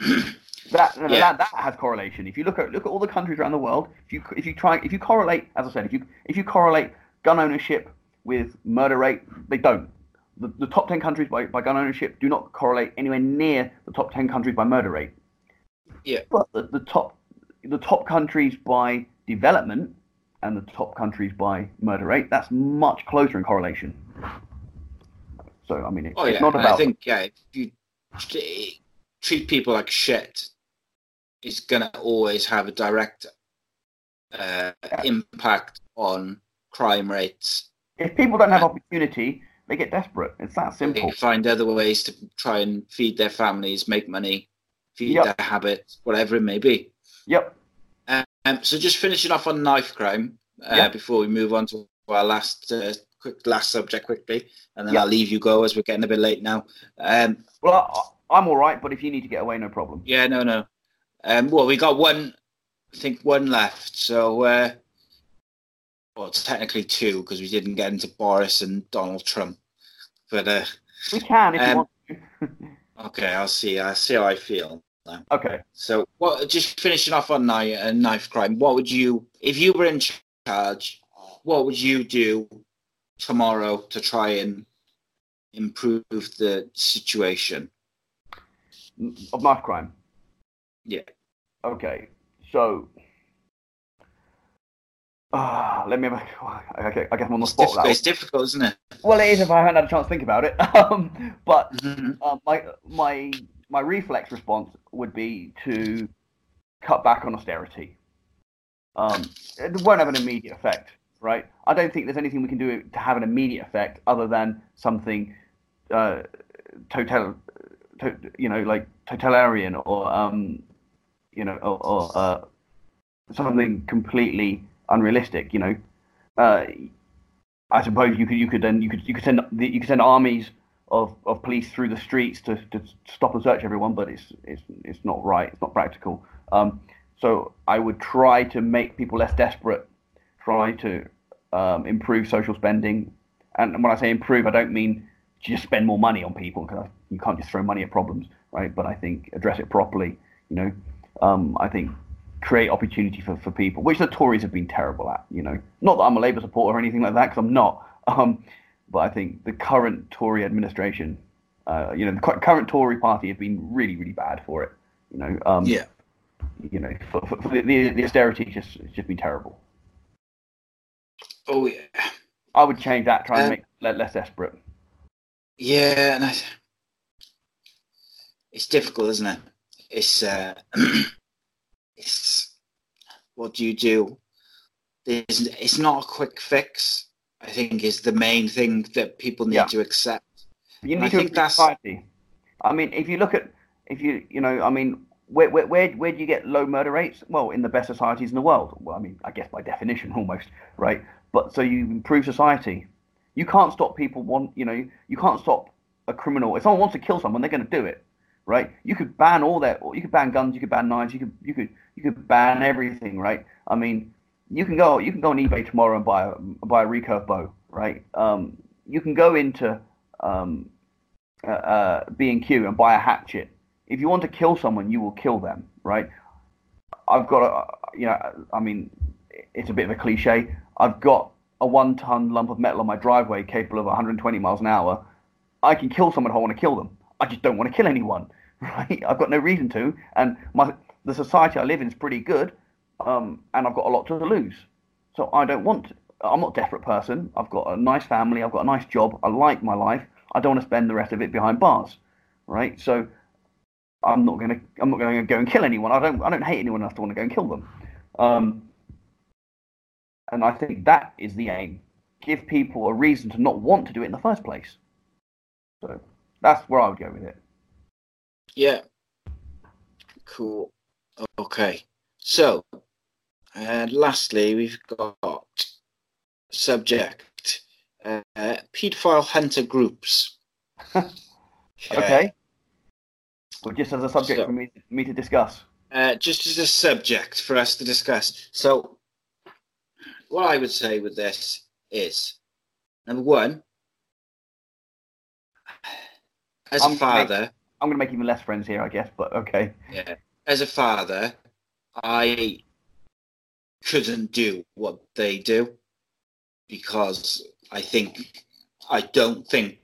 That, Yeah. that that has correlation. If you look at look at all the countries around the world, if you if you try if you correlate, as I said, if you if you correlate gun ownership with murder rate, they don't. The, the top ten countries by, by gun ownership do not correlate anywhere near the top ten countries by murder rate. Yeah. But the, the top the top countries by development and the top countries by murder rate, that's much closer in correlation. So I mean, it, oh it's yeah, not and about I think yeah, if you treat people like shit, it's gonna always have a direct uh, impact on crime rates. if people don't have opportunity, they get desperate. It's that simple. They find other ways to try and feed their families, make money, feed Yep. their habits, whatever it may be. Yep. Um, so just finishing off on knife crime uh, Yeah. before we move on to our last uh, quick last subject quickly, and then Yeah. I'll leave you go as we're getting a bit late now. Um, Well, I, I'm all right, but if you need to get away, no problem. yeah, no, no. Um, well, we got one. I think one left. So, uh, well, it's technically two because we didn't get into Boris and Donald Trump. But uh, We can if you Um, want to. okay, I'll see. I'll see how I feel. Okay. So, what? Just finishing off on knife, uh, knife crime. What would you, if you were in charge, what would you do tomorrow to try and improve the situation? Of knife crime. Yeah. Okay. So. Ah, let me have a, okay, I guess I'm on the It's spot difficult, it's difficult, isn't it? Well, it is if I haven't had a chance to think about it. Um, but Mhm. uh, my my my reflex response would be to cut back on austerity. Um, it won't have an immediate effect, right? I don't think there's anything we can do to have an immediate effect other than something uh, total, to, you know, like totalitarian or um, you know, or, or uh, something completely unrealistic. You know, uh, I suppose you could you could then you could you could send you could send armies of, of police through the streets to, to stop and search everyone, but it's it's it's not right. It's not practical. Um, so I would try to make people less desperate. Try to um, improve social spending, and when I say improve, I don't mean just spend more money on people because you can't just throw money at problems, right? But I think address it properly. You know, um, I think create opportunity for, for people, which the Tories have been terrible at. You know, not that I'm a Labour supporter or anything like that, because I'm not. Um, but I think the current Tory administration, uh, you know, the current Tory party have been really, really bad for it. You know, um, Yeah. You know, for, for, for the, the the austerity just it's just been terrible. Oh yeah. I would change that, try and Um, make it less desperate. Yeah, and I, it's difficult, isn't it? It's uh, it's what do you do? There's, it's not a quick fix. I think is the main thing that people need Yeah. to accept. You I need to think improve that's- society. I mean, if you look at, if you, you know, I mean, where, where, where, where do you get low murder rates? Well, in the best societies in the world. Well, I mean, I guess by definition, almost, right? But so you improve society. You can't stop people want, you know, you can't stop a criminal. If someone wants to kill someone, they're going to do it, right? You could ban all that. You could ban guns. You could ban knives. You could, you could, you could ban everything, right? I mean, you can go, you can go on eBay tomorrow and buy a buy a recurve bow, right? Um, you can go into um, uh, uh, B&Q and buy a hatchet. If you want to kill someone, you will kill them, right? I've got a, you know, I mean, it's a bit of a cliche. I've got a one-ton lump of metal on my driveway capable of 120 miles an hour. I can kill someone if I want to kill them. I just don't want to kill anyone, right? I've got no reason to, and my the society I live in is pretty good, um, and I've got a lot to lose. So I don't want. To, I'm not a desperate person. I've got a nice family. I've got a nice job. I like my life. I don't want to spend the rest of it behind bars, right? So I'm not gonna. I'm not gonna go and kill anyone. I don't. I don't hate anyone enough to want to go and kill them. Um, and I think that is the aim. Give people a reason to not want to do it in the first place. So that's where I would go with it. Yeah. Cool. Okay. So, uh, lastly, we've got subject uh, pedophile hunter groups. okay. Well, just as a subject So- for me, me to discuss. Uh, just as a subject for us to discuss. So, what I would say with this is number one, as I'm a gonna make- father, I'm going to make even less friends here, I guess, but okay. yeah, as a father, I couldn't do what they do because I think I don't think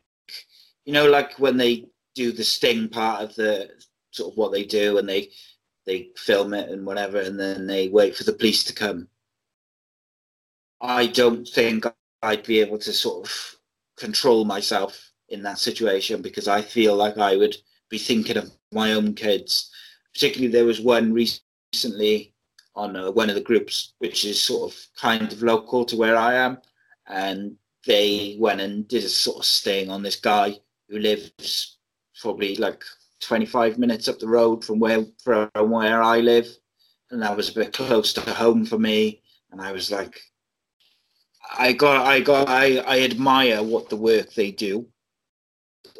you know like when they do the sting part of the sort of what they do and they they film it and whatever and then they wait for the police to come. I don't think I'd be able to sort of control myself in that situation because I feel like I would be thinking of my own kids. Particularly, there was one recently on uh, one of the groups, which is sort of kind of local to where I am, and they went and did a sort of sting on this guy who lives probably like 25 minutes up the road from where from where I live, and that was a bit close to home for me. And I was like, I got, I got, I, I admire what the work they do,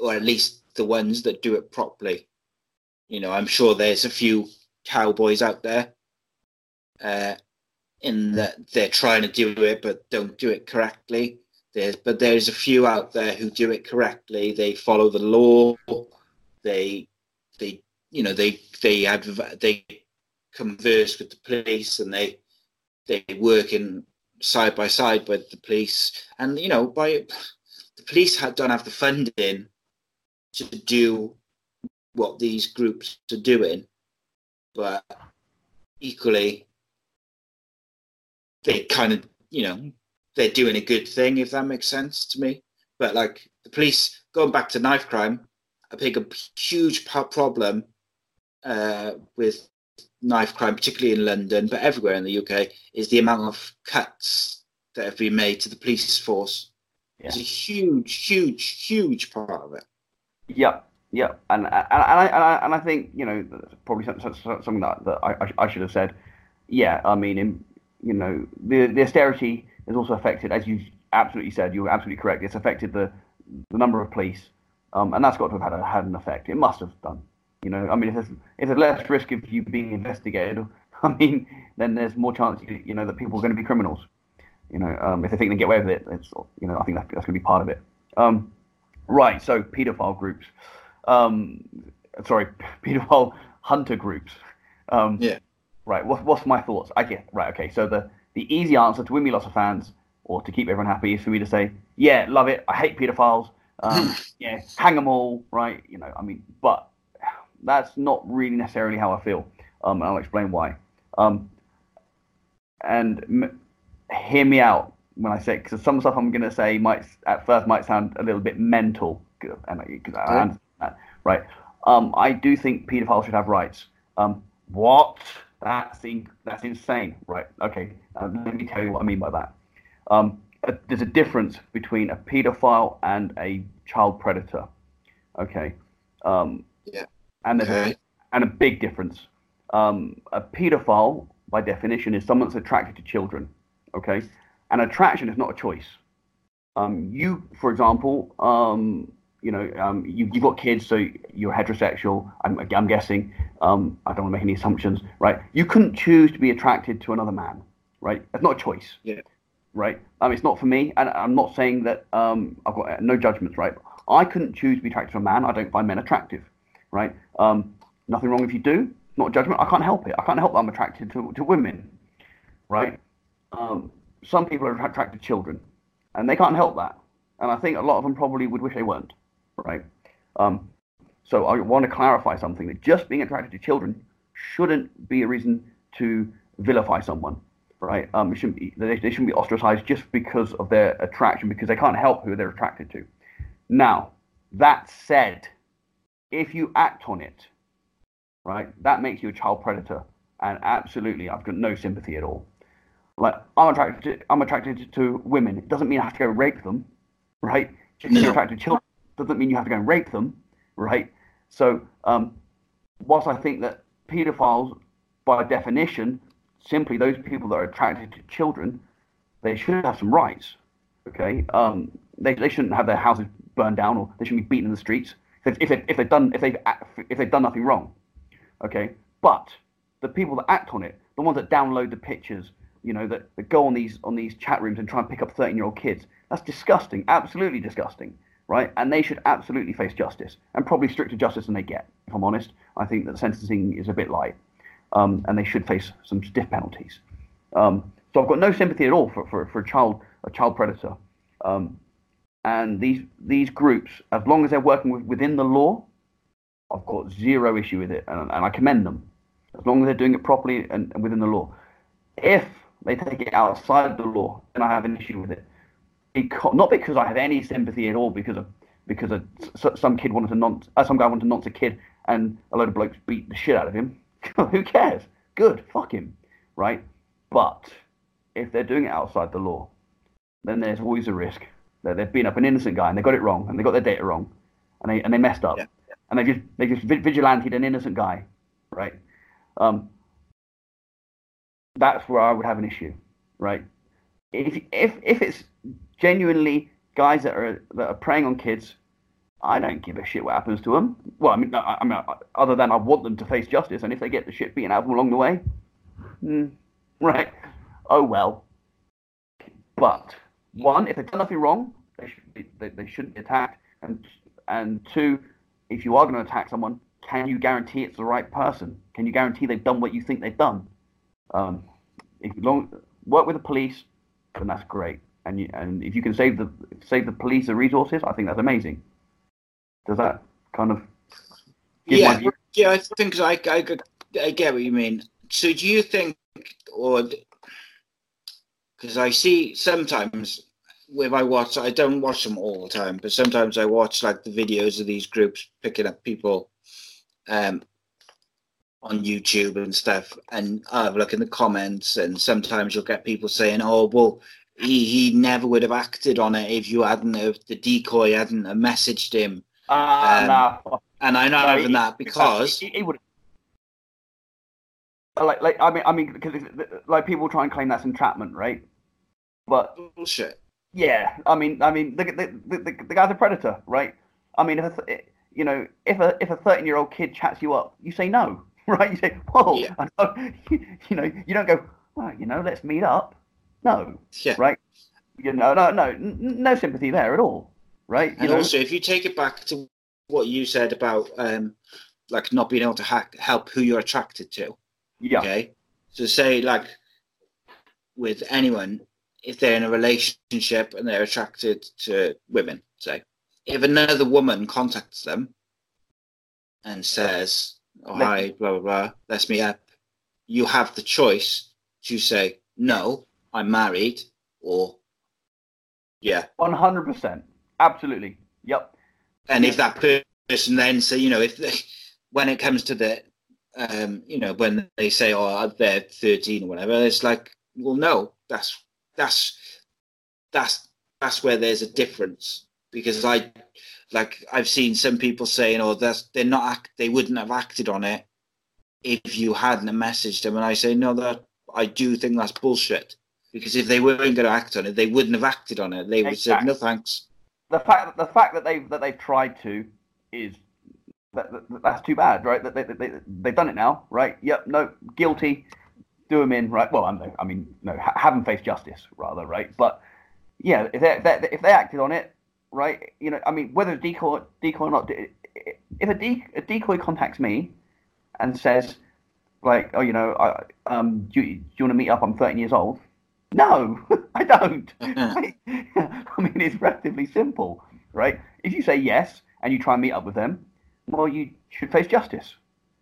or at least the ones that do it properly. You know, I'm sure there's a few cowboys out there, uh, in that they're trying to do it but don't do it correctly. There's, but there's a few out there who do it correctly. They follow the law. They, they, you know, they they adv- they converse with the police and they they work in side by side with the police. And you know, by the police don't have the funding to do what these groups are doing, but equally, they kind of, you know, they're doing a good thing, if that makes sense to me. But like the police, going back to knife crime, I think a huge problem uh, with knife crime, particularly in London, but everywhere in the UK, is the amount of cuts that have been made to the police force. It's a huge, huge, huge part of it. Yeah, yeah, and and, and, I, and, I, and I think you know probably some- some- something that, that I, I- should have said. Yeah, I mean, in, you know, the the austerity has also affected, as you absolutely said, you're absolutely correct. It's affected the the number of police, um, and that's got to have had a, had an effect. It must have done. You know, I mean, if there's, if there's less risk of you being investigated, I mean, then there's more chance, you, you know, that people are going to be criminals. You know, um, if they think they get away with it, it's, you know, I think that's, that's going to be part of it. Um, right. So, paedophile groups. Um, sorry, paedophile hunter groups. Um, Yeah. Right. What, what's my thoughts? I get right. Okay. So the the easy answer to win me lots of fans or to keep everyone happy is for me to say, yeah, love it. I hate pedophiles. Um, yeah, hang them all. Right. You know. I mean, but that's not really necessarily how I feel. Um, and I'll explain why. Um, and m- hear me out when I say because some stuff I'm going to say might at first might sound a little bit mental, and because I Okay. understand that, right? Um, I do think paedophiles should have rights. Um, what? That's in, that's insane, right? Okay, uh, let me tell you what I mean by that. Um, uh, there's a difference between a paedophile and a child predator. Okay. Um, Yeah. And there's Okay. a, and a big difference. Um, a paedophile, by definition, is someone that's attracted to children. Okay. And attraction is not a choice. Um, you, for example, um, you know, um, you, you've got kids, so you're heterosexual. I'm, I'm guessing. Um, I don't want to make any assumptions, right? You couldn't choose to be attracted to another man, right? That's not a choice Yeah. right? Um, it's not for me, and I'm not saying that um, I've got uh, no judgments, right? I couldn't choose to be attracted to a man. I don't find men attractive, right? Um, nothing wrong if you do. Not judgment. I can't help it. I can't help that I'm attracted to, to women, right? Um, some people are attracted to children, and they can't help that. And I think a lot of them probably would wish they weren't, right? Um, so I want to clarify something that just being attracted to children shouldn't be a reason to vilify someone, right? Um, shouldn't be, they, they shouldn't be ostracized just because of their attraction, because they can't help who they're attracted to. Now, that said, if you act on it, right, that makes you a child predator, and absolutely, I've got no sympathy at all. Like I'm attracted to, I'm attracted to women. It doesn't mean I have to go rape them, right? Just No. you're attracted to children doesn't mean you have to go and rape them, right? So, um, whilst I think that paedophiles, by definition, simply those people that are attracted to children, they should have some rights. Okay, um, they, they shouldn't have their houses burned down or they shouldn't be beaten in the streets if, if, they, if they've done if they've if they've done nothing wrong. Okay, but the people that act on it, the ones that download the pictures, you know, that, that go on these on these chat rooms and try and pick up 13 year old kids, that's disgusting, absolutely disgusting, right? And they should absolutely face justice and probably stricter justice than they get. If I'm honest, I think that sentencing is a bit light, um, and they should face some stiff penalties. Um, so I've got no sympathy at all for, for, for a child a child predator. Um, and these these groups, as long as they're working with, within the law, I've got zero issue with it, and, and I commend them as long as they're doing it properly and, and, within the law. If they take it outside the law, then I have an issue with it. Because, not because I have any sympathy at all, because of because of, some kid wanted to nonce, uh, some guy wanted to nonce a kid, and a load of blokes beat the shit out of him. Who cares? Good, fuck him, right? But if they're doing it outside the law, then there's always a risk that they've been up an innocent guy and they got it wrong and they got their data wrong and they and they messed up yeah. and they just they just vigilanted an innocent guy, right? Um, that's where I would have an issue, right? If if if it's genuinely guys that are that are preying on kids, I don't give a shit what happens to them. Well, I mean, I, I mean, other than I want them to face justice, and if they get the shit beaten out of them along the way, mm, right? Oh well. But one, if they've done nothing wrong, they should be, they, they shouldn't be attacked. And and two, if you are going to attack someone, can you guarantee it's the right person? Can you guarantee they've done what you think they've done? Um, if long, work with the police, then that's great. And you, and if you can save the save the police the resources, I think that's amazing. Does that kind of yeah yeah? I think I, I I get what you mean. So do you think, or because I see sometimes if I watch, I don't watch them all the time, but sometimes I watch like the videos of these groups picking up people um, on YouTube and stuff, and I have a look in the comments, and sometimes you'll get people saying, "Oh, well, he, he never would have acted on it if you hadn't have the decoy hadn't messaged him." Ah, uh, um, no. And I'm not no, having he, that because he, he would like like I mean I mean because like people try and claim that's entrapment, right? But bullshit. Yeah, I mean I mean the the, the, the guy's a predator, right? I mean if a, you know if a if a thirteen year old kid chats you up, you say no, right? You say whoa, yeah. you know you don't go well, you know let's meet up. No, yeah. right? You know no no no sympathy there at all, right? You and know? also if you take it back to what you said about um like not being able to hack, help who you're attracted to yeah. Okay. So say like with anyone, if they're in a relationship and they're attracted to women, say, if another woman contacts them and says, "Oh hi, blah blah blah, let's meet up," you have the choice to say, "No, I'm married," or yeah, one hundred percent, absolutely, yep. And if that person then say, you know, if they, when it comes to the um, you know, when they say, "Oh, they're 13 or whatever," it's like, well, no, that's that's that's that's where there's a difference because I like I've seen some people saying, "Oh, that's they're not act, they wouldn't have acted on it if you hadn't messaged them," and I say, no, that I do think that's bullshit because if they weren't going to act on it, they wouldn't have acted on it. They would exactly. say, "No, thanks." The fact the fact that they that they've tried to is that, that, that's too bad, right? That they, they, they, they've done it now, right? Yep, no, guilty, do them in, right? Well, I'm, I mean, no, ha- have them face justice, rather, right? But yeah, if they, they, if they acted on it, right? You know, I mean, whether decoy, decoy or not, if a, de- a decoy contacts me and says, like, oh, you know, I, um, do you, do you want to meet up? I'm 13 years old. No, I don't. I mean, it's relatively simple, right? If you say yes and you try and meet up with them, well, you should face justice.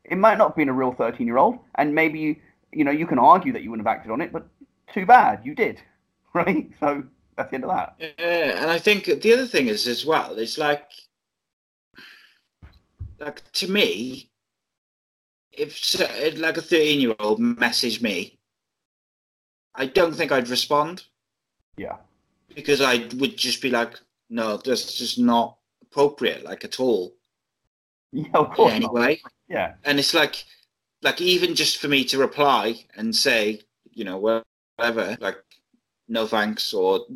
It might not have been a real 13 year old, and maybe you, you know, you can argue that you wouldn't have acted on it, but too bad, you did, right? So that's the end of that. Yeah, and I think the other thing is as well, it's like, like to me, if like a 13 year old messaged me, I don't think I'd respond. Yeah. Because I would just be like, no, that's just not appropriate, like at all. Yeah, of course. not. Anyway, Yeah. and it's like, like even just for me to reply and say, you know, whatever, like, no thanks, or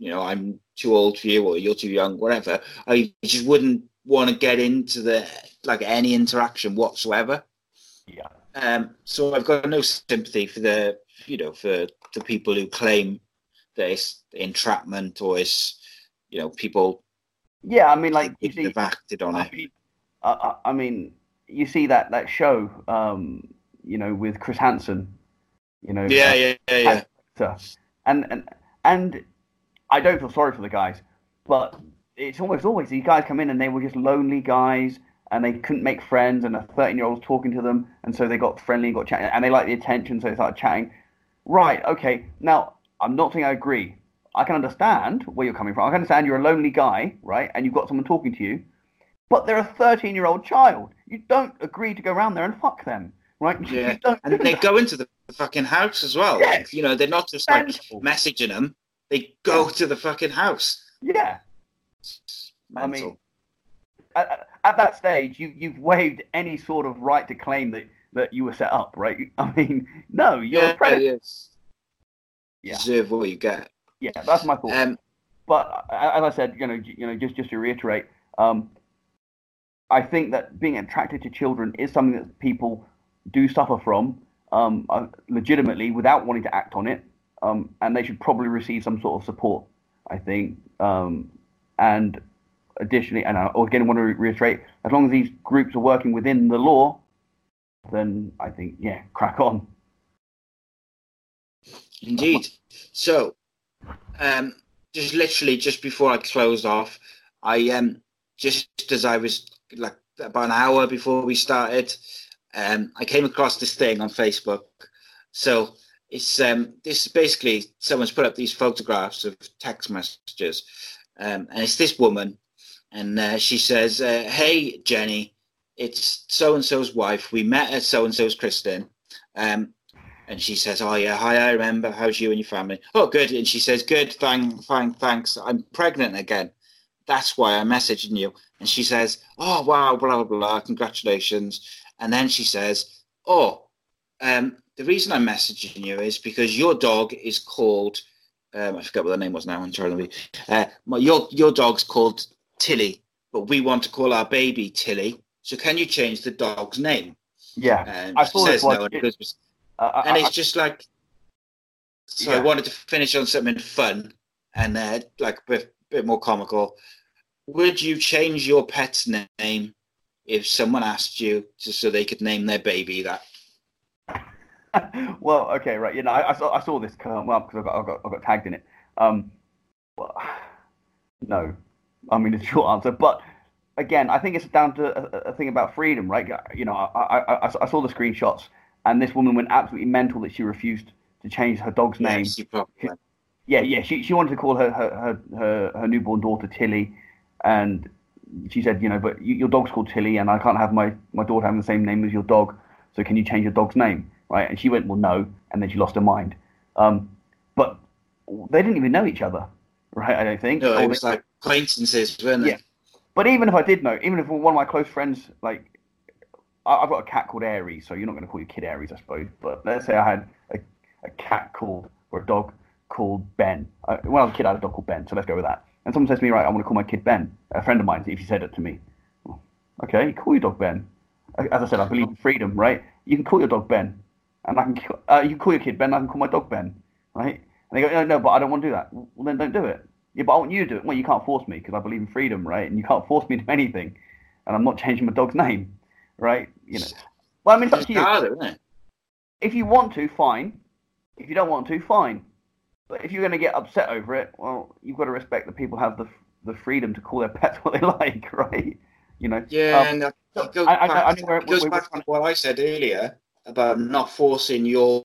you know, I'm too old for you, or you're too young, whatever. I just wouldn't want to get into the like any interaction whatsoever. Yeah. Um, so I've got no sympathy for the, you know, for the people who claim that it's entrapment or it's, you know, people Yeah, I mean, like you see, have acted on I it. mean, I, I mean, you see that that show, um, you know, with Chris Hansen, you know, Yeah, yeah, yeah, yeah. and and and I don't feel sorry for the guys, but it's almost always these guys come in and they were just lonely guys and they couldn't make friends and a 13 year old was talking to them and so they got friendly and got chatting and they liked the attention so they started chatting. Right okay now i'm not saying i agree. I can understand where you're coming from. I can understand you're a lonely guy right and you've got someone talking to you but they're a 13 year old child. You don't agree to go around there and fuck them right? Yeah, and they go into the fucking house as well. Yes. Like, you know, they're not just like messaging them; they go to the fucking house. yeah I mean, at, at that stage, you you've waived any sort of right to claim that that you were set up, right? I mean, no, you're yeah, a predator. yes. Yeah. Deserve what you get. Yeah, that's my thought. Um, but as I said, you know, you know, just just to reiterate, um, I think that being attracted to children is something that people do suffer from, um, uh, legitimately, without wanting to act on it, um, and they should probably receive some sort of support. I think, um, and additionally, and I again want to reiterate, as long as these groups are working within the law, then I think, yeah, crack on. Indeed. So, um, just literally just before I closed off, I um just as I was like about an hour before we started, um, I came across this thing on Facebook. So it's um this is basically someone's put up these photographs of text messages, um, and it's this woman, and uh, she says, uh, "Hey Jenny, it's so and so's wife. We met at so and so's Kristen." Um, and she says, "Oh yeah, hi, I remember. How's you and your family? Oh, good." And she says, "Good, thank, fine, thanks. I'm pregnant again. That's why I'm messaging you." And she says, "Oh wow, blah blah blah. Congratulations." And then she says, "Oh, um, the reason I'm messaging you is because your dog is called. Um, I forget what the name was now. I'm trying to be. Uh, your your dog's called Tilly, but we want to call our baby Tilly. So can you change the dog's name?" Yeah, And I this says one. no, because Uh, and I- it's just like so i wanted to finish on something fun and uh, like a bit, bit more comical would you change your pet's name if someone asked you to, so they could name their baby that well, okay, right. You know, I, I saw I saw this come up because I got, I got I got tagged in it. Um, well, no, I mean the short answer. But again, I think it's down to a, a thing about freedom, right? You know, I, I, I, I saw the screenshots, and this woman went absolutely mental that she refused to change her dog's name. Yes, probably. Yeah, yeah. She she wanted to call her her her, her, her newborn daughter Tilly, and she said, you know, but your dog's called Tilly, and I can't have my my daughter having the same name as your dog. So can you change your dog's name, right? And she went, well, no, and then she lost her mind. Um, but they didn't even know each other, right? I don't think. no it was they- like acquaintances weren't they Yeah. But even if I did know, even if one of my close friends, like, I've got a cat called Aries, so you're not going to call your kid Aries, I suppose. But let's say I had a, a cat called, or a dog called Ben. I, when I was a kid, I had a dog called Ben, so let's go with that. And someone says to me, right, I want to call my kid Ben. A friend of mine, if he said it to me, well, okay, call your dog Ben. As I said, I believe in freedom, right? You can call your dog Ben, and I can, uh, you can call your kid Ben, I can call my dog Ben, right? And they go, no, no, but I don't want to do that. Well, then don't do it. Yeah, but I want you to do it. Well, you can't force me because I believe in freedom, right? And you can't force me to do anything. And I'm not changing my dog's name, right? You know. Well, I mean, it's up to you. harder isn't it If you want to, fine. If you don't want to, fine. But if you're going to get upset over it, well, you've got to respect that people have the the freedom to call their pets what they like, right? You know. yeah Um, and that goes I- I- back, I know where- it goes where- back to what i said earlier about not forcing your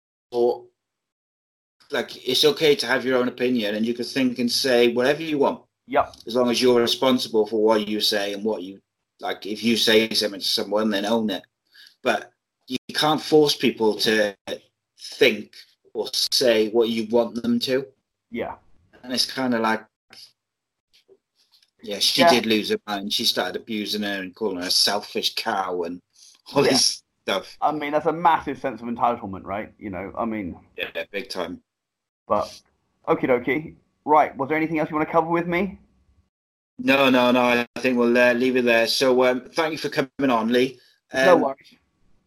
like it's okay to have your own opinion and you can think and say whatever you want Yep. as long as you're responsible for what you say and what you like if you say something to someone then own it but you can't force people to think or say what you want them to Yeah. and it's kind of like Yeah, she Yeah. did lose her mind. She started abusing her and calling her a selfish cow and all Yeah. this I mean, that's a massive sense of entitlement, right? You know, I mean, Yeah, big time. but okie dokie. Right, was there anything else you want to cover with me? No, no, no. I think we'll uh, leave it there. So, um, thank you for coming on, Leigh. Um, no worries.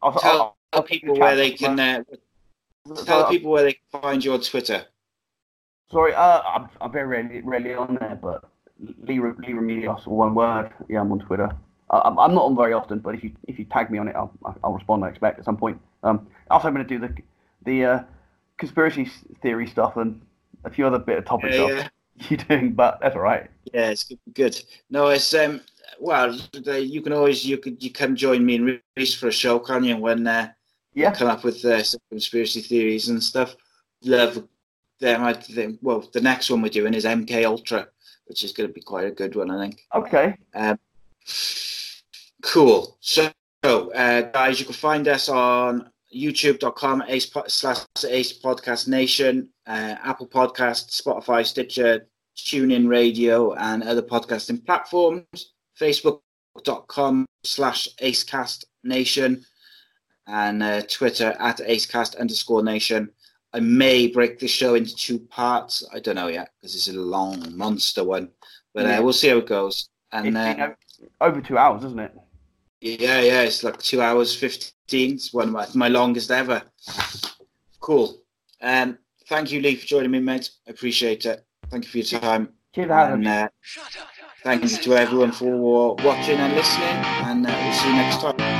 I'll, Tell, I'll- I'll tell people where they can. Uh, tell people where they can find you on Twitter. Sorry, uh, I'm, I'm very rarely, rarely on there, but Leigh, Leigh Remedios, all one word. Yeah, I'm on Twitter. I'm, I'm not on very often, but if you if you tag me on it, I'll I'll respond. I expect at some point. Um, also, I'm going to do the the uh, conspiracy theory stuff and a few other bit of topics Yeah, stuff you're doing, but that's all right. Yeah, it's good. good. No, it's um. Well, the, you can always you could you can join me and Reese for a show, can you? When uh, Yeah. come up with uh, some conspiracy theories and stuff. Love them. I think. Well, the next one we're doing is MK Ultra, which is going to be quite a good one, I think. Okay. Um, cool. So, uh, guys, you can find us on youtube.com ace slash ace podcast nation, uh, Apple Podcast, Spotify, Stitcher, TuneIn Radio, and other podcasting platforms. Facebook.com slash acecast nation and uh, Twitter at acecast underscore nation. I may break the show into two parts. I don't know yet because it's a long monster one, but Yeah. uh, we'll see how it goes. And over two hours, isn't it? yeah, yeah, it's like two hours fifteen. It's one of my, my longest ever. Cool. Um, thank you, Leigh, for joining me, mate. I appreciate it. Thank you for your time. Cheers And uh, thank you to everyone for watching and listening. And uh, we'll see you next time.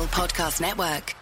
Podcast Network.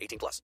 18 plus.